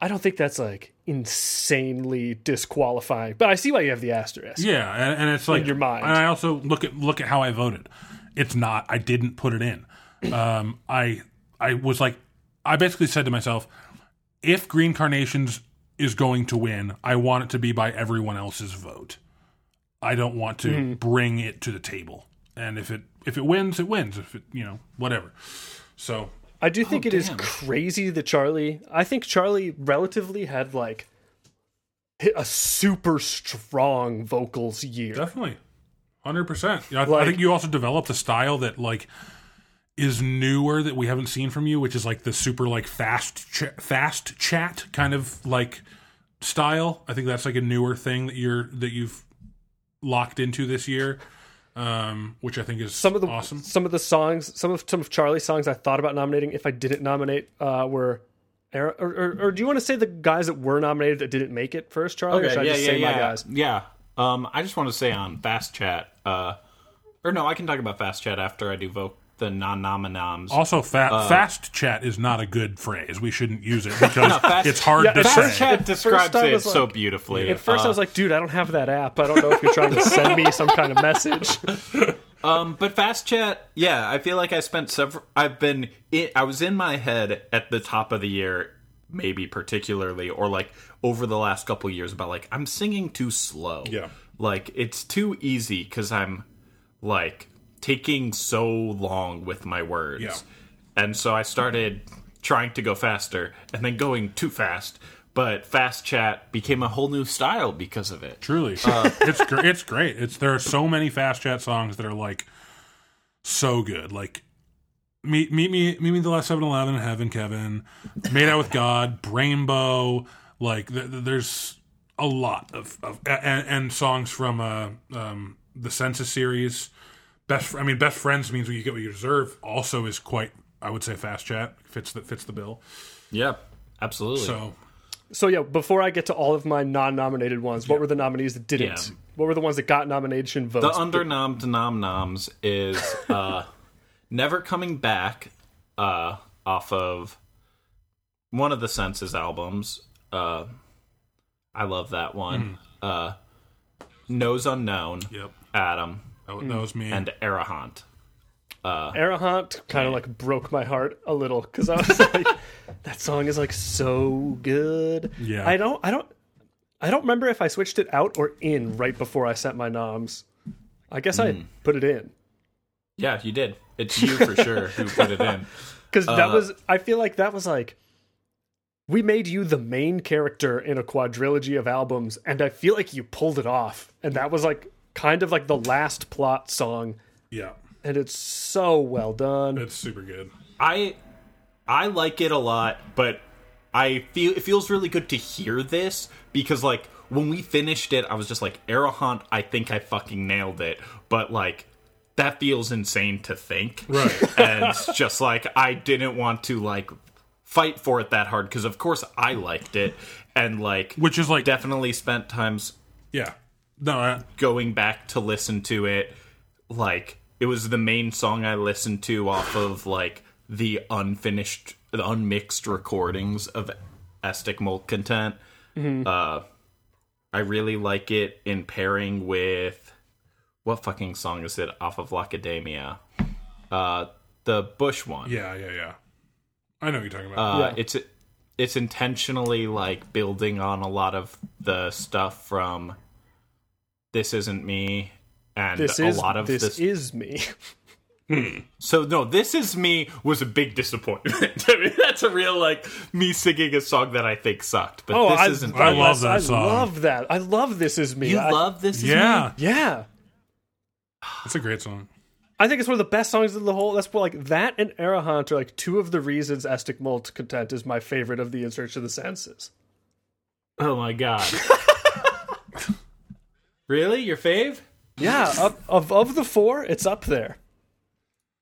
I don't think that's like insanely disqualifying, but I see why you have the asterisk. yeah, and, and it's like your mind. And I also look at look at how I voted. It's not. I didn't put it in. Um, I I was like, I basically said to myself, if Green Carnations is going to win, I want it to be by everyone else's vote. I don't want to Mm-hmm. bring it to the table. And if it if it wins, it wins. If it you know whatever. So I do think it is damn. crazy that Charlie. I think Charlie relatively had like hit a super strong vocals year. definitely, hundred percent. I, I Like- think you also developed a style that like is newer that we haven't seen from you, which is like the super like fast ch- fast chat kind of like style. I think that's like a newer thing that you're that you've locked into this year, um, which I think is Some of the awesome. some of the songs, some of some of Charlie's songs, I thought about nominating. If I didn't nominate, uh, were. Or, or, or do you want to say the guys that were nominated that didn't make it first, Charlie? or should I yeah, just yeah, say yeah, my guys? yeah. Um, I just want to say on Fast Chat, uh, or no, I can talk about Fast Chat after I do vote the non-nominums. Also, fa- Uh, fast chat is not a good phrase. We shouldn't use it *laughs* because fast- it's hard Yeah, to fast say. Chat describes it was so beautifully. At first, I Uh, was like, dude, I don't have that app. I don't know if you're trying to send me some kind of message. *laughs* Um, but fast chat, yeah, I feel like I spent several. I've been, i I was in my head at the top of the year, maybe particularly, or like over the last couple years about like I'm singing too slow. Yeah. like it's too easy because I'm like taking so long with my words. Yeah. and so I started trying to go faster and then going too fast. But fast chat became a whole new style because of it. Truly, *laughs* Uh, it's gr- it's great. It's there are so many fast chat songs that are like so good. Like meet meet me meet me the last 7-Eleven, Heaven Kevin, Made Out with God, Rainbow. Like th- th- there's a lot of, of and, and songs from uh, um, the Senses series. Best I mean, best friends means what you get what you deserve. Also is quite I would say fast chat fits the fits the bill. Yeah, absolutely. So So yeah, before I get to all of my non-nominated ones, what were the nominees that didn't? Yeah. What were the ones that got nomination votes? The under nom to nom noms is uh, *laughs* Never Coming Back uh, off of one of the Senses albums. Uh, I love that one. Uh, Nose Unknown, yep, Adam, that, that mm. was me. and Arahant. Uh, Arahant kind of like broke my heart a little because I was *laughs* like, that song is like so good. Yeah. I don't, I don't, I don't remember if I switched it out or in right before I sent my noms. I guess I hmm. put it in Yeah, you did. It's you for sure who put it in. *laughs* because that uh, was. I feel like that was like. We made you the main character in a quadrilogy of albums, and I feel like you pulled it off. And that was like kind of like the last plot song, yeah, and it's so well done. it's super good. I I like it a lot, but I feel it feels really good to hear this because like when we finished it, I was just like, Arahant, I think I fucking nailed it. But like that feels insane to think. Right. *laughs* and it's just like I didn't want to like fight for it that hard because of course I liked it and like Which is like, definitely spent times yeah. No, I, going back to listen to it like it was the main song I listened to off of like the unfinished the unmixed recordings of Estic Molt Content. Uh I really like it in pairing with what fucking song is it off of Lacademia? Uh the Bush one. yeah, yeah, yeah. I know what you're talking about. Uh, Yeah. It's it's intentionally like building on a lot of the stuff from This Isn't Me and This a is lot of this, this. is me. *laughs* Hmm. so no, This Is Me was a big disappointment. *laughs* I mean, that's a real like me singing a song that I think sucked. But Oh, this I, isn't. I me. love that song. I love that. I love this is me. You I, love This Is yeah. Me. Yeah. It's a great song. I think it's one of the best songs of the whole. That's what, like that and Arahant are like two of the reasons Estic Molt Content is my favorite of the In Search of the Senses. Oh my god. *laughs* really, your fave? Yeah, up, of of the four, it's up there.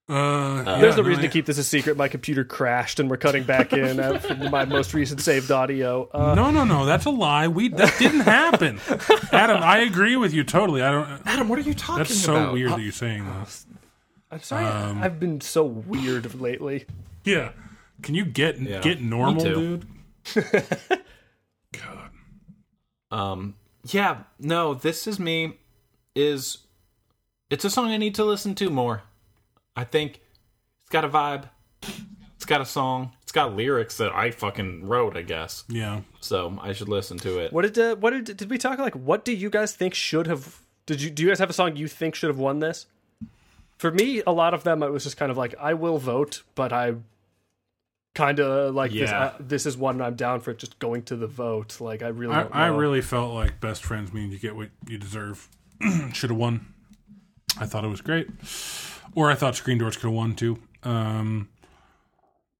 Uh, There's yeah, no reason I- to keep this a secret. My computer crashed, and we're cutting back in uh, from my most recent saved audio. Uh, No, no, no. That's a lie. We that didn't happen. *laughs* Adam, I agree with you totally. I don't. Adam, what are you talking about? That's so about? weird that you're saying that. I'm sorry, Um, I've been so weird lately. Yeah. Can you get Yeah, get normal, me too. dude? *laughs* God. Um, yeah, no, this is me. Is it's a song I need to listen to more. I think it's got a vibe. It's got a song. It's got lyrics that I fucking wrote, I guess. Yeah. So I should listen to it. What did uh, what did did we talk like? What do you guys think should have? Did you do you guys have a song you think should have won this? For me, a lot of them it was just kind of like I will vote, but I kind of like this. Yeah. Uh, this is one I'm down for just going to the vote. Like I really, I, don't I really felt like best friends mean you get what you deserve. *clears throat* Should have won. I thought it was great. Or I thought Screen Doors could have won too. Um,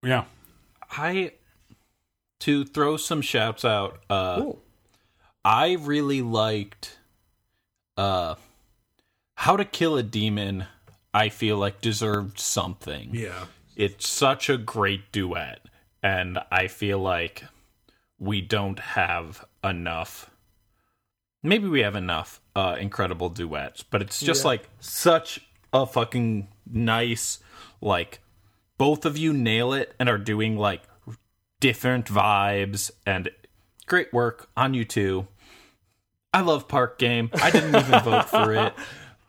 yeah. I to throw some shouts out. Uh, Cool. I really liked uh, How to Kill a Demon. I feel like deserved something. Yeah. It's such a great duet and i feel like we don't have enough. Maybe we have enough uh incredible duets but it's just Yeah. like such a fucking nice like both of you nail it and are doing like different vibes and great work on you too i love park game. I didn't even vote for it. *laughs*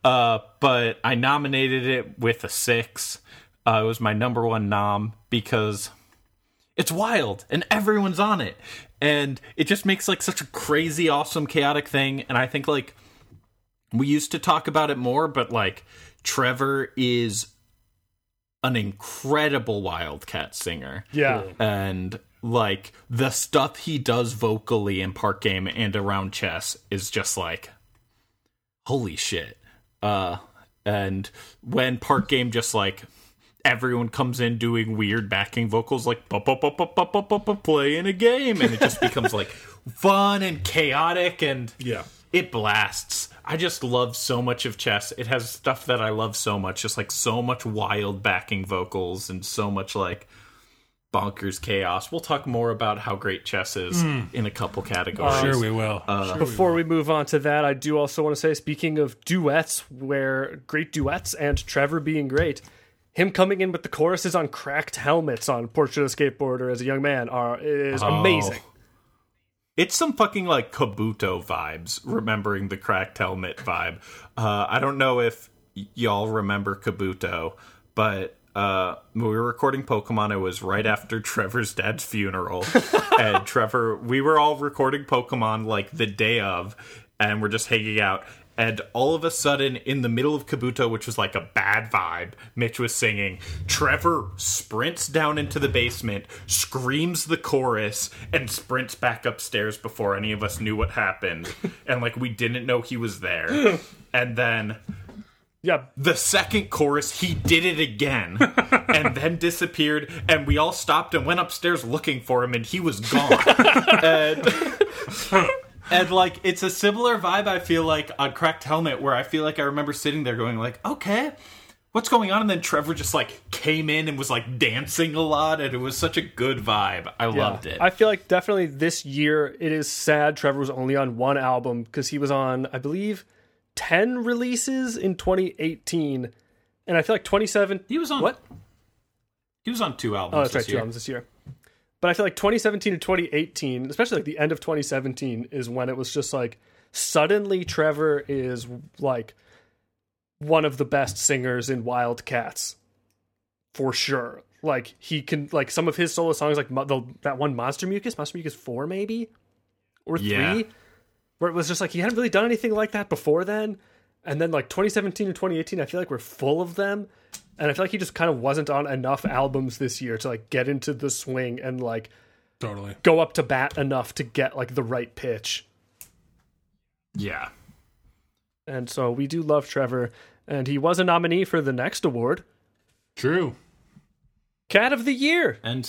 Uh but i nominated it with a six uh, it was my number one nom because it's wild and everyone's on it. And it just makes like such a crazy awesome chaotic thing. And i think like we used to talk about it more but like trevor is an incredible wildcat singer. Yeah, and like the stuff he does vocally in park game and around chess is just like holy shit. Uh and when park game just like everyone comes in doing weird backing vocals like "Ba, ba, ba, ba, ba, ba, ba, ba, playing a game and it just becomes like *laughs* fun and chaotic and Yeah. it blasts. I just love so much of chess. It has stuff that I love so much, just like so much wild backing vocals and so much like bonkers chaos. We'll talk more about how great chess is in a couple categories. Sure, we will. Uh, Before we move on to that, I do also want to say, speaking of duets, where great duets and Trevor being great, him coming in with the choruses on cracked helmets on Portrait of a Skateboarder as a young man are is Oh. amazing. It's some fucking like Kabuto vibes, remembering the cracked helmet vibe. Uh, I don't know if y- y'all remember Kabuto, but uh, when we were recording Pokemon, it was right after *laughs* Trevor's dad's funeral. *laughs* and Trevor, we were all recording Pokemon like the day of, and we're just hanging out. And all of a sudden, in the middle of Kabuto, which was like a bad vibe, Mitch was singing. Trevor sprints down into the basement, screams the chorus, and sprints back upstairs before any of us knew what happened. *laughs* and like we didn't know he was there. *laughs* And then Yeah, The second chorus, he did it again *laughs* and then disappeared, and we all stopped and went upstairs looking for him, and he was gone. and, and like, it's a similar vibe, I feel like, on Cracked Helmet, where I feel like I remember sitting there going, like, okay. What's going on? And then Trevor just like came in and was like dancing a lot, and it was such a good vibe. I loved it. I feel like definitely this year it is sad Trevor was only on one album because he was on, I believe, 10 releases in 2018. And I feel like 27. he was on What? He was on two albums. Oh, that's right, two albums this year. But I feel like 2017 and 2018, especially like the end of 2017, is when it was just like suddenly Trevor is like one of the best singers in Wildcats for sure. Like he can like some of his solo songs, like the, that one Monster Mucus, Monster Mucus four maybe or three, Yeah. where it was just like he hadn't really done anything like that before then. And then like 2017 and 2018, I feel like we're full of them. And I feel like he just kind of wasn't on enough albums this year to like get into the swing and like Totally. go up to bat enough to get like the right pitch. Yeah. And so we do love Trevor, and he was a nominee for the next award, True. Cat of the Year. And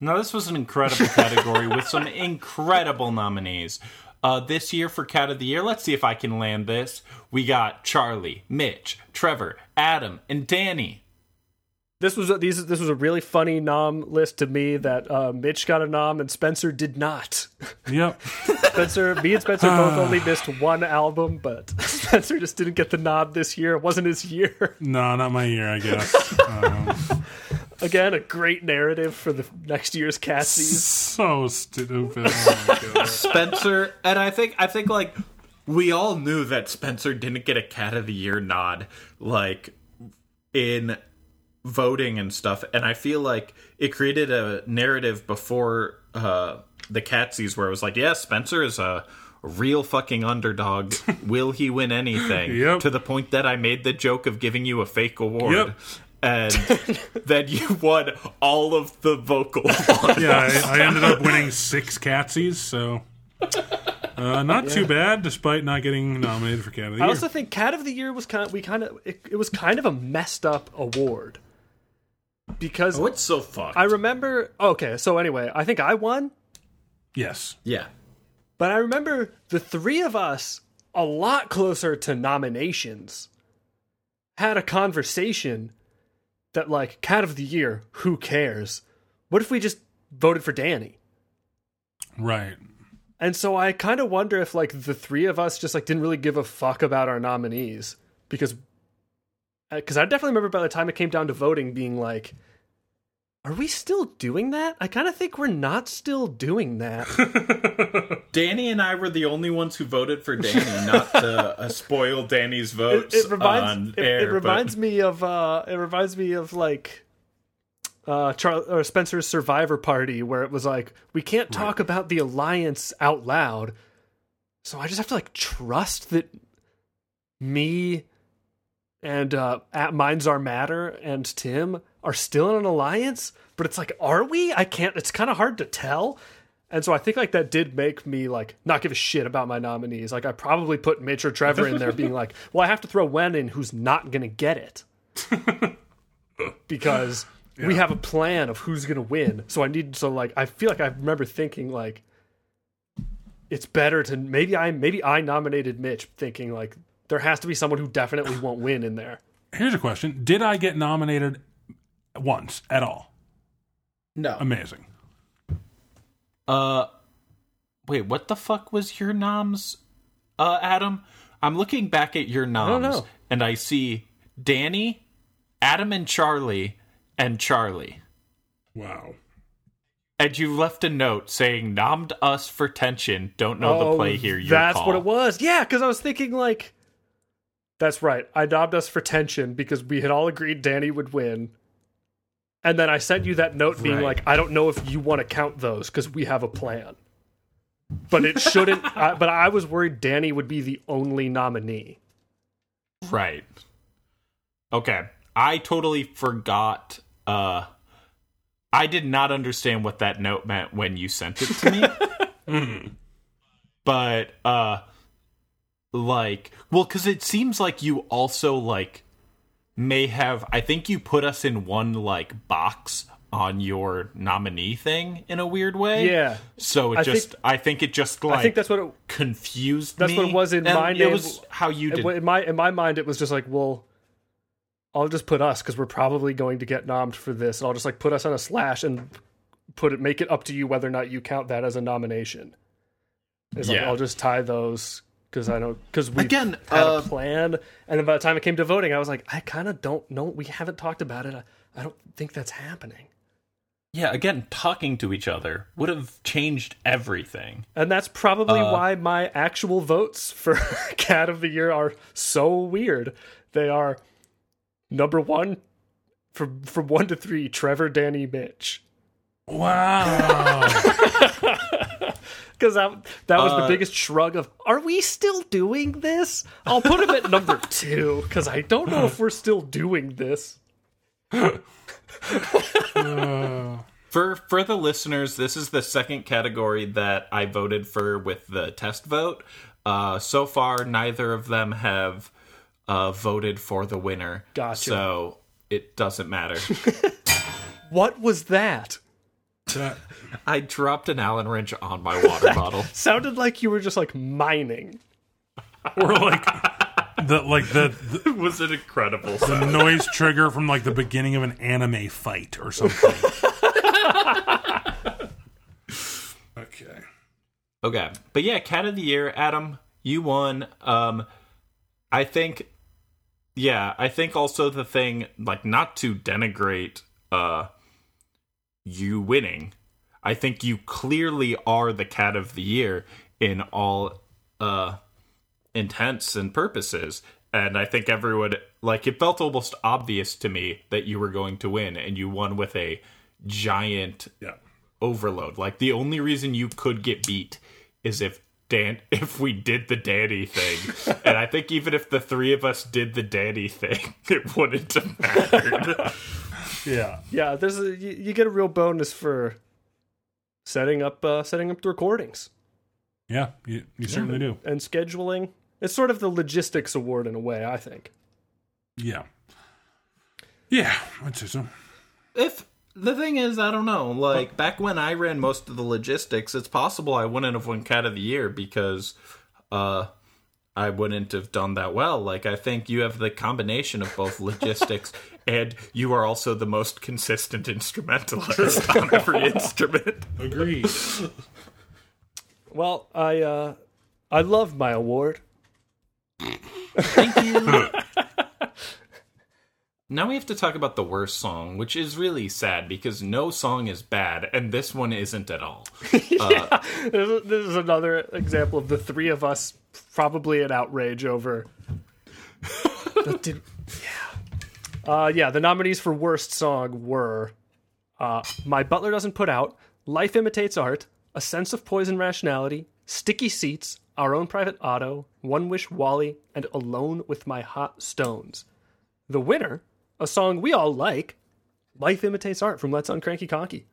now this was an incredible category with some *laughs* incredible nominees. Uh, this year for Cat of the Year, let's see if I can land this. We got Charlie, Mitch, Trevor, Adam, and Danny. This was a, these this was a really funny nom list to me that uh, Mitch got a nom and Spencer did not. *laughs* Yep. Spencer, me and Spencer both only missed one album, but *laughs* Spencer just didn't get the nod this year. It wasn't his year. no, not my year, I guess. *laughs* um, Again, a great narrative for the next year's Catsies. so stupid. Oh. *laughs* Spencer, and I think I think like we all knew that Spencer didn't get a Cat of the Year nod, like in voting and stuff. And I feel like it created a narrative before uh, the Catsies where it was like, yeah, Spencer is a real fucking underdog. *laughs* Will he win anything? Yep. To the point that I made the joke of giving you a fake award. Yep. And *laughs* then you won all of the vocal *laughs* ones. yeah, I, I ended up winning six Catsies, so uh, not too bad, despite not getting nominated for Cat of the Year. I also think Cat of the Year was kind of, we kind of it, it was kind of a messed up award because Oh, it's so fucked. I remember okay, so anyway, I think I won, yes. yeah. but I remember the three of us a lot closer to nominations had a conversation that like Cat of the Year, who cares? What if we just voted for Danny? Right. And so I kind of wonder if like the three of us just like didn't really give a fuck about our nominees because uh, because I definitely remember by the time it came down to voting being like are we still doing that? I kind of think we're not still doing that. *laughs* Danny and I were the only ones who voted for Danny, not to uh, spoil Danny's votes it reminds it, air. it but- reminds me of uh it reminds me of like uh Char- or Spencer's Survivor Party where it was like we can't talk about the alliance out loud. So I just have to like trust that me and uh at Minds Are Matter and Tim are still in an alliance, but it's like are we? I can't it's kind of hard to tell. And so I think like that did make me like not give a shit about my nominees. Like I probably put Mitch or Trevor in there being like, well, I have to throw Wen in who's not gonna get it. *laughs* because we have a plan of who's gonna win. So I need so like I feel like I remember thinking like it's better to maybe I maybe I nominated Mitch thinking like there has to be someone who definitely won't win in there. Here's a question: Did I get nominated once at all? no. Amazing. Uh, wait, what the fuck was your noms, uh, Adam? I'm looking back at your noms, know. and I see Danny, Adam, and Charlie, and Charlie. Wow. And you left a note saying "nommed us for tension." Don't know the play here. Your Oh, That's call. what it was. Yeah, because I was thinking like, that's right. I dobbed us for tension because we had all agreed Danny would win, and then I sent you that note being Right. like, I don't know if you want to count those because we have a plan. But it shouldn't. *laughs* I, but I was worried Danny would be the only nominee. Right. Okay. I totally forgot. Uh, I did not understand what that note meant when you sent it to me. *laughs* But uh, like well cuz it seems like you also like may have I think you put us in one like box on your nominee thing in a weird way. Yeah. So it I just think- I think it just like I think that's what it, confused That's me. what it was in and my It was how you did. in my in my mind it was just like, well, I'll just put us because we're probably going to get nommed for this, and I'll just like put us on a slash and put it, make it up to you whether or not you count that as a nomination. It's like Yeah. I'll just tie those because I know because we Again, had uh, a plan, and then by the time it came to voting, I was like, I kind of don't know. We haven't talked about it. I, I don't think that's happening. yeah, again, talking to each other would have changed everything. And that's probably Uh, why my actual votes for *laughs* Cat of the Year are so weird. They are number one from from one to three, Trevor, Danny, Mitch. Wow. *laughs* Because that that was the Uh, biggest shrug of Are we still doing this? I'll put him at number *laughs* two, because I don't know if we're still doing this. *laughs* For for the listeners, this is the second category that I voted for with the test vote. Uh, so far, neither of them have uh, voted for the winner. Gotcha. So it doesn't matter. *laughs* What was that? That- I dropped an Allen wrench on my water bottle. Sounded like you were just like mining. or like the like the, the *laughs* It was an incredible. the noise trigger from like the beginning of an anime fight or something. *laughs* okay. Okay. But yeah, cat of the year, Adam, you won. Um I think yeah, I think also the thing like not to denigrate uh you winning. I think you clearly are the cat of the year in all uh intents and purposes. And I think everyone like it felt almost obvious to me that you were going to win and you won with a giant Yeah. overload. Like the only reason you could get beat is if Dan *laughs* if we did the Danny thing. *laughs* and I think even if the three of us did the Danny thing, *laughs* it wouldn't have mattered. Yeah. Yeah, there's a you, you get a real bonus for setting up uh, setting up the recordings Yeah. You, you certainly do. and scheduling. It's sort of the logistics award in a way, I think. Yeah. Yeah, I'd say so. if the thing is, I don't know. Like back when I ran most of the logistics, it's possible I wouldn't have won Cat of the Year because uh I wouldn't have done that well. Like I think you have the combination of both logistics *laughs* and you are also the most consistent instrumentalist on every *laughs* instrument. Agreed. Well, I uh I love my award. Thank you. *laughs* now we have to talk about the worst song, which is really sad because no song is bad, and this one isn't at all. *laughs* This is- this is another example of the three of us probably in outrage over. *laughs* Did- yeah. Uh, yeah, the nominees for worst song were uh, My Butler Doesn't Put Out, Life Imitates Art, A Sense of Poison Rationality, Sticky Seats, Our Own Private Auto, One Wish Wally, and Alone with My Hot Stones. The winner, a song we all like, Life Imitates Art from Let's Uncranky Conky.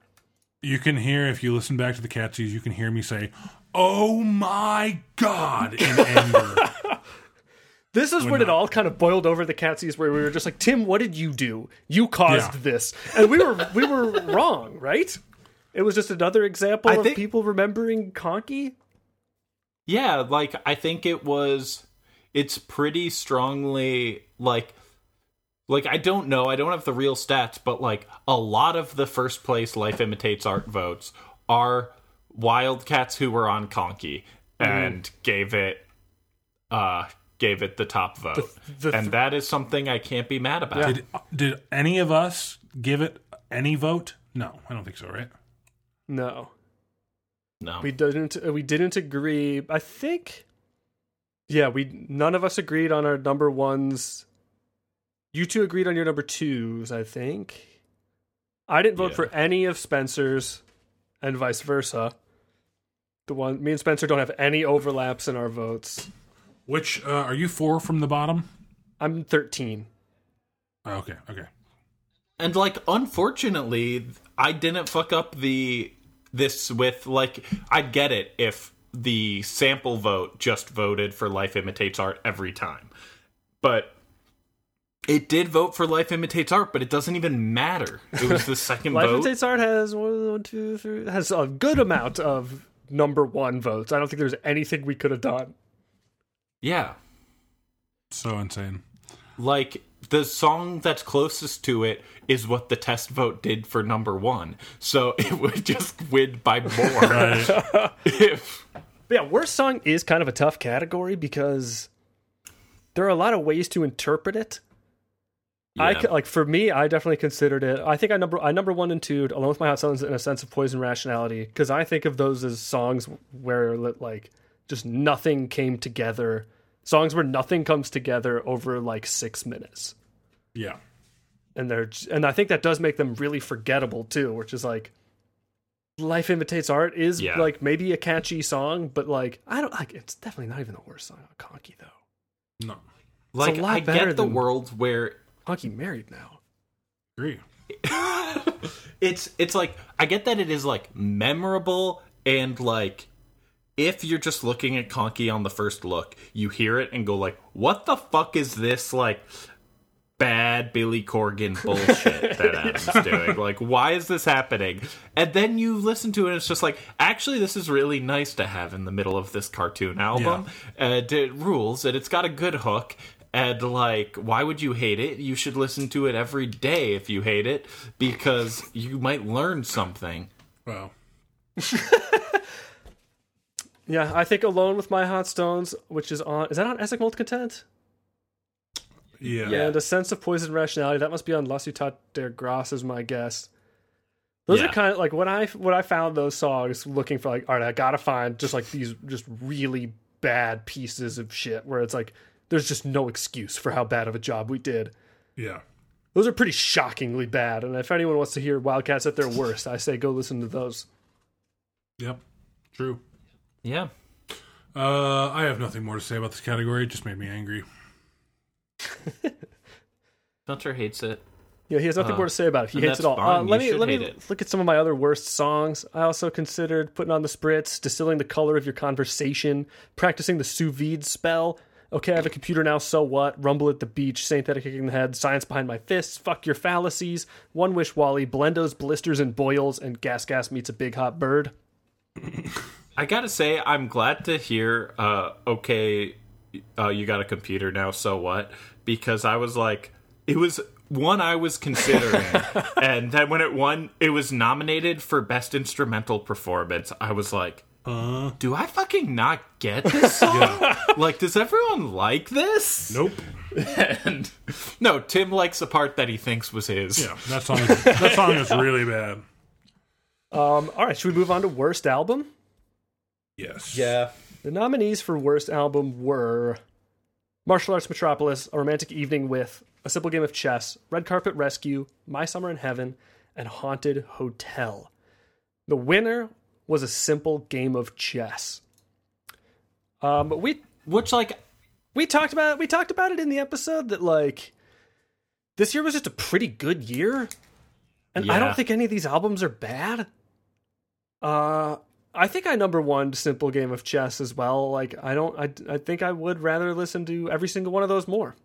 You can hear if you listen back to the Catsies, you can hear me say, "Oh my god!" in *laughs* anger. This is when it all kind of boiled over the catsies where we were just like, Tim, what did you do? You caused Yeah. this. And we were we were wrong, right? It was just another example I of think- people remembering Conky. Yeah, like I think it was it's pretty strongly like like I don't know, I don't have the real stats, but like a lot of the first place life imitates art votes are wildcats who were on Conky and gave it uh gave it the top vote. the and that is something I can't be mad about. Did did any of us give it any vote? No, I don't think so. Right? No. No. We didn't we didn't agree. I think Yeah, we none of us agreed on our number ones. You two agreed on your number twos, I think. I didn't vote Yeah. for any of Spencer's and vice versa. The one me and Spencer don't have any overlaps in our votes. Which uh, are you four from the bottom? I'm 13. Oh, okay, okay. And like unfortunately, I didn't fuck up the this with like I'd get it if the sample vote just voted for Life Imitates Art every time. But it did vote for Life Imitates Art, but it doesn't even matter. It was the second *laughs* Life vote. Imitates Art has one, one, two, three, has a good amount of number one votes. I don't think there's anything we could have done. yeah. So insane. Like the song that's closest to it is what the test vote did for number one. So *laughs* it would just win by more. *laughs* Right. if yeah, worst song is kind of a tough category because there are a lot of ways to interpret it. I Yeah. like for me, I definitely considered it. I think I number I number one and two along with my hot songs and a sense of poison rationality because I think of those as songs where like just nothing came together. Songs where nothing comes together over like six minutes, Yeah. and they're and I think that does make them really forgettable too. Which is like, life imitates art is Yeah. like maybe a catchy song, but like I don't like it's definitely not even the worst song on Conky though. No. like lot I get the than- world where Conky married now. Agree. *laughs* it's it's like I get that it is like memorable and like if you're just looking at Conky on the first look, you hear it and go like, "What the fuck is this like bad Billy Corgan bullshit that *laughs* Adam's doing? Like, why is this happening?" And then you listen to it, and it's just like, actually, this is really nice to have in the middle of this cartoon album. And uh, it rules, and it's got a good hook. And like, why would you hate it? You should listen to it every day if you hate it, because you might learn something. Wow. *laughs* Yeah, I think Alone with My Hot Stones, which is on is that on Essex Content? Yeah. Yeah. And a sense of poison rationality that must be on La Ciutat del Gras is my guess. Those Yeah. are kind of like when I when I found those songs looking for like all right I gotta find just like these just really bad pieces of shit where it's like there's just no excuse for how bad of a job we did. Yeah. Those are pretty shockingly bad, and if anyone wants to hear Wildcats at their worst, I say go listen to those. Yep. True. Yeah. Uh, I have nothing more to say about this category. It just made me angry. *laughs* Hunter hates it. Yeah, he has nothing Uh, more to say about it. He hates it all. Uh, let me let me it. look at some of my other worst songs. I also considered putting on the spritz, distilling the color of your conversation, practicing the sous vide spell. Okay, I have a computer now. So what? Rumble at the beach, synthetic kicking the head, science behind my fists. Fuck your fallacies. One wish, Wally. Blendo's blisters and boils, and gas gas meets a big hot bird. I gotta say, I'm glad to hear. Uh, okay, uh, you got a computer now. So what? Because I was like, it was one I was considering, *laughs* and then when it won, it was nominated for best instrumental performance. I was like, Uh, do I fucking not get this *laughs* song? like, does everyone like this? nope. And no, Tim likes the part that he thinks was his. Yeah, that song. Is, that song is *laughs* really bad. Um, all right, should we move on to worst album? Yes. Yeah. The nominees for Worst Album were Martial Arts Metropolis, A Romantic Evening with, A Simple Game of Chess, Red Carpet Rescue, My Summer in Heaven, and Haunted Hotel. The winner was A Simple Game of Chess. Um, we Which, like, we talked about it, we talked about it in the episode that like this year was just a pretty good year, and I don't think any of these albums are bad. Uh, I think I number one Simple Game of Chess as well. Like I don't, I I think I would rather listen to every single one of those more.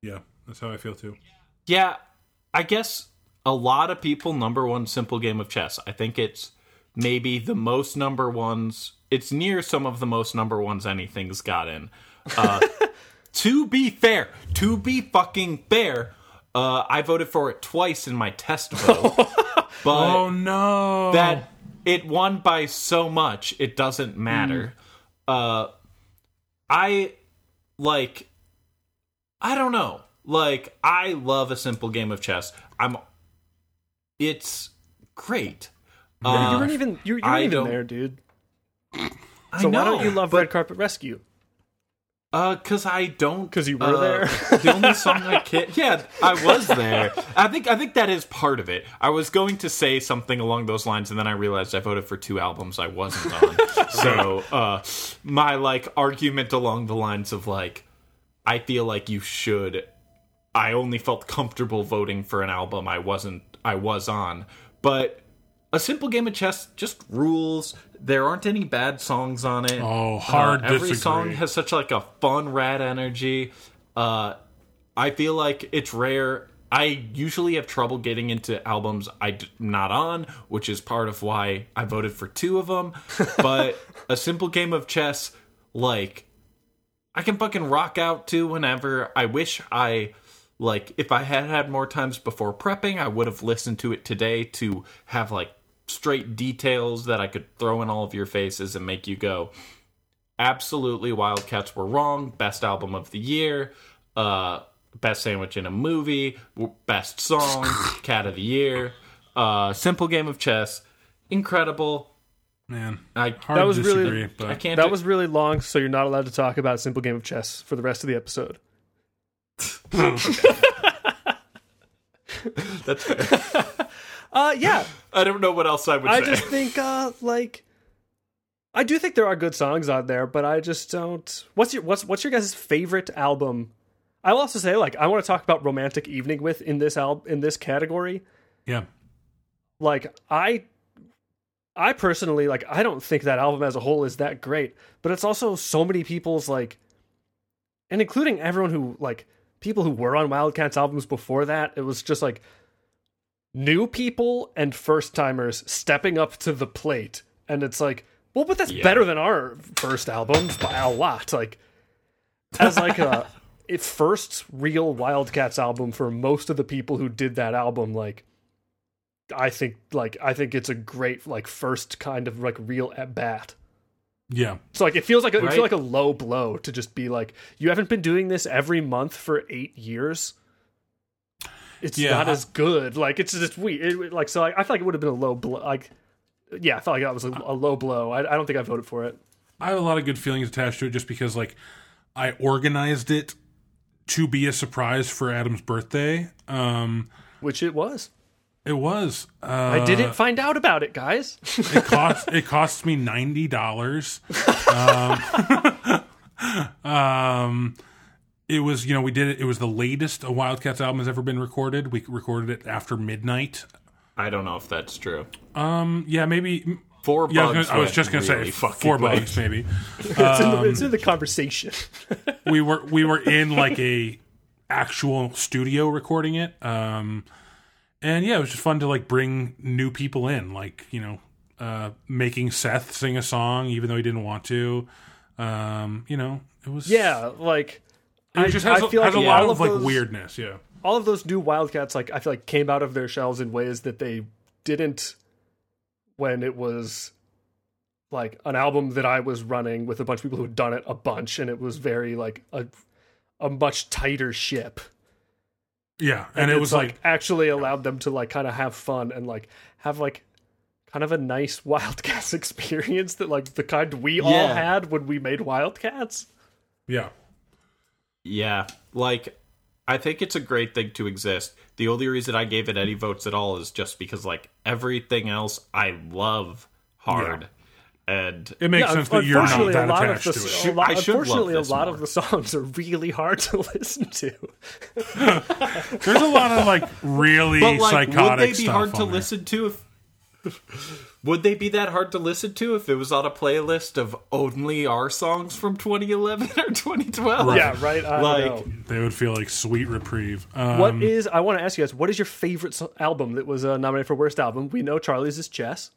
Yeah, that's how I feel too. Yeah, I guess a lot of people number one simple game of chess. I think it's maybe the most number ones. It's near some of the most number ones anything's gotten. Uh, *laughs* to be fair, to be fucking fair, uh, I voted for it twice in my test vote, *laughs* but Oh no. that it won by so much it doesn't matter uh i like i don't know like i love a simple game of chess i'm it's great you uh, weren't even you, you weren't even don't- there, dude. I So why don't you love but- Red Carpet Rescue? Uh, cause I don't. *laughs* Cause you were uh, there? *laughs* the only song I can. Yeah, I was there. I think. I think that is part of it. I was going to say something along those lines, and then I realized I voted for two albums I wasn't on. *laughs* so, uh, my like argument along the lines of like, I feel like you should. I only felt comfortable voting for an album I wasn't. I was on, but a simple game of chess just rules. There aren't any bad songs on it. Oh, hard Uh, every disagree. song has such like a fun, rad energy. Uh, I feel like it's rare. I usually have trouble getting into albums I'm not on, which is part of why I voted for two of them. *laughs* But a simple game of chess, like I can fucking rock out to whenever. I wish I like if I had had more times before prepping, I would have listened to it today to have like straight details that I could throw in all of your faces and make you go, absolutely Wildcats were wrong. Best album of the year. Uh best sandwich in a movie, best song, *laughs* cat of the year. Uh simple game of chess. Incredible. Man, I hard That was to really- disagree, I can't That do- was really long, so you're not allowed to talk about simple game of chess for the rest of the episode. *laughs* *laughs* that's fair. Uh, yeah, *laughs* I don't know what else I would I say. just think uh like I do think there are good songs on there, but I just don't. What's your what's what's your guys' favorite album? I will also say like I want to talk about Romantic Evening with in this al- in this category. yeah, Like I I personally like I don't think that album as a whole is that great, but it's also so many people's like and including everyone who like people who were on Wildcats albums before that, it was just like new people and first timers stepping up to the plate. And it's like, well, but that's Yeah. better than our first albums by a lot. Like as like a *laughs* it first real Wildcats album for most of the people who did that album, like I think like I think it's a great like first kind of like real at bat. yeah, So like it feels like a, it Right. feel like a low blow to just be like you haven't been doing this every month for eight years. It's Yeah, not I- as good. Like it's just weird. It, like so, like, I feel like it would have been a low blow. Like yeah, I felt like that was a, a low blow. I, I don't think I voted for it. I have a lot of good feelings attached to it just because like I organized it to be a surprise for Adam's birthday. Um Which it was. it was. Uh I didn't find out about it, guys. it *laughs* cost it cost me ninety dollars. *laughs* Um, *laughs* um, it was you know we did it. It was the latest a Wildcats album has ever been recorded. We recorded it after midnight. I don't know if that's true. Um, yeah, maybe. Four Yeah, I was, gonna, I was just gonna really say fucking four late. bugs, maybe. *laughs* it's, in the, it's in the conversation. *laughs* we were we were in like a actual studio recording it um and yeah it was just fun to like bring new people in like you know uh making seth sing a song even though he didn't want to um you know it was yeah, like it I, just has, I a- feel has like a lot all of like those- weirdness yeah all of those new Wildcats, like I feel like came out of their shells in ways that they didn't when it was like an album that I was running with a bunch of people who had done it a bunch, and it was very like a a much tighter ship. yeah and, it was like actually allowed them to like kind of have fun and like have like kind of a nice *laughs* Wildcats experience that like the kind we all had when we made Wildcats. yeah Yeah, like I think it's a great thing to exist. The only reason I gave it any votes at all is just because like everything else I love hard. And it makes Yeah, sense that you're not unfortunately, that a attached of to it a lot, I unfortunately, a lot more. of the songs are really hard to *laughs* listen to. *laughs* there's a lot of like really but like would psychotic they be stuff hard to on there. listen to if *laughs* Would they be that hard to listen to if it was on a playlist of only our songs from 2011 *laughs* or 2012? Yeah, right. I Like- don't know. they would feel like sweet reprieve um, What is? I want to ask you guys. What is your favorite album that was uh, nominated for worst album? We know Charlie's is Chess.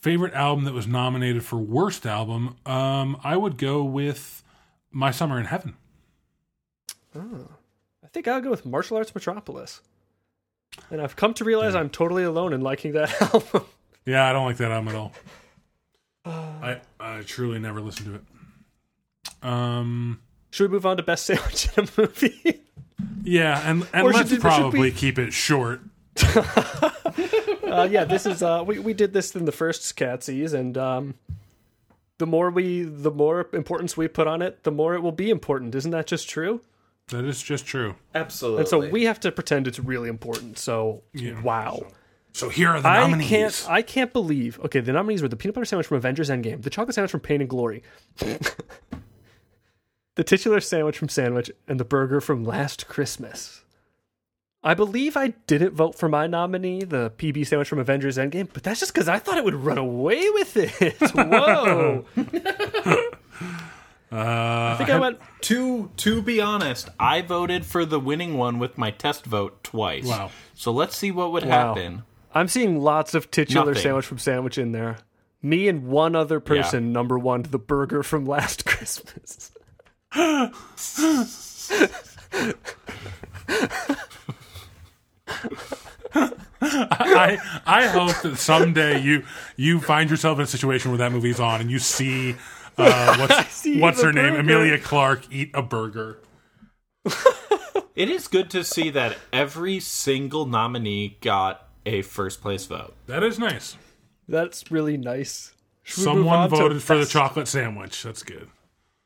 favorite album that was nominated for worst album um i would go with my summer in heaven I think I'll go with Martial Arts Metropolis. And I've come to realize I'm totally alone in liking that *laughs* album. yeah i don't like that album at all *sighs* i i truly never listened to it um Should we move on to best sandwich in a movie? *laughs* yeah and and Or let's should probably we- keep it short *laughs* uh, yeah, this is uh, we we did this in the first Catsies, and um, the more we the more importance we put on it, the more it will be important. Isn't that just true? That is just true Absolutely. And so we have to pretend it's really important. So wow. so here are the I nominees can't. I can't believe. Okay, the nominees were the peanut butter sandwich from Avengers Endgame, the chocolate sandwich from Pain and Glory, *laughs* the titular sandwich from Sandwich, and the burger from Last Christmas. I believe I didn't vote for my nominee, the PB sandwich from Avengers Endgame, but that's just because I thought it would run away with it. *laughs* Whoa! *laughs* Uh, I think I went. To to be honest, I voted for the winning one with my test vote twice. Wow. So let's see what would Wow. happen. I'm seeing lots of titular Nothing. sandwich from sandwich in there. Me and one other person, number one, the burger from last *laughs* Christmas. I I hope that someday you you find yourself in a situation where that movie's on and you see uh, what's *laughs* see what's her name. Emilia Clarke eat a burger. *laughs* It is good to see that every single nominee got a first place vote. That is nice. That's really nice. Should Someone voted for the chocolate sandwich. That's good.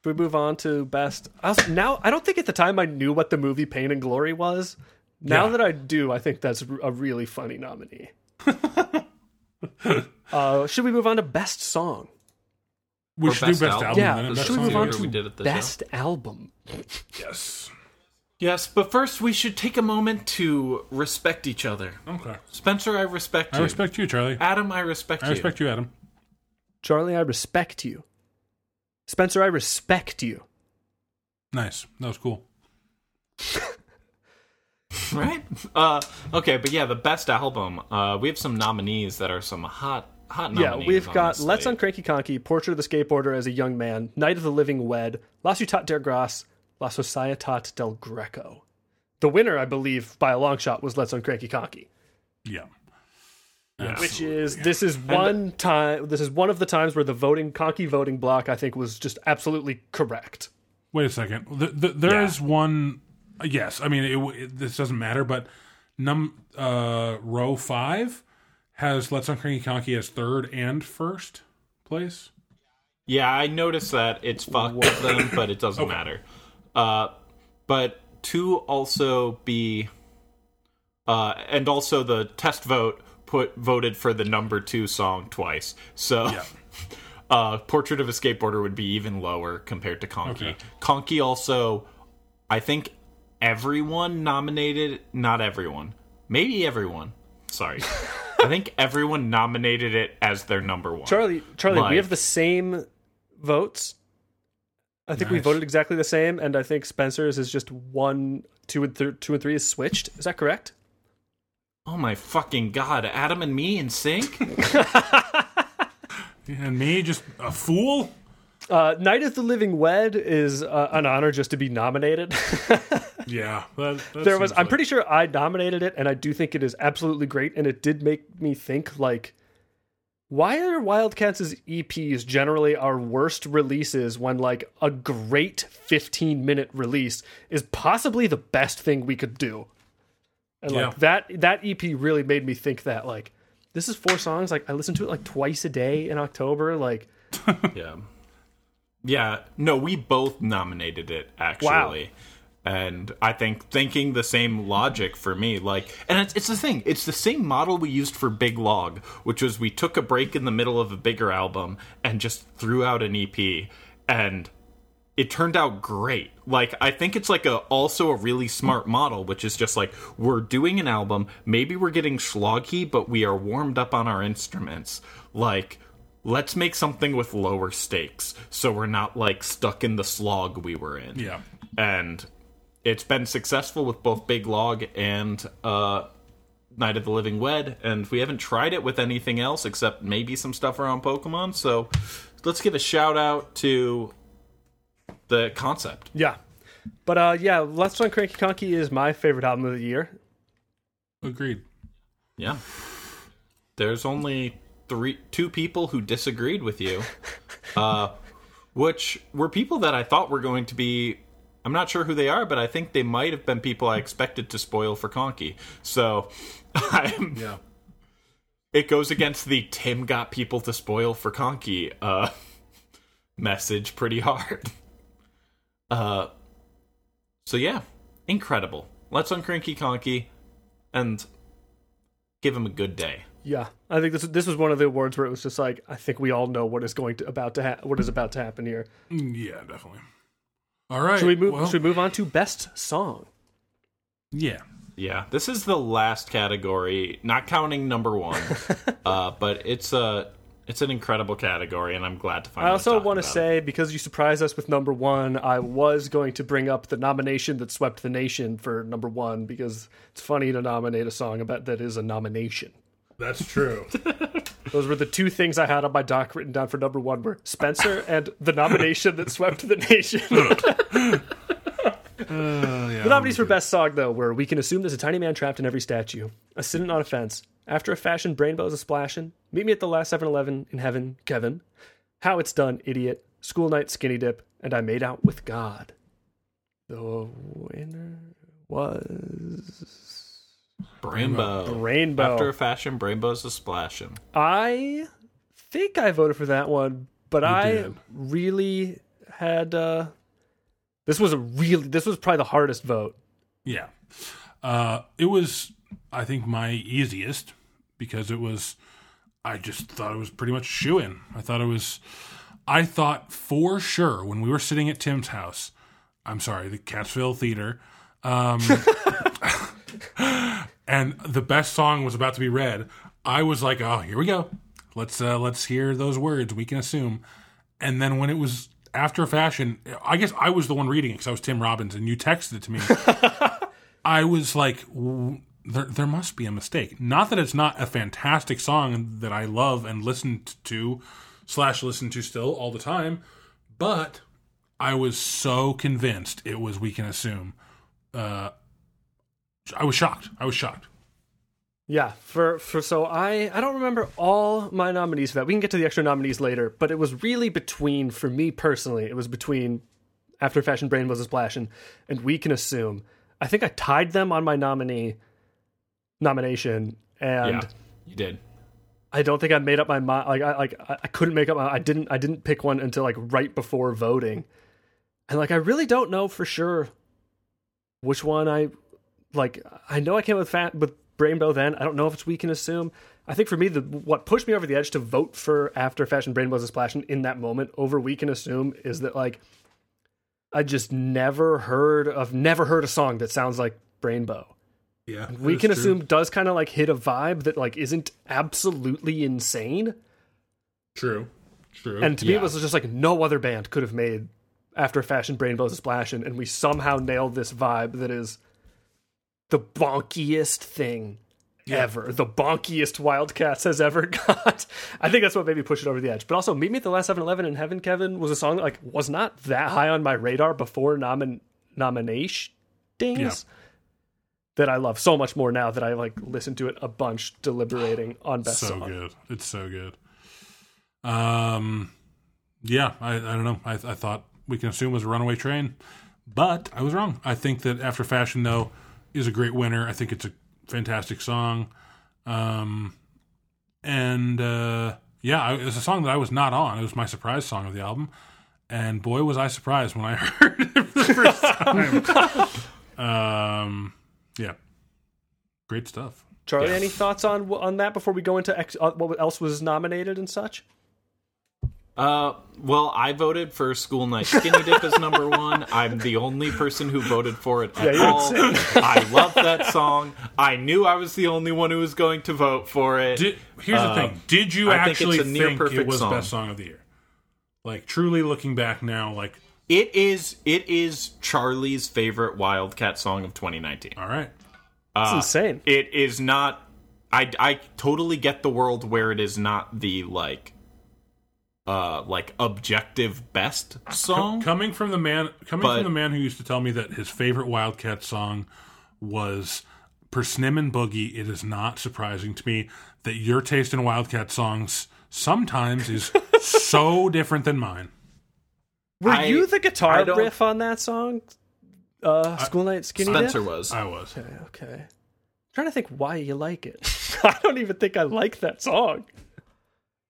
Should we move on to best? I now I don't think at the time I knew what the movie Pain and Glory was. Now Yeah. that I do, I think that's a really funny nominee. *laughs* uh, should we move on to best song? We Or should best do best album. album. Yeah, and then that's best should we move on to we did at the best album? Yes. Yes, but first we should take a moment to respect each other. Okay. Spencer, I respect I you. I respect you, Charlie. Adam, I respect I you. I respect you, Adam. Charlie, I respect you. Spencer, I respect you. Nice. That was cool. right? *laughs* Uh, okay, but yeah, the best album. Uh, we have some nominees that are some hot, hot Yeah, we've got on Let's this on Cranky Conky, Portrait of the Skateboarder as a Young Man, Night of the Living Wed, La Ciutat del Gras, La Societat del Greco. The winner, I believe, by a long shot, was Let's Uncranky Conky. Yeah. Which is this is one time this is one of the times where the voting Conky voting block I think was just absolutely correct. Wait a second. The, the, there is Yeah. one. Yes, I mean it, it, this doesn't matter, but num uh, row five has Let's Uncranky Conky as third and first place. Yeah, I noticed that it's fucked with them, *coughs* but it doesn't matter. Uh, but to also be, uh, and also the test vote put voted for the number two song twice. So, Yeah. *laughs* uh, Portrait of a Skateboarder would be even lower compared to Conky. Okay. Conky also, I think everyone nominated, not everyone, maybe everyone. Sorry. *laughs* I think everyone nominated it as their number one. Charlie Charlie, Like- we have the same votes. I think we voted exactly the same, and I think Spencer's is just one, two, and th- two and three is switched. Is that correct? Oh my fucking god, Adam and me in sync? *laughs* *laughs* And me, just a fool. Uh, Night of the Living Wed is uh, an honor just to be nominated. *laughs* Yeah, that, that there was i'm pretty sure i nominated it and i do think it is absolutely great and it did make me think like why are wildcats' eps generally our worst releases when like a great 15 minute release is possibly the best thing we could do and like Yeah. that that ep really made me think that like this is four songs like i listened to it like twice a day in october like *laughs* yeah. Yeah, no, we both nominated it actually. And I think thinking the same logic for me, like, and it's, it's the thing, it's the same model we used for Big Log, which was we took a break in the middle of a bigger album and just threw out an EP, and it turned out great. Like I think it's like a also a really smart model, which is just like we're doing an album, maybe we're getting schloggy, but we are warmed up on our instruments. Like let's make something with lower stakes, so we're not like stuck in the slog we were in. Yeah. and it's been successful with both Big Log and uh, Night of the Living Wed, and we haven't tried it with anything else except maybe some stuff around Pokemon. So let's give a shout out to the concept. yeah but uh yeah let's run cranky conky is my favorite album of the year Agreed. Yeah. There's only three two people who disagreed with you. *laughs* Uh which were people that I thought were going to be I'm not sure who they are, but I think they might have been people I expected to spoil for Conky. So *laughs* I'm Yeah. it goes against the Tim got people to spoil for Conky uh *laughs* message pretty hard. Uh so yeah, incredible. Let's uncranky Conky and give him a good day. Yeah, I think this this was one of the awards where it was just like I think we all know what is going to about to ha- what is about to happen here. Mm, Yeah, definitely. All right. Should we move? well, should we move on to best song? Yeah. Yeah, this is the last category, not counting number one. *laughs* uh, but it's a it's an incredible category, and I'm glad to find. It. I also want to say because you surprised us with number one, I was going to bring up the nomination that swept the nation for number one because it's funny to nominate a song about that is a nomination. That's true. *laughs* Those were the two things I had on my doc written down for number one were Spencer and the nomination that swept the nation. *laughs* Uh, the nominees for best song though were "We Can Assume There's a Tiny Man Trapped in Every Statue," "A Sitting on a Fence," "After a Fashion," "Brainbows a Splashin'," "Meet Me at the Last 7-Eleven in Heaven," Kevin, "How It's Done," "Idiot," "School Night," "Skinny Dip," and "I Made Out with God." The winner was Rainbow. Rainbow. After a fashion, Rainbow's a splashing. I think I voted for that one, but I did. really had uh this was a really this was probably the hardest vote. Yeah. Uh, it was, I think, my easiest because it was, I just thought it was pretty much shoe in. I thought it was, I thought for sure when we were sitting at Tim's house, I'm sorry, the Catsville Theater, um, *laughs* *laughs* and the best song was about to be read, I was like, oh, here we go. Let's uh, let's hear those words. We can assume. And then when it was after a fashion, I guess I was the one reading it because I was Tim Robbins, and you texted it to me. *laughs* I was like, there, there must be a mistake. Not that it's not a fantastic song that I love and listen to, slash listen to still all the time, but I was so convinced it was We Can Assume. Uh, I was shocked. I was shocked. Yeah, for for so I I don't remember all my nominees for that. We can get to the extra nominees later, but it was really between for me personally, it was between After Fashion Brain was a splashing and We Can Assume. I think I tied them on my nominee nomination and yeah, you did. I don't think I made up my mind. Like I like I I couldn't make up my. I didn't I didn't pick one until like right before voting, and like I really don't know for sure which one I like. I know I came with fat with Brainbow then. I don't know if it's we can assume. I think for me, the what pushed me over the edge to vote for After Fashion Brainbow's a Splashing in that moment over We Can Assume is that like I just never heard of never heard a song that sounds like Brainbow Yeah, we can assume does kind of like hit a vibe that like isn't absolutely insane true, true. and to me it was just like no other band could have made after fashion brainbows a splashing and we somehow nailed this vibe that is the bonkiest thing ever the bonkiest wildcats has ever *laughs* got i think that's what made me push it over the edge but also meet me at the last 7-eleven in heaven kevin was a song that like was not that high on my radar before nomin- nominations Yeah. that i love so much more now that i like listen to it a bunch deliberating *sighs* on best so song good. It's so good. Um, yeah, I, I don't know. I, I thought we can assume it was a runaway train, but I was wrong. I think that After Fashion though is a great winner. I think it's a fantastic song. Um, and uh, yeah, I, it's a song that I was not on. It was my surprise song of the album, and boy was I surprised when I *laughs* heard it for the first time. um, yeah, great stuff. charlie Yeah. any thoughts on on that before we go into ex- uh, what else was nominated and such Uh, well, I voted for School Night Skinny Dip as number *laughs* one. I'm the only person who voted for it at you're all. I love that song. I knew I was the only one who was going to vote for it. Did, here's the thing: Did you I think actually it's a think it was song. best song of the year? Like truly looking back now, like It is. It is Charlie's favorite Wildcat song of 2019. all right, it's insane It is not. I I totally get the world where it is not the like, uh, like objective best song. coming from the man, coming But- from the man who used to tell me that his favorite Wildcat song was Persimmon Boogie. It is not surprising to me that your taste in Wildcat songs sometimes is *laughs* so different than mine. were I- you the guitar riff on that song uh school night skinny Spencer Dip? was. I was. okay okay trying to think why you like it *laughs* i don't even think i like that song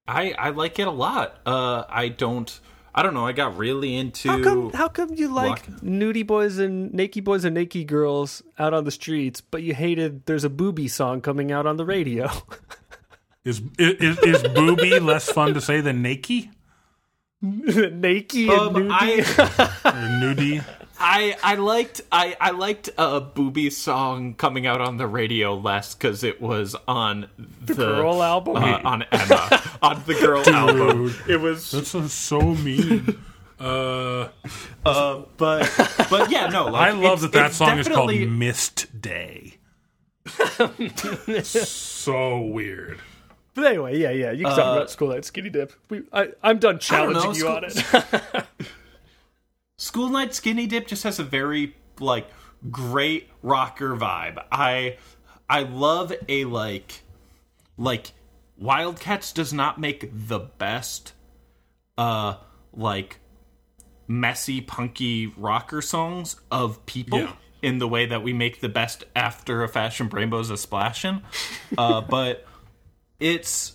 I I like it a lot. Uh, I don't. I don't know. I got really into. How come? How come you like Rock. nudie boys and naked boys and naked girls out on the streets, but you hated there's a booby song coming out on the radio? *laughs* Is is is booby less fun to say than naked? *laughs* Naked Um, nudie. I, nudie. *laughs* I I liked I I liked uh, Booby's song coming out on the radio less because it was on the, Girl album? uh, on Emma *laughs* on the girl album. It was, That's so, so mean. *laughs* Uh, uh, but but yeah, no. Like, I love that that it's song is called Mist Day. *laughs* so weird. But anyway, yeah, yeah. You can talk about School Night Skinny Dip. We, I, I'm done know, challenging you School- on it. School Night Skinny Dip just has a very like great rocker vibe. I I love a like like Wildcats does not make the best uh like messy punky rocker songs of people Yeah. in the way that we make the best after a fashion rainbows a splashing. Uh *laughs* but it's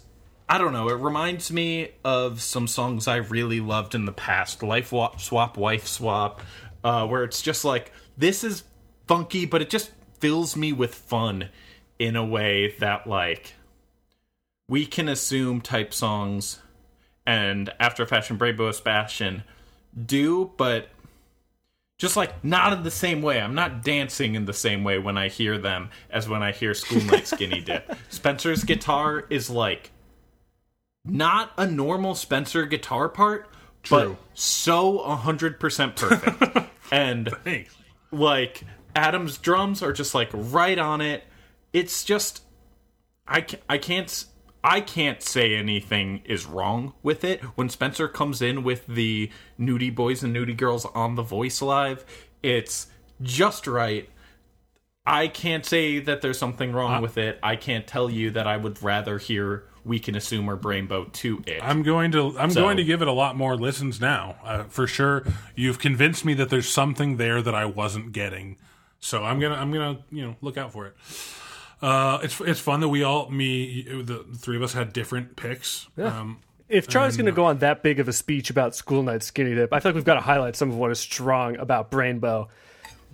I don't know. It reminds me of some songs I really loved in the past, Life Wa- Swap, Wife Swap, uh, where it's just like this is funky, but it just fills me with fun in a way that like we can assume type songs and After Fashion Rainbow Fashion do, but just like not in the same way. I'm not dancing in the same way when I hear them as when I hear School Night Skinny Dip. *laughs* Spencer's guitar is like not a normal Spencer guitar part, True. but so 100% perfect. *laughs* and Thanks. like Adam's drums are just like right on it. It's just I ca- I can't I can't say anything is wrong with it. When Spencer comes in with the nudie boys and nudie girls on the voice live, it's just right. I can't say that there's something wrong uh, with it. I can't tell you that I would rather hear We Can Assume or Brainbow to it. I'm going to I'm So- going to give it a lot more listens now. Uh, for sure, you've convinced me that there's something there that I wasn't getting. So I'm gonna I'm gonna you know look out for it. Uh, it's it's fun that we all me the three of us had different picks. Um, if Charlie's going to go on that big of a speech about School Night Skinny Dip, I feel like we've got to highlight some of what is strong about Brainbow.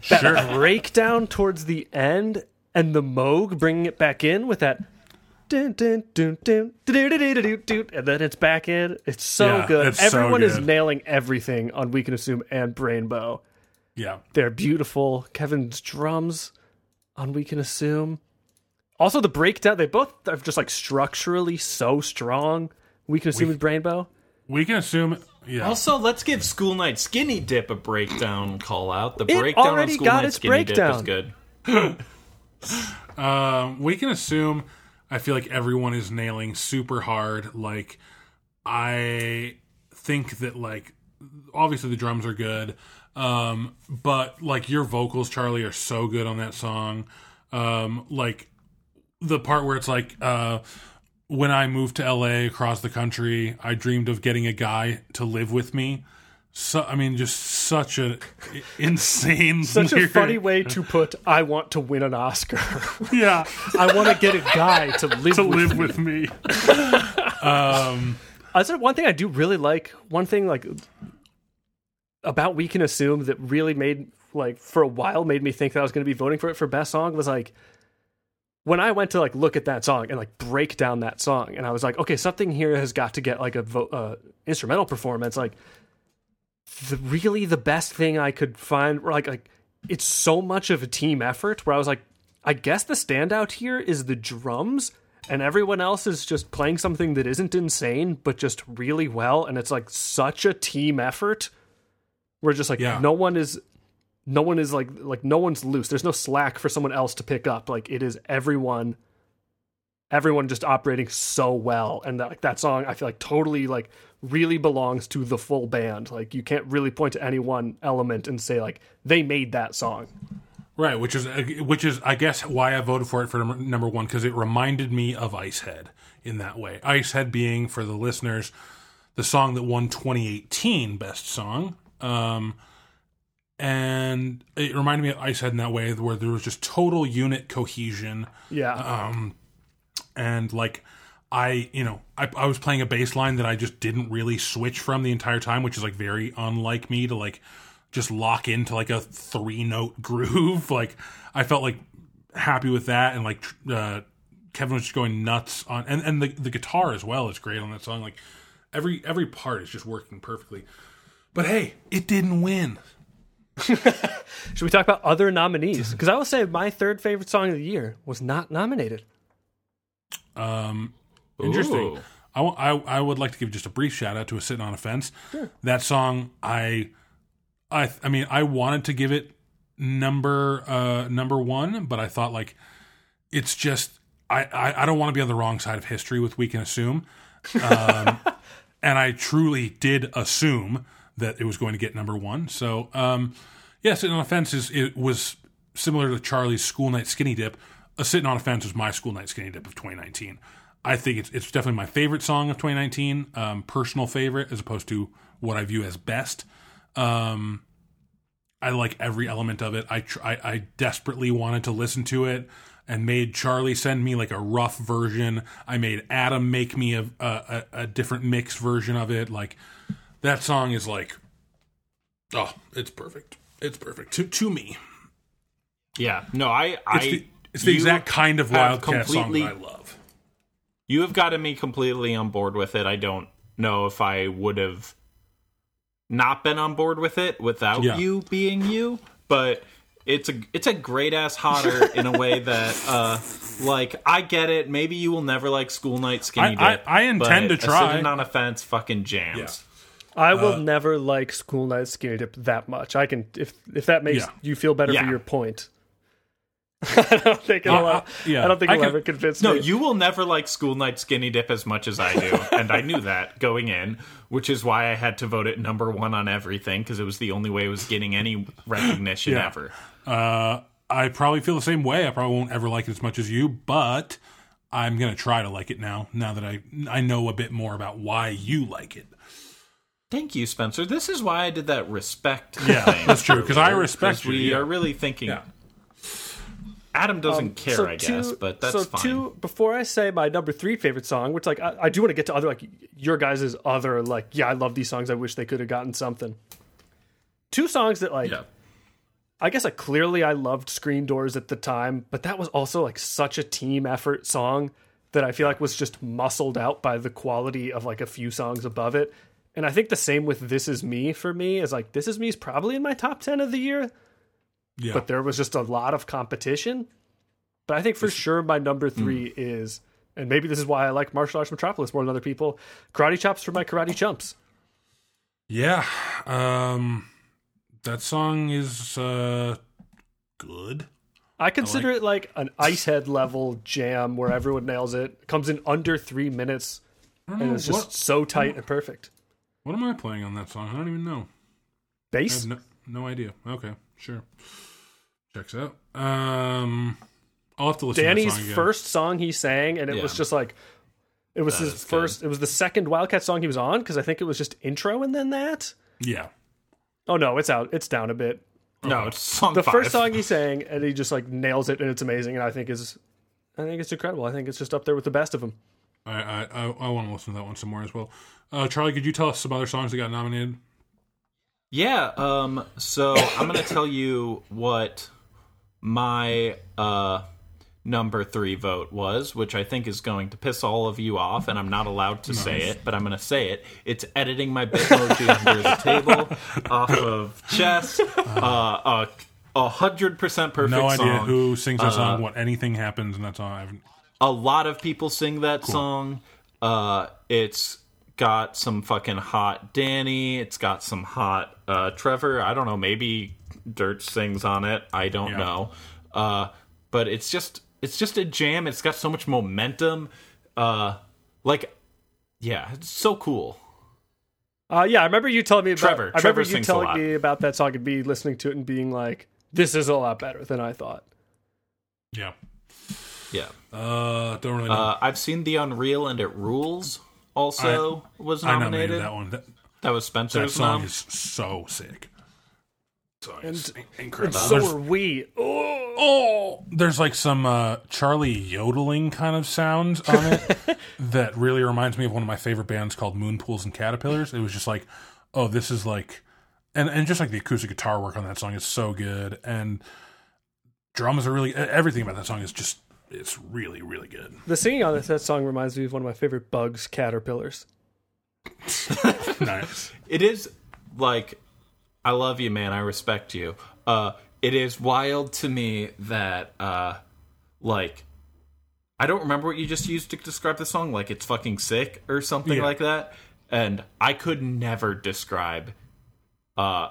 That Sure. breakdown towards the end and the Moog bringing it back in with that. And then it's back in. It's so Yeah, good. it's so Everyone is nailing everything on We Can Assume and Brainbow. yeah, They're beautiful. Kevin's drums on We Can Assume. Also, the breakdown, they both are just like structurally so strong. We Can Assume and Brainbow. we can assume. Yeah, Also, let's give School Night Skinny Dip a breakdown call out. The It breakdown already on School got Night its Skinny Dip breakdown. is good. *laughs* Um, we can assume. I feel like everyone is nailing super hard. Like, I think that like obviously the drums are good, um, but like your vocals, Charlie, are so good on that song. Um, like the part where it's like, uh, when I moved to LA across the country, I dreamed of getting a guy to live with me. So I mean, just such a insane, *laughs* Such a funny way to put, I want to win an Oscar. *laughs* yeah. I want to get a guy to *laughs* live to with live with me. Uh, so one thing I do really like, one thing like about We Can Assume that really made like for a while made me think that I was going to be voting for it for best song was like when I went to like look at that song and like break down that song and I was like, okay, something here has got to get like a vo- uh, instrumental performance. Like the really the best thing I could find, like like it's so much of a team effort. Where I was like, I guess the standout here is the drums, and everyone else is just playing something that isn't insane, but just really well. And it's like such a team effort. We're just like Yeah. no one is, no one is like like no one's loose. There's no slack for someone else to pick up. Like it is everyone, everyone just operating so well. And that, like that song, I feel like totally like really belongs to the full band. Like you can't really point to any one element and say like they made that song. Right, which is which is I guess why I voted for it for number, number one because it reminded me of Icehead in that way. Icehead being for the listeners the song that won 2018 best song, um, and it reminded me of Icehead in that way where there was just total unit cohesion Yeah. um, and like I, you know, I, I was playing a bass line that I just didn't really switch from the entire time, which is like very unlike me to like just lock into like a three note *laughs* groove. Like I felt like happy with that, and like uh, Kevin was just going nuts on, and and the the guitar as well is great on that song. Like every every part is just working perfectly. But hey, it didn't win. *laughs* Should we talk about other nominees? Because I will say my third favorite song of the year was not nominated. Um, interesting. I, wa- I, I would like to give just a brief shout out to a sitting on a fence. That song, I, I, I mean, I wanted to give it number uh number one, but I thought like it's just I I, I don't want to be on the wrong side of history with We Can Assume, um, *laughs* and I truly did assume that it was going to get number one. So um, yeah, sitting on a fence is it was similar to Charlie's School Night Skinny Dip. A sitting on a fence was my School Night Skinny Dip of 2019. I think it's it's definitely my favorite song of 2019, um, personal favorite as opposed to what I view as best. Um, I like every element of it. I, tr- I I desperately wanted to listen to it and made Charlie send me like a rough version. I made Adam make me a a, a, different mix version of it. Like that song is like, oh, it's perfect. It's perfect to to me. Yeah, no, I, I, It's the, it's the exact kind of Wildcat song that I love. You have gotten me completely on board with it. I don't know if I would have not been on board with it without Yeah. you being you, but it's a it's a great ass hotter *laughs* in a way that uh like I get it. Maybe you will never like School Night Skinny I- I- Dip. I intend but to try. A sitting on a fence fucking jams. Yeah. I will never like School Night Skinny Dip that much. I can if if that makes Yeah. you feel better Yeah. for your point. *laughs* I don't think it'll. Uh, yeah. I don't think it'll can- ever convince No, me. you will never like School Night Skinny Dip as much as I do, and I knew that going in, which is why I had to vote it number one on everything because it was the only way it was getting any recognition Yeah. ever. Uh, I probably feel the same way. I probably won't ever like it as much as you, but I'm gonna try to like it now. Now that I I know a bit more about why you like it. Thank you, Spencer. This is why I did that respect. Yeah, thing that's true, 'cause I respect We are really thinking. Yeah. Adam doesn't Um, care, so I two- guess, but that's so fine. two before I say my number three favorite song, which like I, I do want to get to other like your guys' other like yeah I love these songs. I wish they could have gotten something. Two songs that like yeah. I guess like clearly I loved Screen Doors at the time, but that was also like such a team effort song that I feel like was just muscled out by the quality of like a few songs above it. And I think the same with This Is Me for me is like This Is Me is probably in my top 10 of the year, Yeah, but there was just a lot of competition. But I think for sure my number 3 is and maybe this is why I like Martial Arts Metropolis more than other people. Karate Chops for my Karate Chumps. yeah. Um, that song is uh good. I consider it like an ice head level jam where everyone nails it. Comes in under three minutes and it's just what- so tight and perfect. What am I playing on that song? I don't even know. I Bass? have no, no idea. Okay, sure. Checks out. Um, I'll have to listen. to Danny's that song again. first song he sang, and it was just like it was That his is good. first. It was the second Wildcat song he was on because I think it was just intro and then that. Yeah. Oh no, it's out. It's down a bit. No, it's song The five. first song he sang, and he just like nails it, and it's amazing. And I think is, I think it's incredible. I think it's just up there with the best of them. I I I, I want to listen to that one some more as well. Uh, Charlie, could you tell us some other songs that got nominated? Yeah, um so I'm going to tell you what my uh number 3 vote was, which I think is going to piss all of you off and I'm not allowed to say it, but I'm going to say it. It's editing my Bitmoji under the table off of chess. Uh a a hundred percent perfect No idea song. who sings that song. What anything happens in that song? I haven't. a lot of people sing that song. Uh, it's got some fucking hot Danny. It's got some hot uh, Trevor. I don't know. Maybe Dirt sings on it. I don't Yeah. know. Uh, but it's just it's just a jam. It's got so much momentum. Uh, like, yeah, it's so cool. Uh, yeah, I remember you telling me about. Trevor. I Trevor you sings a telling lot. me about that song and be listening to it and being like, "This is a lot better than I thought." Yeah. Yeah. Uh, don't really know. Uh, I've seen the Unreal and it rules. Also was I nominated. nominated that one. That, That was that Spencer's song nom. is so sick. Song is And- incredible. And so There's- are we. Oh, Oh, there's like some uh, Charlie yodeling kind of sounds on it *laughs* that really reminds me of one of my favorite bands called Moon Pools and Caterpillars. It was just like, oh, this is like, and and just like the acoustic guitar work on that song is so good, and drums are really everything about that song is just it's really really good. the singing on this that song reminds me of one of my favorite bugs, caterpillars. *laughs* nice. it is like I love you, man. I respect you. Uh, it is wild to me that uh, like I don't remember what you just used to describe the song. Like it's fucking sick or something Yeah. like that. And I could never describe uh,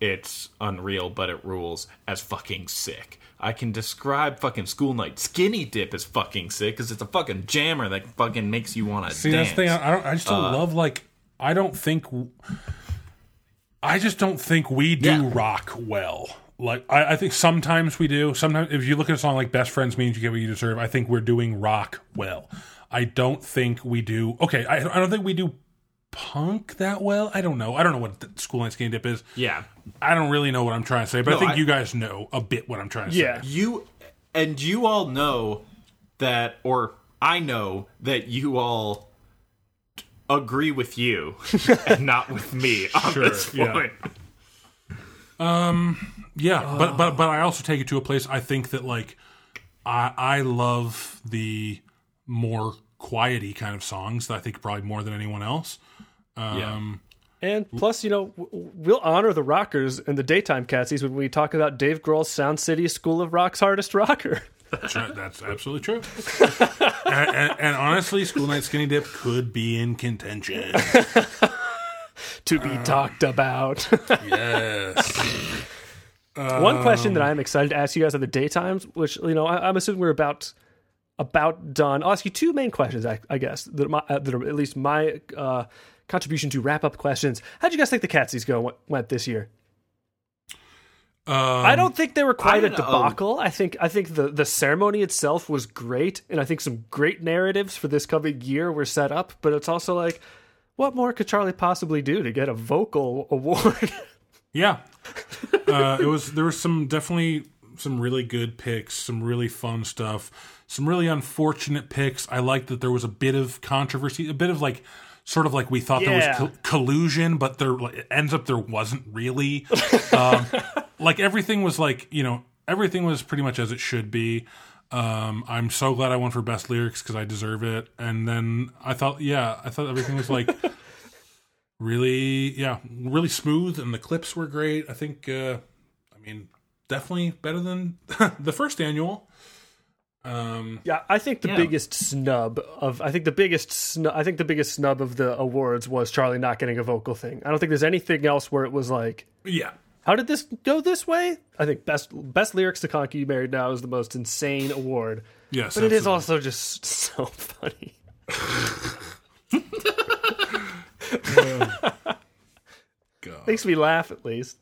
it's unreal, but it rules as fucking sick. I can describe fucking School Night Skinny Dip as fucking sick because it's a fucking jammer that fucking makes you want to See, dance. that's the thing. I don't. I just don't uh, love like. I don't think. I just don't think we do Yeah. rock well. Like I, I think sometimes we do. Sometimes if you look at a song like "Best Friends Means You Get What You Deserve," I think we're doing rock well. I don't think we do. Okay, I, I don't think we do punk that well. I don't know. I don't know what the School Night Skinny Dip is. yeah, I don't really know what I'm trying to say, but I think I- you guys know a bit what I'm trying to Yeah. say. you and you all know that or i know that you all agree with you *laughs* and not with me *laughs* on Sure, this yeah. point um, Yeah, but but but I also take it to a place. I think that like I I love the more quiety kind of songs. That I think probably more than anyone else. Um, And plus, you know, w- w- we'll honor the rockers and the daytime catsies when we talk about Dave Grohl's Sound City School of Rock's hardest rocker. *laughs* Sure, that's absolutely true. *laughs* and, and, and honestly, School Night Skinny Dip could be in contention. *laughs* to be talked about. yes. One question that I'm excited to ask you guys at the daytimes, which you know I, I'm assuming we're about about done. I'll ask you two main questions, I, I guess, that, are my, uh, that are at least my uh, contribution to wrap up questions. How'd you guys think the Catsies go went, this year? Um, I don't think they were quite a debacle. I think I think the the ceremony itself was great, and I think some great narratives for this coming year were set up. But it's also like, what more could Charlie possibly do to get a vocal award? *laughs* Yeah, uh, it was. There was some definitely some really good picks, some really fun stuff, some really unfortunate picks. I liked that there was a bit of controversy, a bit of like, sort of like we thought there was col- collusion, but there it ends up there wasn't really. *laughs* um, like everything was like you know everything was pretty much as it should be. Um, I'm so glad I won for best lyrics because I deserve it. And then I thought, yeah, I thought everything was like *laughs* really yeah really smooth and the clips were great i think uh i mean definitely better than *laughs* the first annual um Yeah, I think the Yeah. biggest snub of I think the biggest snub I think the biggest snub of the awards was Charlie not getting a vocal thing. I don't think there's anything else where it was like, yeah how did this go this way? I think best best lyrics to Conky Married Now is the most insane award, yes but it is also just *laughs* so funny. God. *laughs* *laughs* Makes me laugh at least.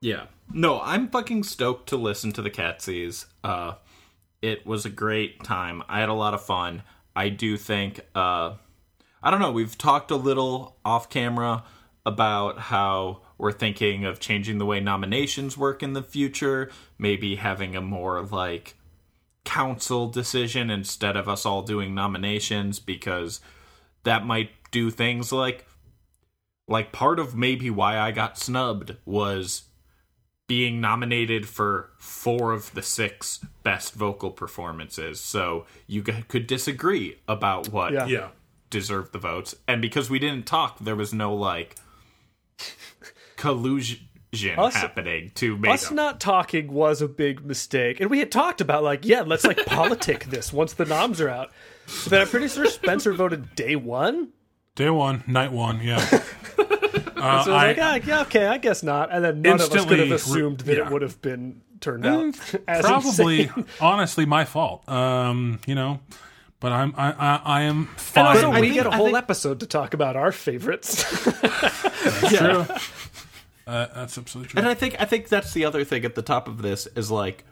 Yeah. No, I'm fucking stoked to listen to the Catsies. Uh it was a great time. I had a lot of fun. I do think uh I don't know, we've talked a little off camera about how we're thinking of changing the way nominations work in the future, maybe having a more like council decision instead of us all doing nominations because that might do things like like part of maybe why I got snubbed was being nominated for four of the six best vocal performances. So you g- could disagree about what Yeah. yeah deserved the votes, and because we didn't talk, there was no like collusion Us- happening to make Us not talking was a big mistake, and we had talked about like, yeah, let's like politic *laughs* this once the noms are out. But I'm pretty sure Spencer voted day one. day one night one yeah *laughs* uh, So I was like, ah, yeah, okay, I guess not. And then none of us could have assumed that yeah. it would have been turned out *laughs* as probably insane. *laughs* honestly my fault um you know but i'm i i, I am And also, we get a whole think- episode to talk about our favorites. *laughs* that's true uh, that's absolutely true And I think I think that's the other thing at the top of this is like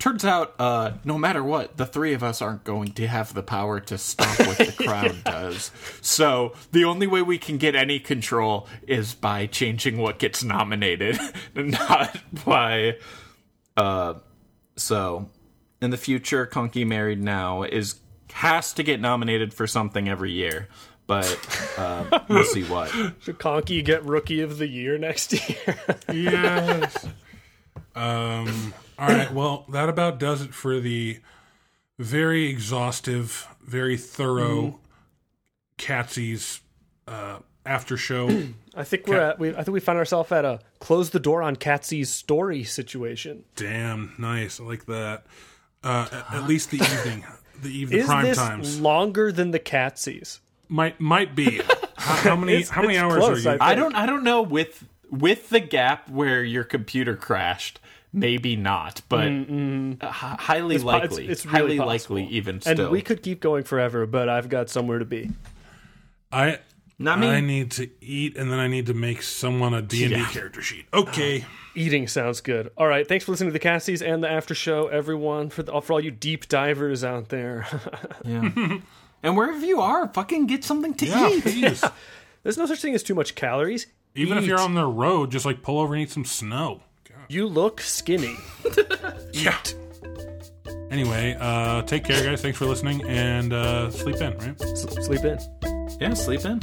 turns out uh no matter what the three of us aren't going to have the power to stop what the *laughs* crowd does. So the only way we can get any control is by changing what gets nominated, *laughs* not by uh so in the future Conky Married Now is has to get nominated for something every year. But uh, we'll see what. *laughs* Should Conky get Rookie of the Year next year? yes. Um. All right. Well, that about does it for the very exhaustive, very thorough Catsy's uh, after show. *clears throat* I think we're at. We, I think we found ourselves at a close the door on Catsy's story situation. Damn, nice. I like that. Uh, at, at least the evening, the evening Is prime this times longer than the Catsy's? might might be. How, how many It's- how many it's hours close, are you? I I don't I don't know with with the gap where your computer crashed. Maybe not, but uh, hi- highly it's- likely. it's really highly possible. likely, even still. And we could keep going forever, but I've got somewhere to be. I Not me. I need to eat, and then I need to make someone a D and D character sheet. Okay. Eating sounds good. All right, thanks for listening to the Catsies and the after show, everyone. For the, for all you deep divers out there, *laughs* Yeah. and wherever you are, fucking get something to Yeah, eat. please. *laughs* there's no such thing as too much calories. Even if you're on the road, just like pull over and eat some snow. You look skinny. *laughs* Yeah. Anyway, uh, take care, guys. Thanks for listening, and uh, sleep in. Right. S- sleep in. Yeah, sleep in.